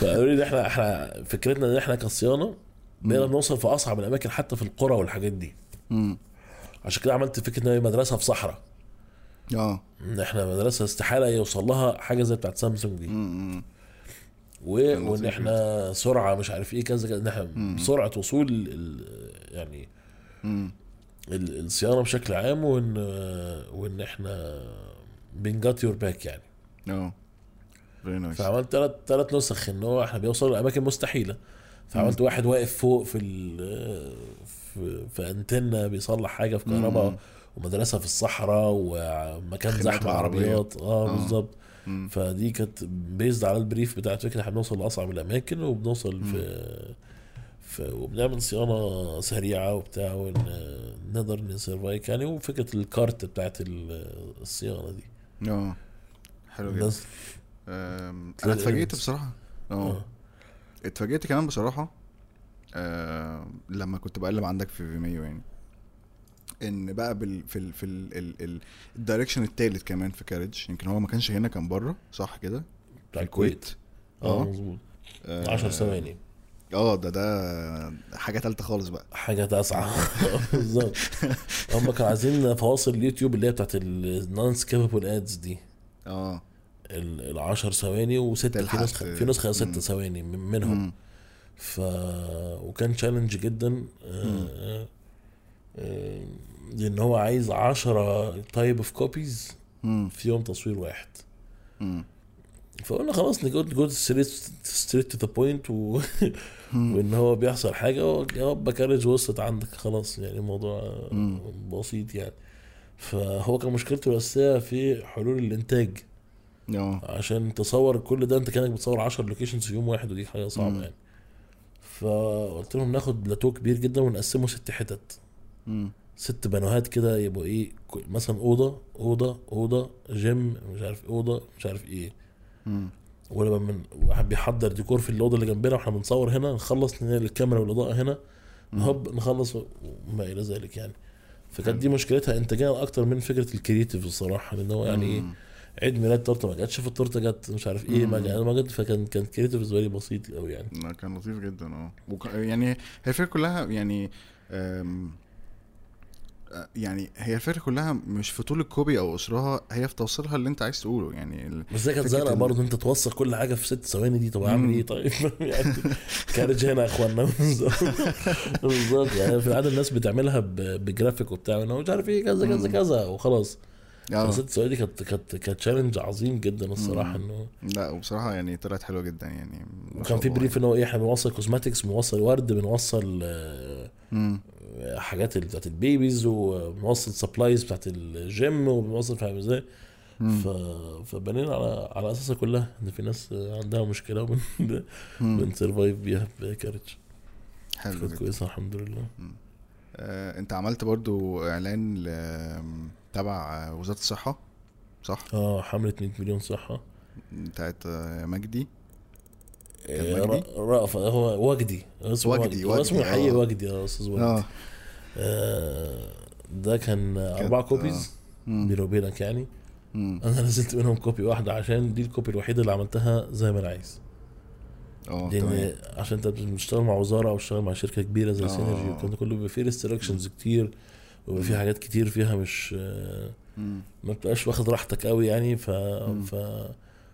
فقالوا لي إحنا إحنا فكرتنا إن إحنا كصيانة بقينا بنوصل في أصعب الأماكن حتى في القرى والحاجات دي. عشان كده عملت فكرة إن هي مدرسة في صحراء. آه. إن إحنا مدرسة استحالة يوصل لها حاجة زي بتاعت سامسونج دي. وان إحنا سرعة مش عارف إيه كذا كذا. ان إحنا سرعة وصول ال... يعني ال- الصيانة بشكل عام وان وإن إحنا بن got your back يعني. آه. فعملت ثلاث ثلاث نسخ إن هو إحنا بيوصلوا لأماكن مستحيلة. فعملت واحد واقف فوق في ال في, في أنتنة بيصلح حاجة في كهرباء مم. ومدرسة في الصحراء ومكان زحمة عربيات. آه آه. بالظبط. مم. فدي كانت based على ال brief بتاعت فكره إحنا بنوصل لأصعب الأماكن وبنوصل في في وبنعمل صيانة سريعة وبتاع ونقدر ن service ك يعني وفكره الكارت بتاعت ال- الصيانة دي. آه. حلو جدا. أنا اتفاجئت بصراحة. آه. آه. اتفاجئت كمان بصراحة آه لما كنت بقلب عندك في فيميو يعني. إن بقى بال في ال في ال ال ال ال direction التالت كمان في كارج يمكن هو ما كانش هنا كان بره صح كده؟ بتاع الكويت. آه آه. مظبوط. آه، 10 ثواني. آه ده ده حاجة تالتة خالص بقى. حاجة تسعة بالظبط. هم كانوا عايزين فواصل اليوتيوب اللي هي بتاعت ال non-skippable ads دي. آه. ال 10 ثواني وستة في ت- في نسخة مم. ستة ثواني من- منهم. ف وكان challenge جدا. آه، آه، لأن هو عايز 10 type of copies. في يوم تصوير واحد مم. فقلنا خلاص ن go go straight to the point وإن هو بيحصل حاجة وجواب كارج وصلت عندك خلاص يعني الموضوع. بسيط يعني فهو كان مشكلته الأساسية في حلول الإنتاج آه عشان تصور كل ده أنت كأنك بتصور 10 locations في يوم واحد ودي حاجة مم. صعبه يعني فقلت لهم ناخد بلاتو كبير جدا ونقسمه ست حتت مم. ست بنوهات كده يبقوا إيه مثلا أوضة أوضة أوضة جيم مش عارف أوضة مش عارف إيه مم. ولما من واحد بيحضر ديكور في الأوضة اللي جنبنا وإحنا بنصور هنا نخلص الكاميرا والأضاءة هنا هوب نخلص وما إلى ذلك يعني فكانت دي مشكلتها انتاجيا أكتر من فكرة ال creative الصراحة لأن هو يعني إيه. عيد ميلاد تورته ما جاتش في التورته جت مش عارف إيه ما. جت ما جت فكان كان creative بالنسبة لي بسيط قوي يعني لا كان لطيف جدا آه وك... يعني هي الفكرة كلها يعني يعني هي الفكرة كلها مش في طول ال copy أو قصرها هي في توصيلها اللي أنت عايز تقوله يعني. بس كانت زنقه برضه أنت توصل كل حاجة في ست ثواني دي طب أعمل. إيه طيب يعني كارج هنا يا اخوانا بالظبط يعني في العادة الناس بتعملها بجرافيك وبتاع مش عارف إيه كذا كذا. كذا وخلاص ست ثواني دي كانت كانت كانت challenge عظيم جدا الصراحة. إنه لا وبصراحة يعني طلعت حلوة جدا يعني وكان في brief إن هو إيه إحنا بنوصل cosmetics بنوصل ورد بنوصل آه،. حاجات اللي بتاعت ال babies وبنوصل supplies بتاعت الجيم وبنوصل فاهم إزاي. ف... فبنينا على على أساسها كلها إن في ناس عندها مشكلة وبن. بن survive بيها بكارج حلو كويسة الحمد لله. آه، أنت عملت برضو إعلان ل... تبع وزارة الصحة صح؟ آه حمله 100 مليون صحة. بتاعت مجدي كان آه، مجدي؟ ر- رأف هو وجدي اسمه وجدي، وجدي, هو وجدي، اسمه الحقيقي آه. وجدي يا أستاذ وجدي. آه. آه ده كان أربع copies مم. بيني وبينك يعني. مم. أنا نزلت منهم copy واحدة عشان دي ال copy الوحيدة اللي عملتها زي ما أنا عايز. آه لأن عشان أنت بتشتغل مع وزارة أو بتشتغل مع شركة كبيرة زي آه. سينرجي والكلام ده كله بيبقى فيه restrictions كتير وبيبقى فيه حاجات كتير فيها مش آه، مم. ما بتبقاش واخد راحتك قوي يعني. ف ف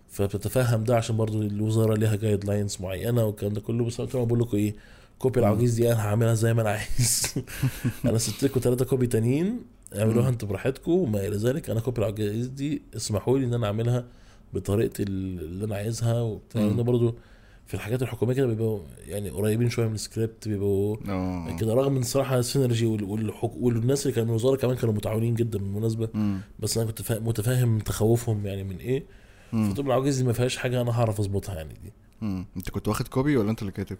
فبتتفهم ده عشان برضو الوزارة ليها guidelines معينة والكلام ده كله. بس أنا بقول لكم إيه copy العواجيز دي أنا هعملها زي ما أنا عايز. أنا سبت لكم ثلاثة copy تانيين اعملوها أنتوا براحتكم وما إلى ذلك. أنا copy العواجيز دي اسمحوا لي إن أنا أعملها بطريقتي اللي أنا عايزها وبتاع. لأن برضو في الحاجات الحكومية كده بيبقوا يعني قريبين شوية من السكريبت بيبقوا آه. كده رغم إن الصراحه سينرجي وال- والحك... والناس اللي كانوا من الوزارة كمان كانوا متعاونين جدا بالمناسبة. بس أنا كنت فا... متفاهم تخوفهم يعني من إيه. فطول العواجيز دي ما فيهاش حاجة أنا هعرف أظبطها يعني دي مم. أنت كنت واخد copy ولا أنت اللي كاتب؟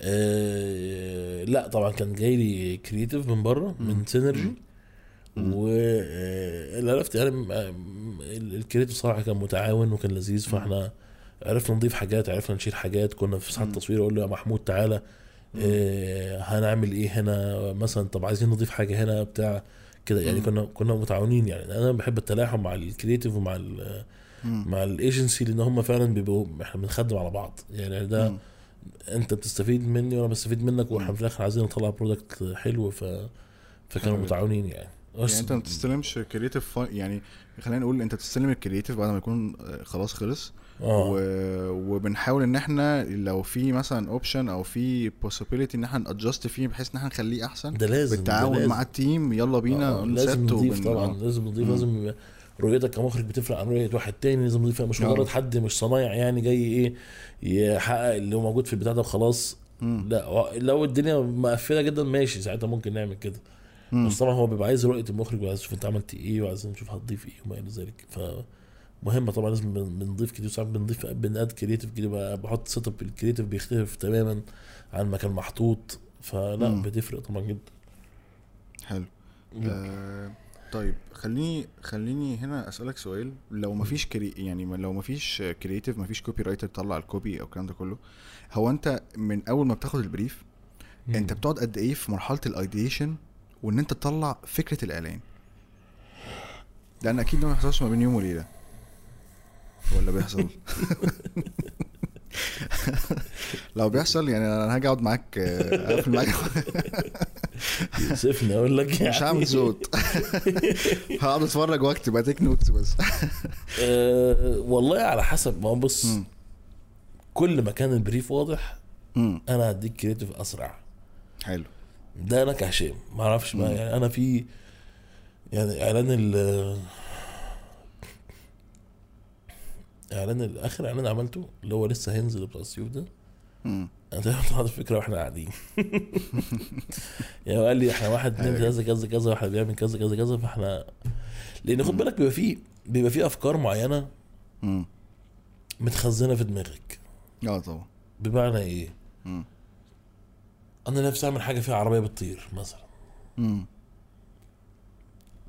آه لا طبعا كان جاي لي creative من بره من سينرجي. واللي عرفت يعني م- ال creative صراحة كان متعاون وكان لذيذ فإحنا عرفنا نضيف حاجات عرفنا نشيل حاجات كنا في ساعة. التصوير أقول له يا محمود تعالى آه هنعمل إيه هنا مثلا طب عايزين نضيف حاجة هنا بتاع كده يعني. كنا كنا متعاونين يعني أنا بحب التلاحم مع ال creative ومع ال مم. مع الايجنسي لأن هم فعلا بيبقوا إحنا بنخدم على بعض يعني ده مم. أنت بتستفيد مني وأنا بستفيد منك وإحنا في الآخر عايزين نطلع product حلو ف فكانوا. متعاونين يعني يعني أنت ما بتستلمش creative يعني خلينا نقول أنت بتستلم الكرييتيف بعد ما يكون آه، خلاص خلص و... وبنحاول ان إحنا لو في مثلا option أو في possibility ان إحنا ن adjust فيه بحيث ان إحنا نخليه احسن ده لازم ده بالتعاون لازم. مع ال team يلا بينا آه، لازم نضيف طبعا آه. لازم نضيف. لازم رؤيتك كمخرج بتفرق عن رؤية واحد تاني لازم نضيف مش آه. مجرد حد مش صنايع يعني جاي إيه يحقق اللي هو موجود في البتاع ده وخلاص. لا لو الدنيا مقفلة جدا ماشي ساعتها ممكن نعمل كده. بس طبعا هو بيبقى عايز رؤية المخرج وعايز يشوف انت عملت إيه وعايز نشوف هتضيف إيه وما إلى ذلك ف مهمة طبعا لازم بن- بنضيف كتير ساعات بنضيف بن add creative كده بحط set up ال creative بيختلف تماما عن ما كان محطوط. فلا مم. بتفرق طبعا جدا. حلو. آه طيب خليني خليني هنا أسألك سؤال. لو مفيش كري يعني ما- لو مفيش creative مفيش copywriter طلع ال copy أو الكلام ده كله هو أنت من أول ما بتاخد ال brief أنت بتقعد قد إيه في مرحلة ال ideation وإن أنت تطلع فكرة الإعلان؟ لأن أكيد ده ما بيحصلش ما بين يوم وليلة. ولا بيحصل؟ لو بيحصل يعني أنا هاجي أقعد معاك آه، أقفل معاك. يوسفني أقول لك يعني. مش هعمل صوت. هقعد أتفرج وأكتب take notes بس. أه والله على حسب. ما هو بص. كل ما كان ال brief واضح. أنا هديك creative أسرع. حلو. ده أنا كهشام ما أعرفش. يعني. أنا في يعني إعلان ال إعلان ال- آخر إعلان عملته اللي هو لسه هينزل بتاع السيوف ده. أنا طلعت الفكرة وإحنا قاعدين يعني قال لي إحنا واحد اتنين. كذا كذا كذا واحد بيعمل كذا كذا كذا فإحنا لأن خد. بالك بيبقى فيه بيبقى فيه أفكار معينة. متخزنة في دماغك آه طبعا بمعنى إيه؟ مم. أنا نفسي أعمل حاجة فيها عربية بتطير مثلا مم.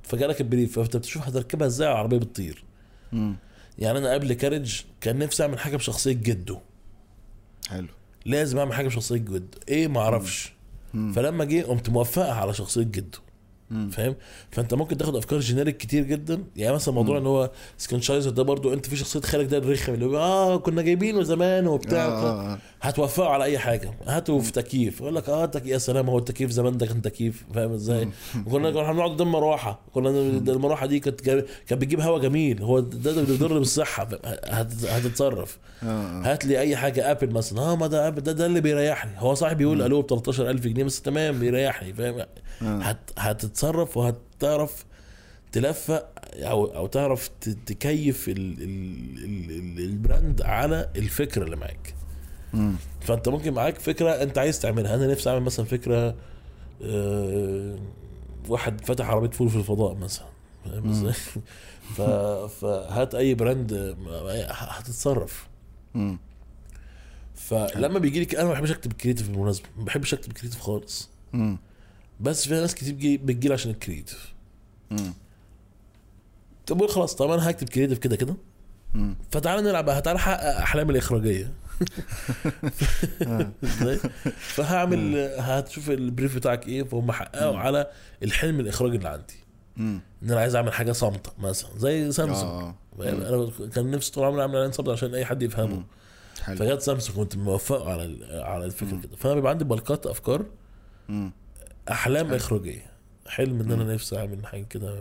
فجالك ال brief فأنت بتشوف هتركبها إزاي على العربيه بتطير مم. يعني أنا قبل كارج كان نفسي أعمل حاجة بشخصية جده. حلو. لازم أعمل حاجة بشخصية جده. إيه؟ ما أعرفش. فلما جه قمت موفقها على شخصية جده. فاهم؟ فأنت ممكن تاخد أفكار generic كتير جدا. يعني مثلا موضوع إن هو سكنشايزر ده برضو أنت في شخصية خالد ده الرخم اللي هو آه كنا جايبينه زمان وبتاع. آه آه آه. هتوفقه على أي حاجة. هاته في تكييف. يقول لك آه تك... يا سلام هو التكييف زمان ده كان تكييف. فاهم إزاي؟ كنا كنا بنقعد قدام مروحة. كنا المروحة دي كانت كانت بتجيب هواء جميل. هو ده ده بيضر بالصحة. هت... هتتصرف. آه، آه. هات لي أي حاجة ابل مثلا. آه ما ده ابل ده, ده اللي بيريحني. هو صاحبي بيقول ألو ب 13000 جنيه بس تمام بيريحني. فاهم. هت... هتتصرف وهتعرف تلفق أو أو تعرف تكيف ال... ال... ال... ال- ال brand على الفكرة اللي معاك. فأنت ممكن معاك فكرة أنت عايز تعملها أنا نفسي أعمل مثلا فكرة آه، واحد فتح عربية فول في الفضاء مثلا فاهم إزاي؟ ف- فهات أي brand آه، هتتصرف. فلما بيجي لي أنا ما بحبش أكتب creative بالمناسبه ما بحبش أكتب creative خالص. بس في ناس كتير بتجي- بتجي لي عشان ال creative مم. طب قول خلاص طب أنا هكتب creative كده كده. فتعالى نلعب بقى تعالى حقق أحلامي الإخراجية آه. إزاي؟ فهعمل هتشوف ال brief بتاعك إيه فهم حققوا على الحلم الاخراجي اللي عندي. إن أنا عايز أعمل حاجة صامتة مثلا زي سامسونج آه فاهم؟ أنا كان نفسي طول عمري أعمل اعلان صامت عشان أي حد يفهمه فجت سامسونج كنت موفقه على على الفكرة كده فأنا بيبقى عندي بلقات أفكار. أحلام إخراجية. حلم إن أنا نفسي أعمل حاجة كده.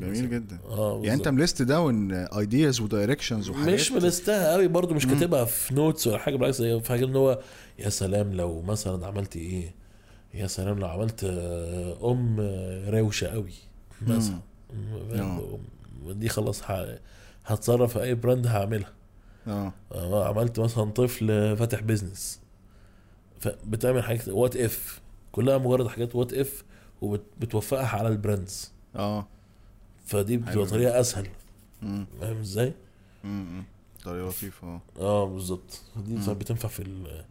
جميل جدا. آه يعني أنت. م list down ideas و directions وحاجات مش م list ها قوي برضو مش كاتبها في notes ولا حاجة بالعكس هي في حاجة إن هو يا سلام لو مثلا عملت إيه؟ يا سلام لو عملت آه، أم آه، روشة قوي مثلا. فاهم؟ دي خلاص هتصرف في أي brand هعملها. آه. آه، عملت مثلا طفل فاتح business فبتعمل حاجات what if كلها مجرد حاجات what if وبتوفقها على ال brands آه فدي بتبقى. طريقة أسهل. فاهم إزاي؟ طريقة لطيفة آه آه بالظبط دي بتنفع في ال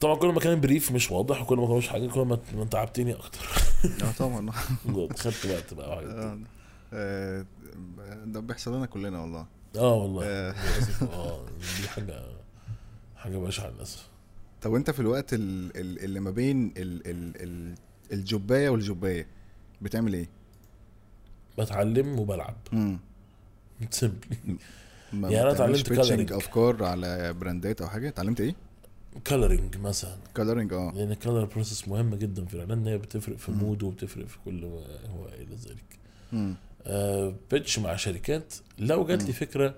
طبعا كل ما كان البريف مش واضح وكل ما كانوش حاجة كل ما أنت تعبتني أكتر آه طبعا خدت وقت بقى وحاجات. آه. آه، ده بيحصل لنا كلنا والله آه والله آه. آه دي حاجة حاجة بشعة للأسف طب انت في الوقت ال- ال- اللي ما بين ال ال ال الجباية والجباية بتعمل إيه؟ بتعلم وبلعب مم. سيمبلي يعني بتعملش اتعلمت coloring. أفكار على براندات أو حاجة اتعلمت إيه؟ كلرنج مثلا كولرنج آه لأن الكلر بروسيس مهمه جدا في الإعلان إن هي بتفرق في المود وبتفرق في كل ما هو إلى ذلك مم. آه بيتش مع شركات لو جات لي فكرة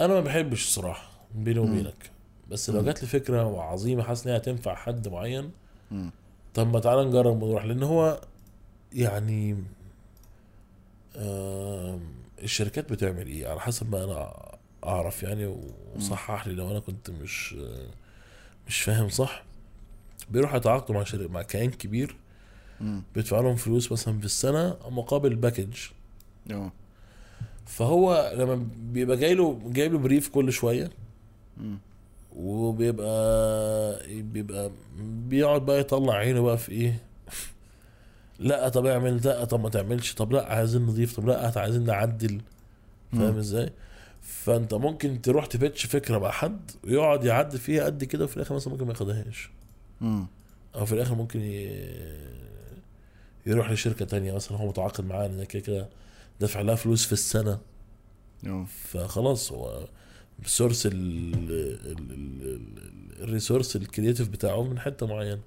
أنا ما بحبش الصراحه بيني وبينك بس لو جات لي فكرة عظيمه حاسس إن هي هتنفع حد معين. طب ما تعالى نجرب ونروح لأن هو يعني آه الشركات بتعمل إيه على حسب ما أنا أعرف يعني وصحح لي لو أنا كنت مش مش فاهم صح بيروحوا يتعاقدوا مع شركة مع كيان كبير. بيدفع لهم فلوس مثلا في السنة مقابل package آه فهو لما بيبقى جاي له جايب له brief كل شوية. وبيبقى بيبقى بيقعد بقى يطلع عينه بقى في إيه؟ لأ طب اعمل ده طب ما تعملش طب لأ عايزين نضيف طب لأ عايزين نعدل. فاهم مم. إزاي؟ فأنت ممكن تروح تبتش فكرة مع حد ويقعد يعدل فيها قد كده وفي الآخر مثلا ممكن ما ياخدهاش. مم. أو في الآخر ممكن ي... يروح لشركة تانية مثلا هو متعاقد معاها ان كده كده دافع لها فلوس في السنة. آه فخلاص هو ال source ال- ال- ال- ال- ال resource ال creative بتاعه من حتة معينة.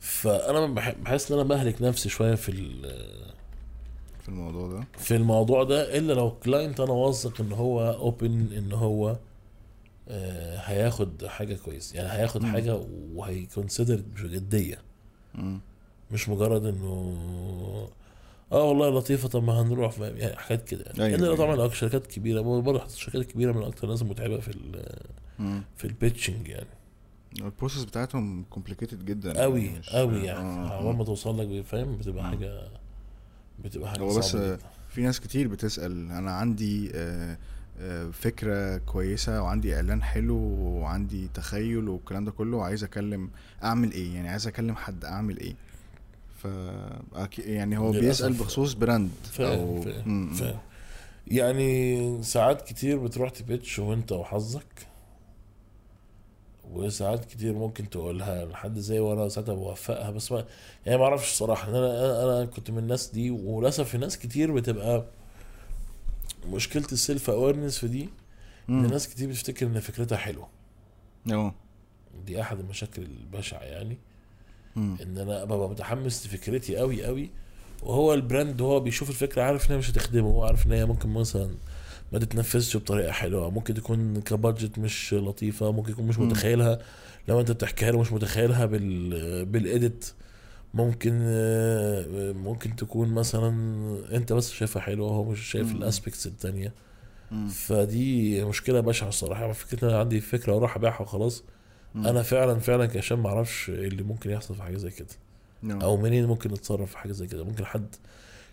فأنا بح- بحس إن أنا بهلك نفسي شوية في في الموضوع ده في الموضوع ده إلا لو client أنا واثق إن هو open إن هو آه، هياخد حاجة كويس يعني هياخد مم. حاجة وهي consider بجدية. مش مجرد إنه آه والله لطيفة. طب ما هنروح فاهم؟ يعني حاجات كده. يعني أيوة، لو أيوة. طبعا لو شركات كبيرة برضه الشركات الكبيره من أكتر الناس المتعبة في. في ال pitching يعني. ال process بتاعتهم complicated جدا قوي مش- قوي يعني. آه، عقبال ما توصل لك فاهم؟ بتبقى آه. حاجة بتبقى حاجة هو بس جدا. في ناس كتير بتسأل. أنا عندي آه، آه، فكرة كويسة وعندي إعلان حلو وعندي تخيل والكلام ده كله وعايز أكلم أعمل إيه؟ يعني عايز أكلم حد أعمل إيه؟ ف يعني هو. بيسأل بخصوص brand أو فاهم. فاهم يعني ساعات كتير بتروح ت pitch وأنت وحظك وساعات كتير ممكن تقولها لحد زي وأنا ساعتها بوفقها بس ما يعني ما أعرفش الصراحه أنا أنا كنت من الناس دي وللأسف في ناس كتير بتبقى مشكلة ال self awareness في دي إن. ناس كتير بتفتكر إن فكرتها حلوة آه دي أحد المشاكل البشعة يعني مم. إن أنا ببقى متحمس لفكرتي قوي قوي وهو ال brand هو بيشوف الفكرة عارف إن هي مش هتخدمه هو عارف إن هي ممكن مثلا ما تتنفذش بطريقة حلوة ممكن تكون ك budget مش لطيفة ممكن يكون مش مم. متخيلها لو أنت بتحكيها له مش متخيلها بال بال edit ممكن ممكن تكون مثلا أنت بس شايفها حلوة وهو مش شايف. ال aspects التانية مم. فدي مشكلة بشعة الصراحة فكرة إن أنا عندي فكرة وأروح أبيعها وخلاص مم. أنا فعلا فعلا كهشام ما أعرفش إيه اللي ممكن يحصل في حاجة زي كده آه. أو منين ممكن نتصرف في حاجة زي كده ممكن حد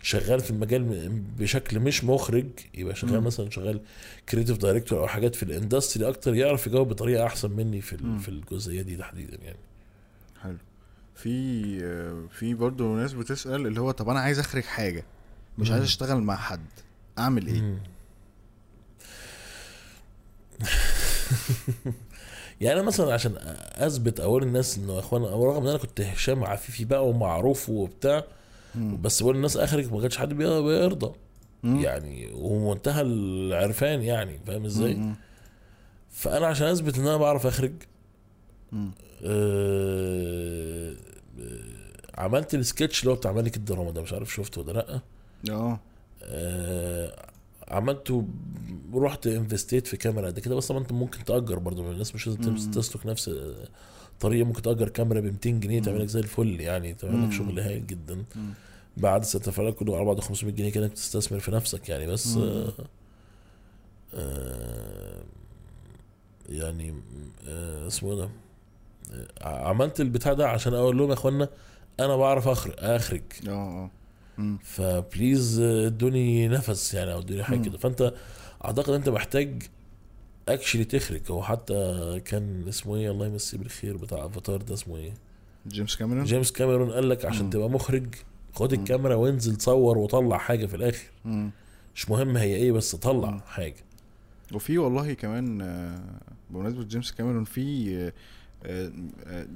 شغال في المجال بشكل مش مخرج يبقى شغال. مثلا شغال creative director أو حاجات في ال industry أكتر يعرف يجاوب بطريقة أحسن مني في مم. في الجزئية دي تحديدا يعني حلو في في برضه ناس بتسأل اللي هو طب أنا عايز أخرج حاجة مش مم. عايز أشتغل مع حد أعمل إيه. يعني أنا مثلا عشان أثبت أقول للناس إنه يا اخوان رغم إن أنا كنت هشام عفيفي بقى ومعروف وبتاع مم. بس بقول للناس اخرج ما كانش حد بي- بيرضى مم. يعني ومنتهى العرفان يعني فاهم إزاي؟ فأنا عشان أثبت إن أنا بعرف أخرج. آه، عملت السكتش اللي هو بتاع ملك الدراما ده مش عارف شفته ولا لأ آه آه، عملته رحت انفستيت في كاميرا قد كده بس طبعا أنت ممكن تأجر برضه الناس مش لازم. تسلك نفس الطريقة ممكن تأجر كاميرا ب 200 جنيه تعمل لك زي الفل يعني تعمل. لك شغل هايل جدا مم. بعد ستدفع لك كله على بعض 500 جنيه كده تستثمر في نفسك يعني بس. آه آه يعني آه اسمه إيه ده عملت البتاع ده عشان أقول لهم يا إخوانا أنا بعرف أخرج أخرج آه آه. ف please ادوني نفس يعني أو ادوني حاجة. كده فأنت أعتقد أنت محتاج actually تخرج هو حتى كان اسمه إيه الله يمسيه بالخير بتاع أفاتار ده اسمه إيه جيمس كاميرون جيمس كاميرون قال لك عشان مم. تبقى مخرج خد. الكاميرا وانزل صور وطلع حاجة في الآخر مم. مش مهم هي إيه بس طلع مم. حاجة وفي والله كمان آه، بمناسبة جيمس كاميرون في آه، آه،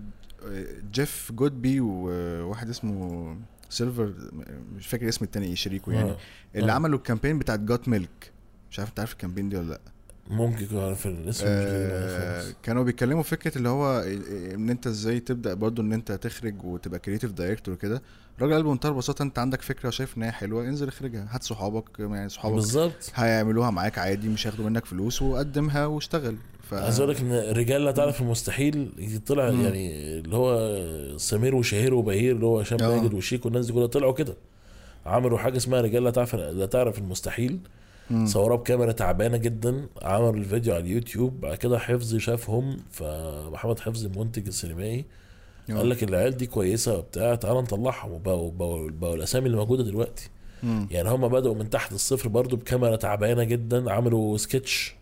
جيف جودبي وواحد اسمه سيلفرستين مش فاكر اسم التاني إيه شريكه يعني آه. اللي آه. عملوا ال campaign بتاعت Got Milk مش عارف انت عارف ال campaign دي ولا لأ ممكن يكون عارف الاسم آه. كانوا بيتكلموا فكرة اللي هو إن انت إزاي تبدأ برضو إن انت تخرج وتبقى creative director كده الراجل قال بمنتهى البساطة انت عندك فكرة وشايف إن هي حلوة انزل اخرجها هات صحابك يعني صحابك بالظبط هيعملوها معاك عادي مش هياخدوا منك فلوس وقدمها واشتغل ف عايز أقول لك إن الرجال لا تعرف المستحيل طلع مم. يعني اللي هو سمير وشهير وبهير اللي هو هشام آه. ماجد وشيك والناس دي كلها طلعوا كده عملوا حاجة اسمها رجال لا تعرف لا تعرف المستحيل مم. صوروها بكاميرا تعبانة جدا عملوا الفيديو على اليوتيوب بعد كده حفظي شافهم فمحمد حفظي المنتج السينمائي آه. قال لك العيال دي كويسة وبتاع تعالى نطلعهم وبقوا بقوا, بقوا الأسامي اللي موجودة دلوقتي مم. يعني هم بدأوا من تحت الصفر برضو بكاميرا تعبانة جدا عملوا سكتش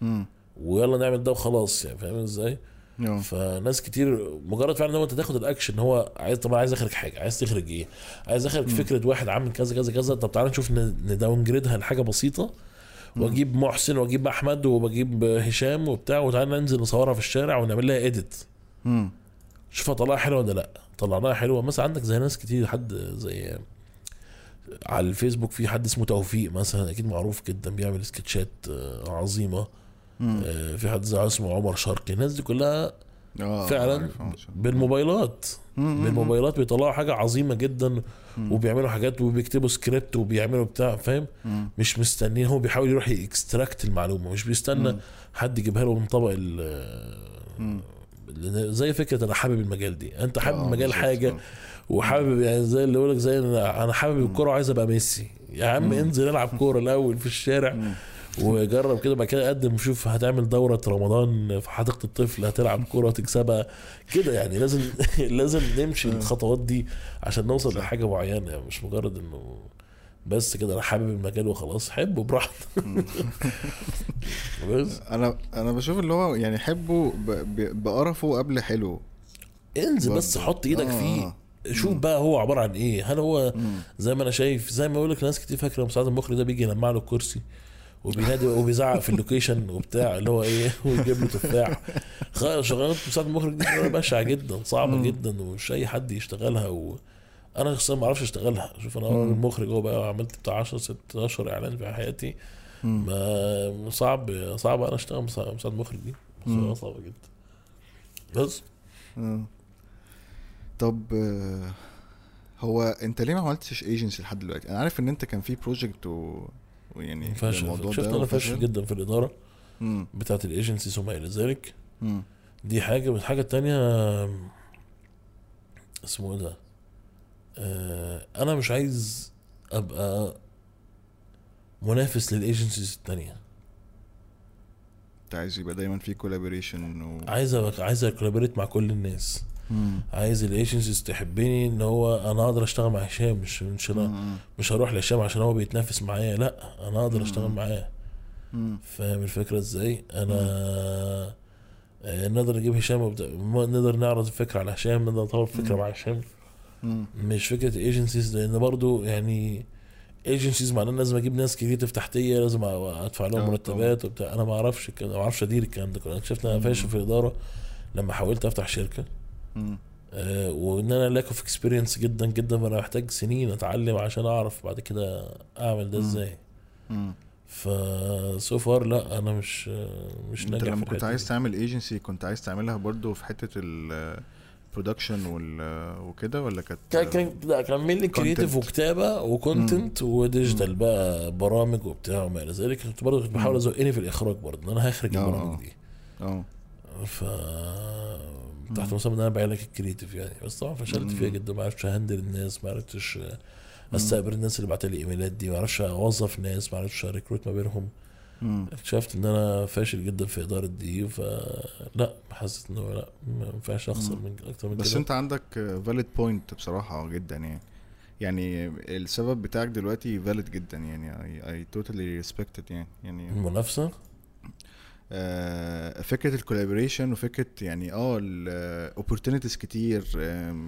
مم. ويلا نعمل ده وخلاص يعني فاهم إزاي؟ آه. فناس كتير مجرد فعلا إن هو أنت تاخد الأكشن هو عايز طب عايز اخرج حاجة عايز تخرج إيه؟ عايز اخرج فكرة واحد عامل كذا كذا كذا طب تعالى نشوف نداون جريدها لحاجه بسيطة وأجيب محسن وأجيب أحمد وبجيب هشام وبتاع وتعالى ننزل نصورها في الشارع ونعمل لها اديت. شوفها طلعها حلوة ولا لأ طلعناها حلوة مثلا عندك زي ناس كتير حد زي على الفيسبوك في حد اسمه توفيق مثلا أكيد معروف جدا بيعمل سكتشات آه، عظيمة في حد زي اسمه عمر شرقي الناس دي كلها آه فعلا آه. بالموبايلات. بالموبايلات بيطلعوا حاجة عظيمة جدا. وبيعملوا حاجات وبيكتبوا سكريبت وبيعملوا بتاع فاهم. مش مستنيين هو بيحاول يروح ي extract المعلومة مش بيستنى. حد يجيبها له من طبق ال زي فكرة أنا حابب المجال دي أنت حابب آه، المجال حاجة آه. وحابب يعني زي اللي يقول لك زي أنا أنا حابب الكورة وعايز أبقى ميسي يا عم. انزل العب كورة الأول في الشارع مم. وجرب كده بعد كده قدم شوف هتعمل دورة رمضان في حديقة الطفل هتلعب كورة وتكسبها كده يعني لازم لازم نمشي الخطوات دي عشان نوصل. لحاجة معينة يعني مش مجرد إنه بس كده أنا حابب المجال وخلاص. حبه براحتك. بس. أنا أنا بشوف اللي هو يعني حبه بقرفه قبل حلو انزل بس. حط إيدك آه، فيه. آه. شوف بقى هو عبارة عن إيه. هل هو زي ما أنا شايف زي ما بقول لك ناس كتير فاكرة مساعد المخرج ده بيجي يلمع له الكرسي. وبينادي وبيزعق في اللوكيشن وبتاع اللي هو إيه ويجيب له تفاح. شغلانة مساعد المخرج دي شغلانة بشعة جدا صعبة جدا ومش أي حد يشتغلها و... أنا شخصيا ما أعرفش أشتغلها. شوف أنا راجل مخرج هو بقى عملت بتاع 10 16 إعلان في حياتي. ما صعب صعب أنا أشتغل مساعد مخرج دي. صعبة جدا. بس. طب آه، هو أنت ليه ما عملتش ايجنسي لحد دلوقتي؟ أنا عارف إن أنت كان في project و... ويعني فاشل الموضوع شفت أنا فاشل. جدا في الإدارة مم. بتاعت ال agencies وما إلى ذلك. دي حاجة والحاجة التانية اسمه إيه ده آه أنا مش عايز أبقى منافس لل agencies التانية أنت عايز يبقى دايما في collaboration و... عايز أبقى عايز أ collaborate مع كل الناس مم. عايز ال agencies تحبني إن هو أنا أقدر أشتغل مع هشام مش مش أنا. مش هروح لهشام عشان هو بيتنافس معايا لأ أنا أقدر أشتغل معاه. فاهم الفكرة إزاي أنا آه، نقدر نجيب هشام وبت... نقدر نعرض الفكرة على هشام نقدر نطور الفكرة مع هشام مم. مش فكرة agencies لأن برضو يعني agencies معناه لازم أجيب ناس creative تحتيه لازم أدفع لهم آه، مرتبات وبتاع أنا ما أعرفش الكلام- ما أعرفش أدير الكلام ده كله أنا اكتشفت إن أنا فاشل في الإدارة لما حاولت أفتح شركة. آه، وإن أنا lack of experience جدا جدا فأنا محتاج سنين أتعلم عشان أعرف بعد كده أعمل ده إزاي. ف so far لا أنا مش مش أنت ناجح لما في كنت عايز. تعمل ايجنسي كنت عايز تعملها برضو في حتة ال production وكده ولا كانت كان كان لا كان mainly creative. وكتابة و content و digital بقى برامج وبتاع وما إلى ذلك كنت برضه كنت بحاول أزقني في الإخراج برضه إن أنا هخرج آه، البرامج آه. دي آه ف تحت مسمى إن أنا لك ال creative يعني. بس طبعا فشلت فيها جدا. ما عرفتش أ handle الناس ما عرفتش أستقبل الناس اللي بعت لي إيميلات دي. ما عرفتش أوظف ناس ما عرفتش recruit ما بينهم. اكتشفت إن أنا فاشل جدا في إدارة دي. فلا حسيت إنه لا ما ينفعش أخسر من أكتر من بس كده. أنت عندك valid point بصراحة جدا يعني. يعني السبب بتاعك دلوقتي valid جدا يعني. I totally respect it يعني. يعني المنافسة؟ فكرة ال collaboration وفكرة يعني آه ال opportunities كتير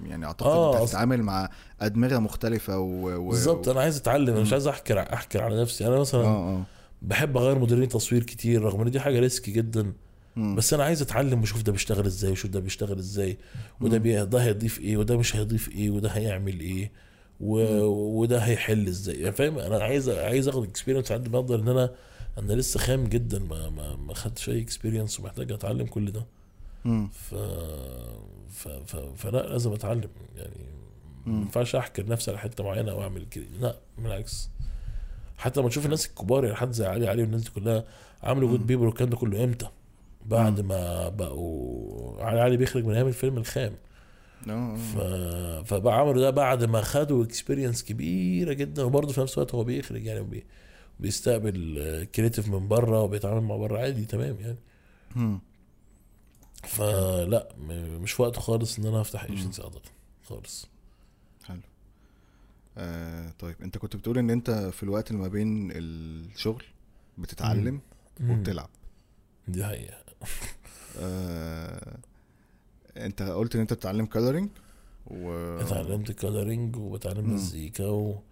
يعني أعتقد آه، أنت هتتعامل مع أدمغة مختلفة و, و... بالظبط أنا عايز أتعلم أنا مش. عايز أحكر أحكر على نفسي. أنا مثلا آه آه. بحب أغير مديرين تصوير كتير رغم إن دي حاجة risky جدا مم. بس أنا عايز أتعلم وأشوف ده بيشتغل إزاي وأشوف ده بيشتغل إزاي وده بي... ده هيضيف إيه وده مش هيضيف إيه وده هيعمل إيه و... وده هيحل إزاي. يعني فاهم؟ أنا عايز عايز أخد experience عندي بقدر إن أنا أنا لسه خام جدا ما ما, ما خدتش اي experience ومحتاج اتعلم كل ده. مم. ف... ف... ف... فلا لازم اتعلم يعني ما ينفعش احكر نفسي على حتة معينة أو اعمل كده. لا بالعكس. حتى لما تشوف الناس الكبار يعني حد زي علي علي والناس دي كلها عملوا Good People والكلام ده كله إمتى؟ بعد ما بقوا علي علي بيخرج من أيام الفيلم الخام. آه ف... فبقى عملوا ده بعد ما خدوا experience كبيرة جدا وبرضه في نفس الوقت هو بيخرج يعني بي... بيستقبل creative من بره وبيتعامل مع بره عادي تمام يعني. مم. فلا م- مش وقت خالص إن أنا أفتح ايجنسي أقدر خالص. حلو. آه طيب أنت كنت بتقول إن أنت في الوقت اللي ما بين الشغل بتتعلم مم. وبتلعب. دي حقيقة. آه أنت قلت إن أنت بتتعلم coloring و اتعلمت coloring وبتعلم. مزيكا و...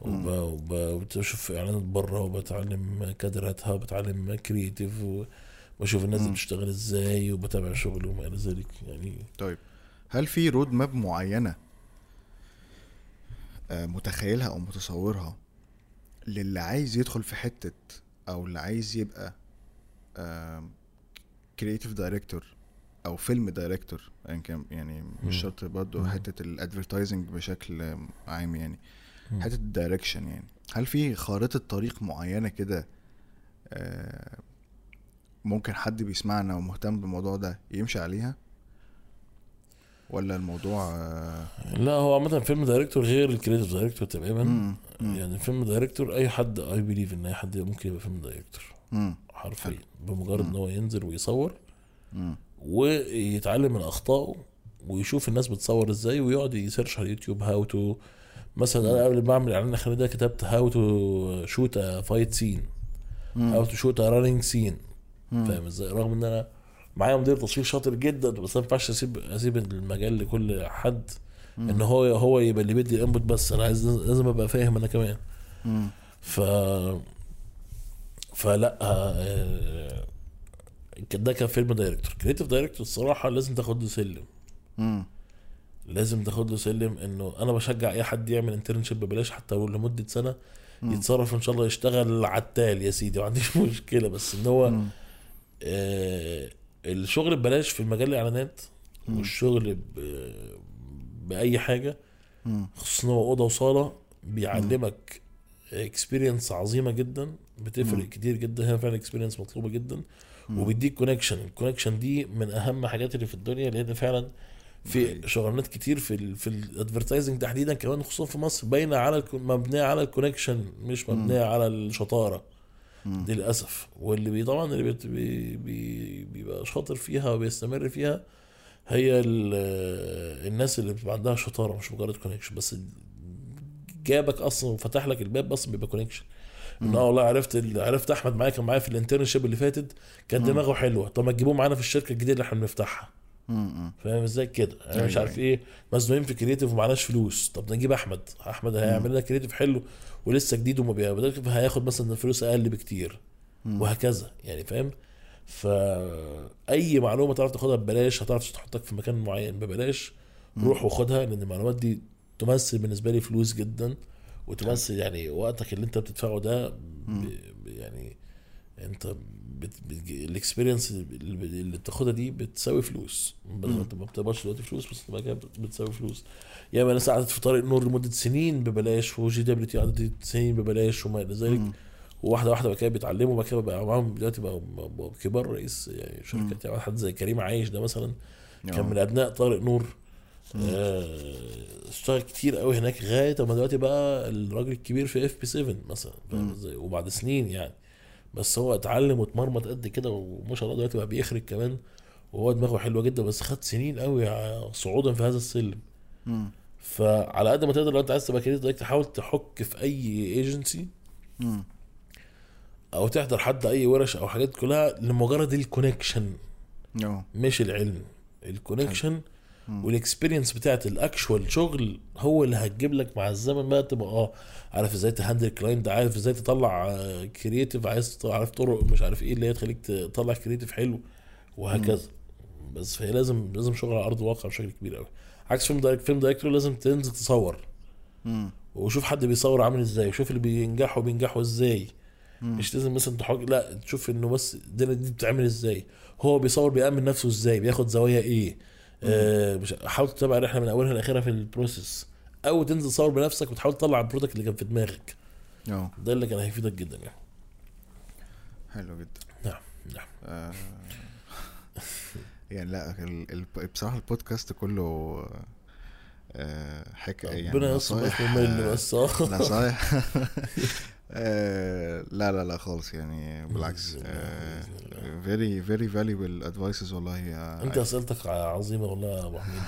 وب... وب... وبشوف اعلانات بره وبتعلم كادراتها وبتعلم creative وبشوف الناس. بتشتغل إزاي وبتابع شغل وما إلى ذلك يعني طيب هل في road map معينة آه متخيلها أو متصورها للي عايز يدخل في حتة أو اللي عايز يبقى creative director أو film director ايا كان يعني. مش شرط برضه. حتة ال advertising بشكل عام يعني. حتة ال direction يعني. هل في خارطة طريق معينة كده آه، ممكن حد بيسمعنا ومهتم بالموضوع ده يمشي عليها؟ ولا الموضوع آه، لا هو عامة film director غير ال creative director تماما. يعني film director أي حد I believe إن أي حد ممكن يبقى film director حرفيا. بمجرد. إن هو ينزل ويصور مم، ويتعلم من اخطائه ويشوف الناس بتصور إزاي ويقعد ي search على اليوتيوب how to مثلا أنا قبل ما أعمل الاعلان الاخراني ده كتبت how to shoot fight scene مم، how to shoot running scene مم. فاهم إزاي؟ رغم إن أنا معايا مدير تصوير شاطر جدا بس ما ينفعش اسيب أسيب المجال لكل حد إن هو هو يبقى اللي بيدي ال input بس. أنا عايز لازم أبقى فاهم أنا كمان. مم. ف فلا آه، ده كان film director creative director الصراحة لازم تاخد له سلم. مم. لازم تاخد له سلم انه أنا بشجع اي حد يعمل internship ببلاش حتى لو لمدة سنة. يتصرف ان شاء الله يشتغل عتال يا سيدي ما عنديش مشكلة بس إن هو. آه الشغل ببلاش في المجال الإعلانات. والشغل. بأي حاجة. خصوصا هو أوضة وصالة بيعلمك experience عظيمة جدا بتفرق مم. كتير جدا هي فعلا experience مطلوبة جدا مم. وبيديك connection ال connection دي من أهم حاجات اللي في الدنيا لأن فعلا في حقيقي. شغلانات كتير في ال في ال advertising تحديدا كمان خصوصا في مصر باينة على مبنية على ال connection مش مبنية على الشطارة. دي للأسف واللي بي طبعا اللي بي بي بيبقى شاطر فيها وبيستمر فيها هي ال- الناس اللي بتبقى عندها شطارة مش مجرد connection بس جابك أصلا وفتح لك الباب أصلا بيبقى connection إن آه والله عرفت عرفت أحمد معايا كان معايا في ال internship اللي فاتت كان. دماغه حلوة طب ما تجيبوه معانا في الشركة الجديدة اللي إحنا بنفتحها. فاهم إزاي كده؟ أنا مش أيوة، عارف إيه. مزنوقين في creative ومعناش فلوس. طب نجيب أحمد. أحمد هيعمل لنا creative حلو ولسه جديد وما بيقبضش هياخد مثلا فلوس أقل بكتير. وهكذا يعني فاهم؟ فاي معلومة تعرف تاخدها ببلاش هتعرف تحطك في مكان معين ببلاش روح وخدها لأن المعلومات دي تمثل بالنسبة لي فلوس جدا وتمثل يعني وقتك اللي أنت بتدفعه ده يعني انت بت... بت... ال experience اللي بتاخدها دي بتساوي فلوس. انت ما بتقبضش دلوقتي فلوس بس بعد كده بت- بتساوي فلوس. ياما ناس قعدت في طريق نور لمدة سنين ببلاش و JWT قعدت سنين ببلاش وما إلى ذلك. وواحدة واحدة بقى كده بيتعلموا وبعد كده بقى معاهم دلوقتي بقى كبار رئيس يعني شركات يعني حد زي كريم عايش ده مثلا. كان من أبناء طارق نور. آه، اشتغل كتير قوي هناك لغاية ما دلوقتي بقى الراجل الكبير في FP7 مثلا وبعد سنين يعني. بس هو اتعلم واتمرمط قد كده وما شاء الله دلوقتي بقى بيخرج كمان وهو دماغه حلوة جدا بس خد سنين قوي صعودا في هذا السلم مم. فعلى قد ما تقدر لو انت عايز تبقى creative director تحاول تحك في أي ايجنسي. أو تحضر حد أي ورش أو حاجات كلها لمجرد ال connection مش العلم ال connection مم. وال experience بتاعت ال actual شغل هو اللي هتجيب لك مع الزمن بقى تبقى آه عارف إزاي ت handle client عارف إزاي تطلع creative عايز عارف طرق مش عارف إيه اللي هي تخليك تطلع creative حلو وهكذا. بس فهي لازم لازم شغل على أرض الواقع بشكل كبير قوي عكس film direct film director لازم تنزل تصور. مم. وشوف حد بيصور عامل إزاي وشوف اللي بينجحوا بينجحوا إزاي. مم. مش لازم مثلا تحك لا تشوف انه بس الدنيا دي بتتعمل إزاي. هو بيصور بيأمن نفسه إزاي بياخد زوايا إيه. آه حاول تتابع الرحلة من أولها لآخرها في ال process. أو تنزل تصور بنفسك وتحاول تطلع ال product اللي كان في دماغك. آه. ده اللي كان هيفيدك جدا يعني. حلو جدا. نعم نعم. آه، يعني لا ال... ال... بصراحة البودكاست كله آه، حكايه يعني ربنا يستر نصايح، آه، نصايح. آه، لا لا لا خالص يعني بالعكس very very valuable advices والله. يا أنت أسئلتك عظيمة والله يا أبو حميد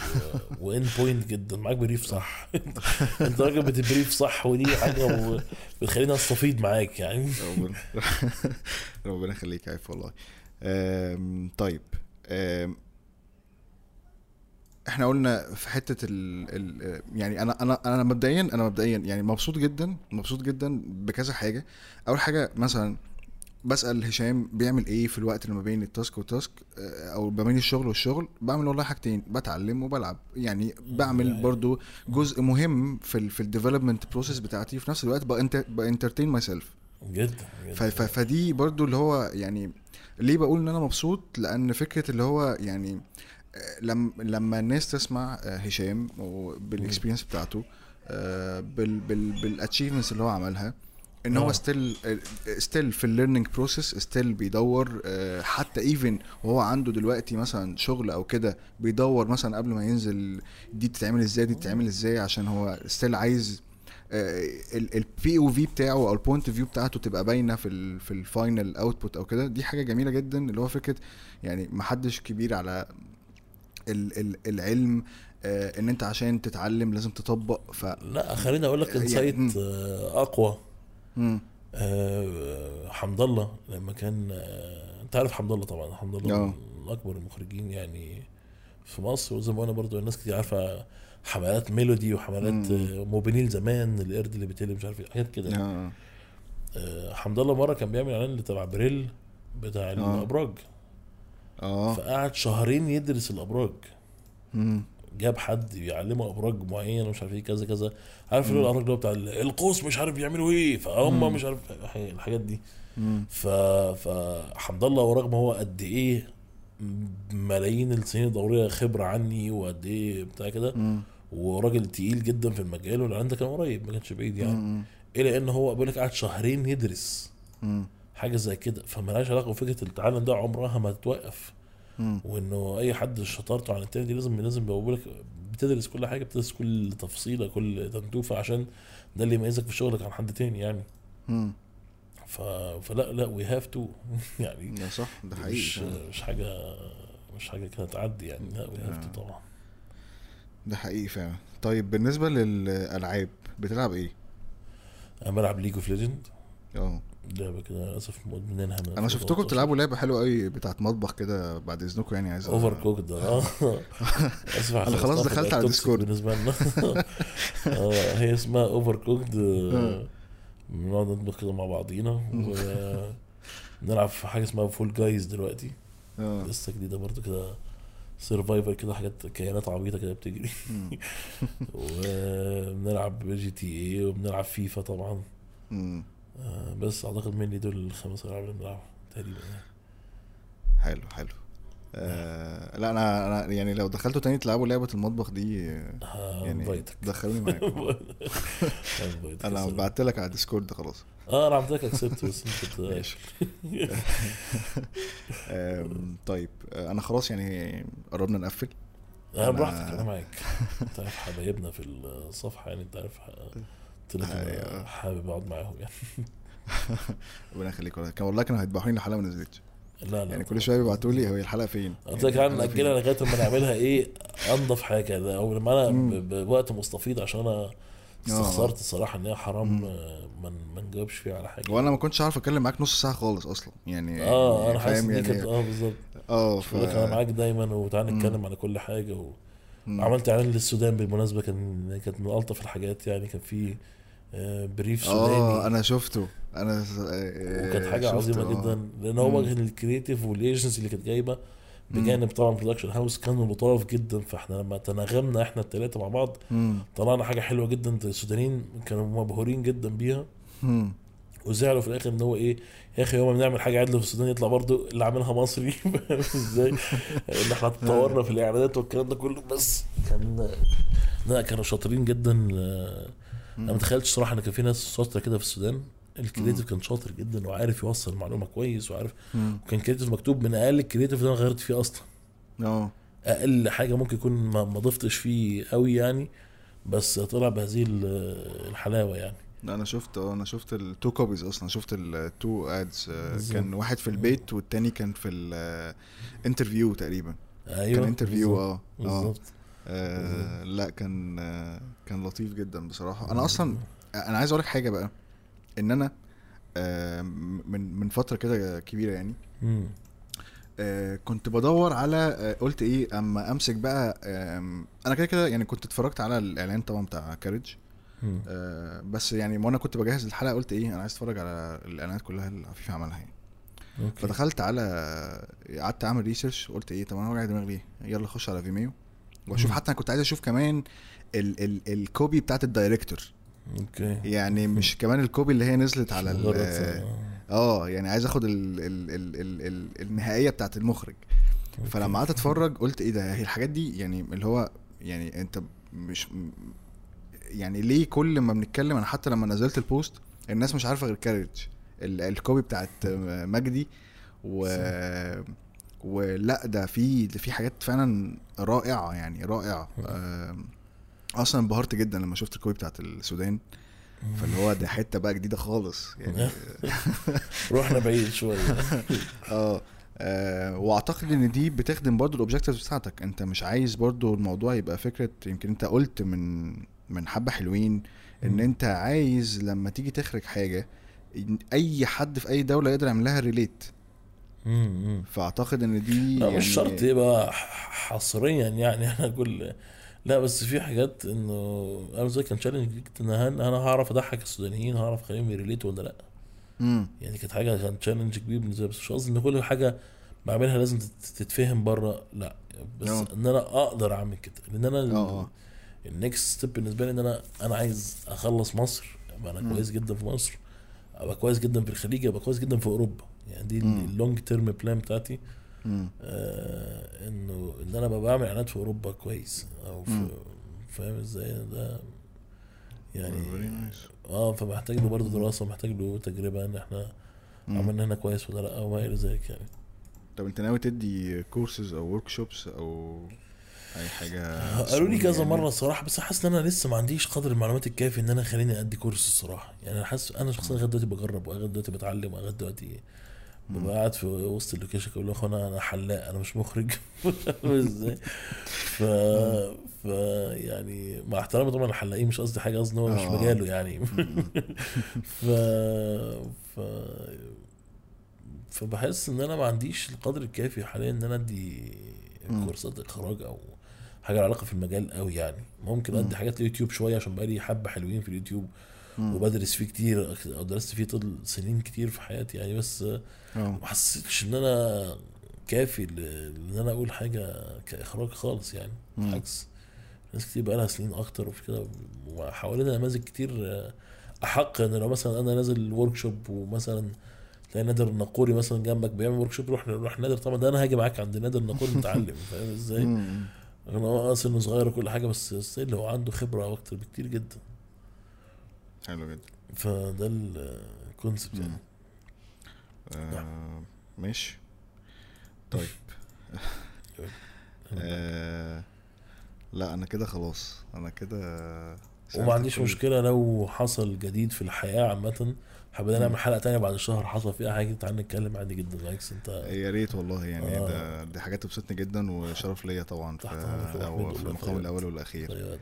و in point جدا. معاك brief صح. أنت راجل بت brief صح ودي حاجة بتخليني أستفيد معاك يعني. ربنا يخليك عارف والله. طيب آم، إحنا قلنا في حتة ال ال يعني أنا أنا أنا مبدئيا أنا مبدئيا يعني مبسوط جدا مبسوط جدا بكذا حاجة. أول حاجة مثلا بسأل هشام بيعمل إيه في الوقت اللي ما بين ال task وال task آه، أو ما بين الشغل والشغل بعمل والله حاجتين بتعلم وبلعب. يعني بعمل يعني. برضو جزء مهم في في ال development process بتاعتي في نفس الوقت ب entertain myself جدا جدا. فدي برضو اللي هو يعني ليه بقول إن أنا مبسوط؟ لأن فكرة اللي هو يعني لما لما الناس تسمع آه، هشام بال experience بتاعته آه، بال بال بال achievements اللي هو عملها إن هو آه. still still في ال learning process still بيدور حتى even وهو عنده دلوقتي مثلا شغل أو كده بيدور مثلا قبل ما ينزل دي تتعمل إزاي دي تتعمل إزاي عشان هو still عايز ال POV بتاعه أو ال point view بتاعته تبقى باينة في ال في ال final output أو كده دي حاجة جميلة جدا اللي هو فكرة يعني محدش كبير على العلم آه إن أنت عشان تتعلم لازم تطبق ف لا خليني أقول لك يعني- insight. آه، أقوى. آه، حمد الله لما كان آه، أنت عارف حمد الله طبعا حمد الله آه. من أكبر المخرجين يعني في مصر وزي ما قلنا برضو الناس كتير عارفة حملات ميلودي وحملات. آه، موبينيل زمان القرد اللي بيتقلب مش عارف إيه حاجات كده آه، حمد الله مرة كان بيعمل إعلان تبع بريل بتاع الأبراج آه فقعد شهرين يدرس الأبراج مم. جاب حد يعلمه أبراج معينه ومش عارف إيه كذا كذا عارف اللي هو الأبراج اللي هو بتاع ال- القوس مش عارف بيعملوا إيه فهم مش عارف الحاجات دي. ف فحمد الله ورغم هو قد إيه ملايين السنين الضوئيه خبرة عني وقد إيه بتاع كده. وراجل تقيل جدا في المجال والاعلان ده كان قريب ما كانش بعيد يعني. إلى إن هو بيقول لك قعد شهرين يدرس. حاجة زي كده فمالهاش علاقة بفكرة التعلم ده عمرها ما تتوقف. وإنه أي حد شطارته عن التاني دي لازم لازم بقول لك بتدرس كل حاجة بتدرس كل تفصيلة كل تنتوفه عشان ده اللي يميزك في شغلك عن حد تاني يعني. مم. ف... فلا لا we have to يعني ده صح ده مش حقيقي مش حاجة مش حاجة كده تعدي يعني. لا we have to طبعا. ده حقيقي فعلا. طيب بالنسبة للألعاب بتلعب إيه؟ أنا بلعب ليج اوف ليجند آه لعبة كده للأسف مدمنينها من أنا شفتكم بتلعبوا لعبة حلوة قوي بتاعت مطبخ كده بعد إذنكم يعني عايز Overcooked آه أسف أنا خلاص دخلت على toxic Discord. بالنسبة لنا آه هي اسمها Overcooked آه. بنقعد نطبخ كده مع بعضينا ونلعب في حاجة اسمها Fall Guys دلوقتي آه لسه جديدة برضو كده survivor كده حاجات كيانات عبيطة كده بتجري. وبنلعب GT A وبنلعب فيفا طبعا. آه، بس أعتقد مني دول الخمس العاب اللي بنلعبهم تقريبا يعني. حلو حلو. آه لا أنا أنا يعني لو دخلتوا تاني تلعبوا لعبة المطبخ دي يعني هنفايتك دخلوني معاكم. أنا بعت لك على Discord خلاص. آه أنا عملت لك accept بس ماشي. طيب آه، أنا خلاص يعني قربنا نقفل. أنا- براحتك أنا معاك. انت عارف حبايبنا في الصفحة يعني أنت عارف أنا أيوة. حابب أقعد معاهم يعني. ربنا يخليك والله. كان والله كانوا هيذبحوني الحلقة ما نزلتش لا لا. يعني كل شوية بيبعتوا لي هو الحلقة فين؟ قلت لك يعني؟ ناجلها لغاية اما نعملها إيه أنضف حاجة. أو لما أنا بوقت مستفيض عشان أنا آه. استخسرت الصراحه إن هي حرام ما ما نجاوبش فيها على حاجة. وأنا ما كنتش عارف أتكلم معاك نص ساعة خالص أصلا. يعني آه أنا حاسس فاهم إن دي كانت يعني آه بالظبط. آه لك أنا معاك دايما وتعالى. نتكلم على كل حاجة و... مم. عملت إعلان للسودان بالمناسبة كان كانت من ألطف الحاجات يعني. كان في brief سوداني. آه أنا شفته. أنا وكانت حاجة عظيمة جدا. لأن هو. كان ال creative وال agency اللي كانت جايبة بجانب طبعا production house كانوا لطاف جدا. فإحنا لما تناغمنا إحنا الثلاثه مع بعض. طلعنا حاجة حلوة جدا. السودانيين كانوا مبهورين جدا بيها. وزعلوا في الآخر إن هو إيه يا أخي يوم ما بنعمل حاجة عدلة في السودان يطلع برضو اللي عاملها مصري. إزاي؟ إن إحنا اتطورنا في الإعلانات والكلام ده كله. بس كان لا كانوا شاطرين جدا. آه، أنا ما تخيلتش صراحة إن كان في ناس شاطرة كده في السودان. ال creative كان شاطر جدا وعارف يوصل المعلومة كويس وعارف. مم. وكان creative مكتوب من أقل ال creative اللي أنا غيرت فيه أصلا. آه. أقل حاجة ممكن يكون ما ما ضفتش فيه قوي يعني بس طلع بهذه ال- الحلاوة يعني. لا أنا شفت آه أنا شفت ال two copies أصلا. شفت ال two ads بالظبط. كان واحد في البيت والتاني كان في ال interview تقريبا. أيوه كان interview آه. بالظبط. آه، لا كان آه، كان لطيف جدا بصراحة. أنا أصلا أنا عايز أقول لك حاجة بقى إن أنا آه، من من فترة كده كبيرة يعني. آه، كنت بدور على آه، قلت إيه أما أمسك بقى آم، أنا كده كده يعني كنت اتفرجت على الإعلان طبعا بتاع كاريج. آه، بس يعني وأنا كنت بجهز الحلقة قلت إيه أنا عايز أتفرج على الإعلانات كلها اللي عفيف عملها يعني. okay. فدخلت على قعدت أعمل research قلت إيه طب أنا وجع دماغي ليه؟ يلا اخش على فيميو وأشوف. حتى أنا كنت عايز أشوف كمان ال ال ال copy بتاعت ال director. okay. يعني مش كمان ال copy اللي هي نزلت على آه يعني عايز آخد ال ال ال ال ال النهائية بتاعت المخرج. فلما قعدت أتفرج قلت إيه ده هي الحاجات دي يعني اللي هو يعني أنت مش يعني ليه كل ما بنتكلم أنا حتى لما نزلت ال post الناس مش عارفة غير كاريج ال- ال copy بتاعت مجدي و ولا ده في في حاجات فعلا رائعة يعني رائعة. أصلا انبهرت جدا لما شفت ال copy بتاعت السودان. فاللي هو ده حتة بقى جديدة خالص يعني. رحنا بعيد شوية. آه آه، وأعتقد إن دي بتخدم برضو ال objectives بتاعتك. أنت مش عايز برضو الموضوع يبقى فكرة يمكن أنت قلت من من حبة حلوين إن. أنت عايز لما تيجي تخرج حاجة أي حد في أي دولة يقدر يعمل لها relate. فأعتقد إن دي لا يعني مش شرط يبقى حصريا يعني. أنا أقول لا بس في حاجات إنه أنا زي كان challenge إن أنا هعرف أضحك السودانيين هعرف أخليهم ي relate وا ولا لا. مم. يعني كانت حاجة كان challenge كبير بالنسبة لي. بس مش قصدي إن كل حاجة بعملها لازم تت- تتفهم بره. لا بس آه. إن أنا أقدر أعمل كده. لأن أنا آه آه ال next step بالنسبة لي إن أنا أنا عايز أخلص مصر أبقى أنا مم. كويس جدا في مصر أبقى كويس جدا في الخليج أبقى كويس جدا في أوروبا. يعني دي. ال long term plan بتاعتي. آه إنه إن أنا ببقى بعمل إعلانات في أوروبا كويس أو في. فاهم إزاي ده يعني. آه فمحتاج له برضه دراسة محتاج له تجربة إن إحنا. عملنا هنا كويس ولا لأ أو ما إلى ذلك يعني طب أنت ناوي تدي كورسز أو workshops أو أي حاجة قالوا لي كذا يعني؟ مرة الصراحة بس حاسس إن أنا لسه ما عنديش قدر المعلومات الكافي إن أنا خليني أدي course الصراحة يعني أنا حاسس أنا شخصيا لغاية دلوقتي بجرب ولغاية دلوقتي بتعلم ولغاية دلوقتي ببقى قاعد في وسط ال location أقول له "أخو أنا حلاق أنا مش مخرج إزاي ف ف يعني مع احترامي طبعا الحلاقين مش قصدي حاجة قصدي هو مش آه. مجاله يعني. ف ف فبحس إن أنا ما عنديش القدر الكافي حاليا إن أنا أدي. كورسات إخراج أو حاجة علاقة في المجال قوي يعني ممكن مم. أدي حاجات اليوتيوب شوية عشان بقالي حبة حلوين في اليوتيوب مم. وبدرس فيه كتير درست فيه طول سنين كتير في حياتي يعني بس آه ما حسيتش إن أنا كافي إن أنا أقول حاجة كإخراج خالص يعني. بالعكس ناس كتير بقى لها سنين أكتر وفي كده وحوالينا نماذج كتير آه، أحق إن لو مثلا أنا نازل workshop ومثلا تلاقي نادر النقوري مثلا جنبك بيعمل workshop روح روح نادر طبعا ده أنا هاجي معاك عند نادر النقوري نتعلم فاهم إزاي؟ مم. رغم ان هو سنه صغير وكل حاجة بس still هو عنده خبرة أكتر بكتير جدا حلو جدا. فده الكونسبت يعني. آه ماشي. طيب. آه لا أنا كده خلاص. أنا كده وما عنديش كل- مشكلة لو حصل جديد في الحياة عامة حابين نعمل حلقة تانية بعد شهر حصل فيها حاجة تعال نتكلم عادي جدا. بالعكس أنت يا ريت والله يعني آه. ده دي حاجات تبسطني جدا وشرف ليا طبعا في, في والله المقام. الأول والأخير.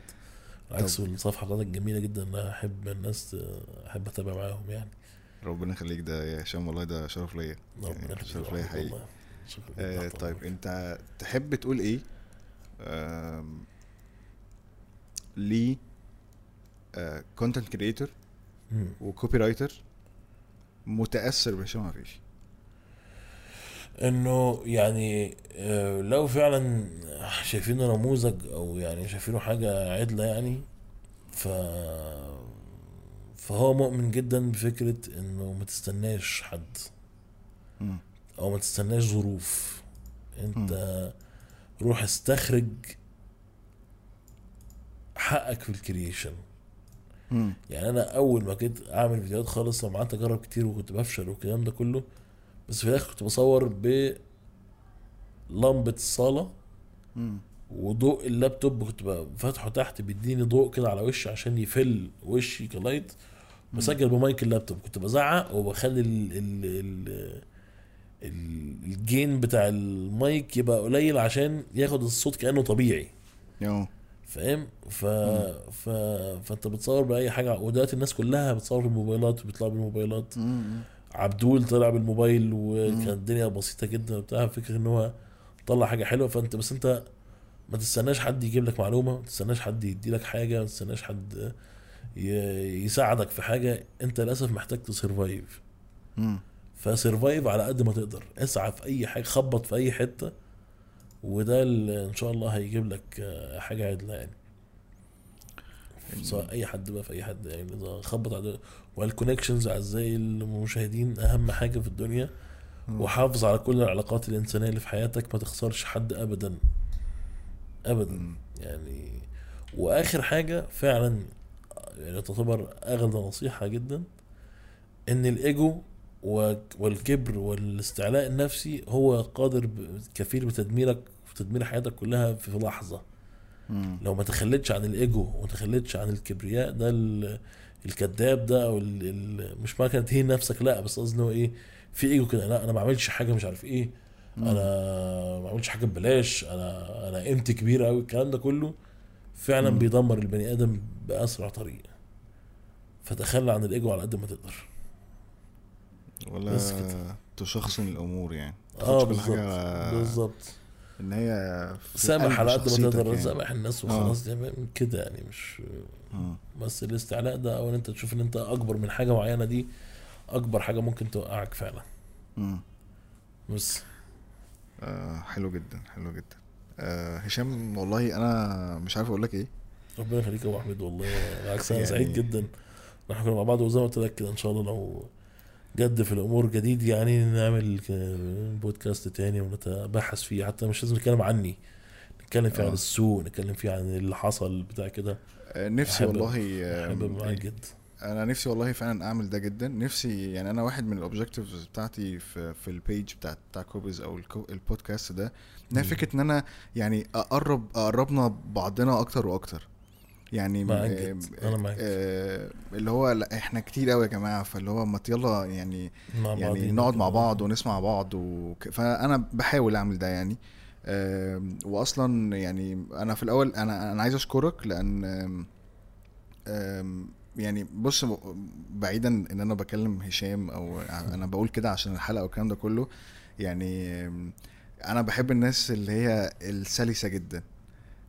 بالعكس والصفحه بتاعتك جميله جدا أنا أحب الناس أحب أتابع معاهم يعني. ربنا يخليك ده يا هشام والله ده شرف ليا. ربنا يعني يخليك شرف يا ليا حقيقي. آه طيب. أنت تحب تقول إيه ل content creator. و copywriter متأثر بهشام عفيفي انه يعني آه، لو فعلا شايفينه نموذج أو يعني شايفينه حاجة عدلة يعني ف فهو مؤمن جدا بفكرة إنه ما تستناش حد. أو ما تستناش ظروف أنت روح استخرج حقك في الكرييشن. يعني أنا أول ما جيت أعمل فيديوهات خالص لما قعدت أجرب كتير وكنت بفشل والكلام ده كله بس في الآخر كنت بصور بلمبة الصالة مم. وضوء اللابتوب كنت فاتحه تحت بيديني ضوء كده على وشي عشان يفل وشي ك light. بسجل ب mic ال laptop. كنت بزعق وبخلي ال ال ال ال ال gain بتاع المايك يبقى قليل عشان ياخد الصوت كأنه طبيعي. فاهم؟ ف... ف... فانت بتصور بأي حاجة. ودلوقتي الناس كلها بتصور بالموبايلات وبيطلعوا بالموبايلات. مم. عبدول طلع بالموبايل وكانت الدنيا بسيطة جدا وبتاع فكرة إن هو طلع حاجة حلوة. فأنت بس أنت ما تستناش حد يجيب لك معلومة ما تستناش حد يدي لك حاجة ما تستناش حد يساعدك في حاجة. أنت للأسف محتاج تسرفايف. فسرفايف على قد ما تقدر. اسعى في أي حاجة خبط في أي حتة وده إن شاء الله هيجيب لك حاجة عدلة يعني. سواء أي حد بقى في أي حد يعني إذا خبط على والكونكشنز اعزائي المشاهدين أهم حاجة في الدنيا؟ وحافظ على كل العلاقات الإنسانية اللي في حياتك ما تخسرش حد ابدا. ابدا. يعني وآخر حاجة فعلا يعني تعتبر اغلى نصيحة جدا إن الإيجو والكبر والاستعلاء النفسي هو قادر كفيل بتدميرك وتدمير حياتك كلها في لحظة. مم. لو ما تخليتش عن الإيجو وما تخليتش عن الكبرياء ده ال- الكذاب ده أو ال ال مش معنى تهين نفسك لا بس قصدي هو إيه في إيجو كده لا أنا ما عملتش حاجة مش عارف إيه أنا ما عملتش حاجة ببلاش أنا أنا قيمتي كبيرة قوي الكلام ده كله فعلا مم. بيدمر البني آدم بأسرع طريقة فتخلى عن الإيجو على قد ما تقدر ولا. تشخصن الأمور يعني آه بالظبط بالظبط إن هي سامح على قد ما تقدر يعني. سامح الناس آه. وخلاص يعني كده يعني مش مم. بس الاستعلاء ده أو إن أنت تشوف إن أنت أكبر من حاجة معينة دي أكبر حاجة ممكن توقعك فعلا مم. بس آه حلو جدا حلو جدا آه هشام والله أنا مش عارف أقول لك إيه ربنا يخليك يا أبو حميد والله بالعكس أنا يعني- سعيد جدا كنا مع بعض وزي ما قلت لك كده إن شاء الله لو جد في الأمور جديد يعني نعمل بودكاست تاني ونتبحت فيه. حتى مش لازم نتكلم عني نتكلم فيه آه. عن السوق نتكلم فيه عن اللي حصل بتاع كده. آه نفسي أحب- والله أحب آم، معاك جدا أنا نفسي والله فعلا أعمل ده جدا. نفسي يعني أنا واحد من ال objectives بتاعتي في في ال page بتاعت بتاع copies أو البودكاست ده ان هي مم. فكرة إن أنا يعني اقرب أقربنا بعضنا أكتر وأكتر. يعني آه، جدا. أنا معاك. آه، اللي هو لا إحنا كتير قوي يا جماعة فاللي هو ما يلا يعني مع يعني نقعد. مع بعض ونسمع بعض وك... فأنا بحاول أعمل ده يعني آم، واصلا يعني أنا في الأول أنا أنا عايز أشكرك لأن آم، يعني بص بعيدا إن أنا بكلم هشام أو أنا بقول كده عشان الحلقة والكلام ده كله يعني أنا بحب الناس اللي هي السلسة جدا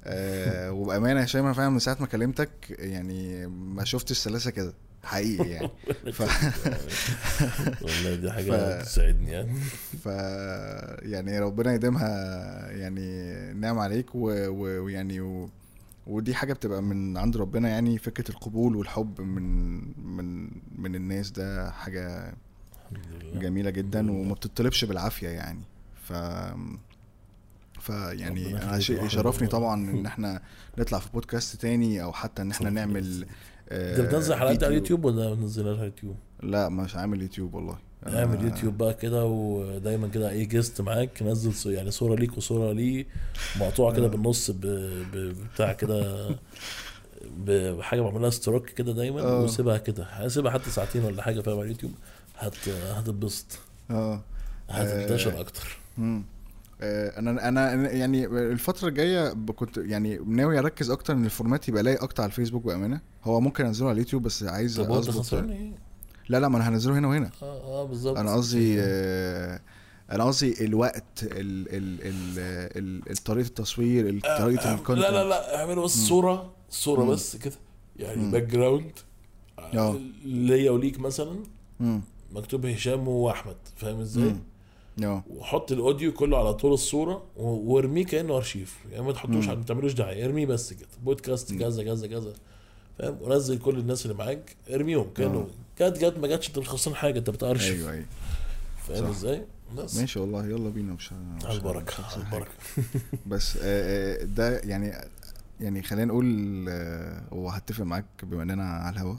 أه وبأمانة يا هشام أنا فعلا من ساعة ما كلمتك يعني ما شفتش السلاسه كده حقيقي يعني. ف... والله دي حاجة ف- تسعدني يعني. ف يعني ربنا يديمها يعني نعم عليك و- و- ويعني و... ودي حاجة بتبقى من عند ربنا يعني فكرة القبول والحب من من من الناس ده حاجة جميلة جدا وما بتطلبش بالعافية يعني. ف فيعني يشرفني. طبعا إن إحنا نطلع في بودكاست تاني أو حتى إن إحنا نعمل أنت بتنزل حلقات على اليوتيوب ولا بتنزلها على اليوتيوب؟ لا مش عامل يوتيوب والله اعمل يوتيوب بقى كده ودايما كده أي guest معاك نزل يعني صورة ليك وصورة ليه مقطوعة كده آه. بالنص بتاع كده بحاجه بعملها stroke كده دايما آه. وسيبها كده هسيبها حتى ساعتين ولا حاجة فاهم على اليوتيوب هت هتتبسط آه هتنتشر آه. أكتر مم. آه، أنا أنا يعني الفترة الجاية كنت يعني ناوي أركز أكتر إن ال format يبقى لايق أكتر على الفيسبوك بأمانة هو ممكن أنزله على اليوتيوب بس عايز طب أظبط خسران إيه؟ لا لا ما أنا هنزله هنا وهنا آه آه بالظبط أنا قصدي آه، أنا قصدي الوقت ال ال ال ال طريقة التصوير ال- آه، طريقة ال content لا لا لا اعملوا بس. صورة صورة مم. بس كده يعني. background. ليا وليك مثلا مم. مكتوب هشام وأحمد فاهم إزاي؟ مم. آه. وحط ال audio كله على طول الصورة وارميه كأنه أرشيف. يعني ما تحطوش. ما تعملوش دعاية. ارميه بس كده. بودكاست. كذا كذا كذا. فاهم؟ ونزل كل الناس اللي معاك ارميهم كأنه جت جت ما جاتش انت مش خسران حاجة انت بتارشف أيوه أيوه. فاهم. إزاي؟ بس. ماشي والله. يلا بينا. مش على البركة على. البركة. بس آه، آه، ده يعني يعني خلينا نقول آه، وهتفق معاك بما إننا على الهوا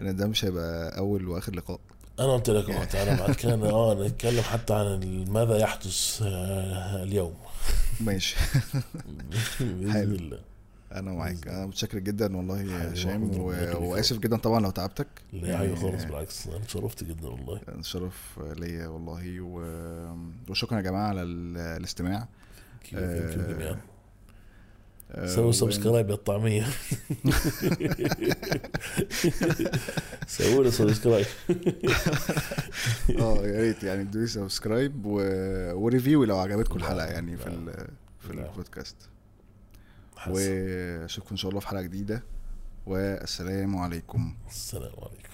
إن ده مش هيبقى أول وآخر لقاء. أنا قلت لك آه تعالى بعد كده آه نتكلم حتى عن ماذا يحدث آه، اليوم. ماشي. بإذن حلو. الله. أنا معاك. أنا متشكر جدا والله هشام. وآسف جدا طبعا لو تعبتك. لا يا حبيبي خالص بالعكس أنا اتشرفت جدا والله. شرف ليا والله و... وشكرا يا جماعة على ال- الاستماع. كيف آه، سووا و- subscribe يا الطعمية سووا له subscribe آه يا ريت يعني ادوا subscribe و... و review لو عجبتكم الحلقة يعني في. ال... في. البودكاست. وأشوفكم إن شاء الله في حلقة جديدة والسلام عليكم السلام عليكم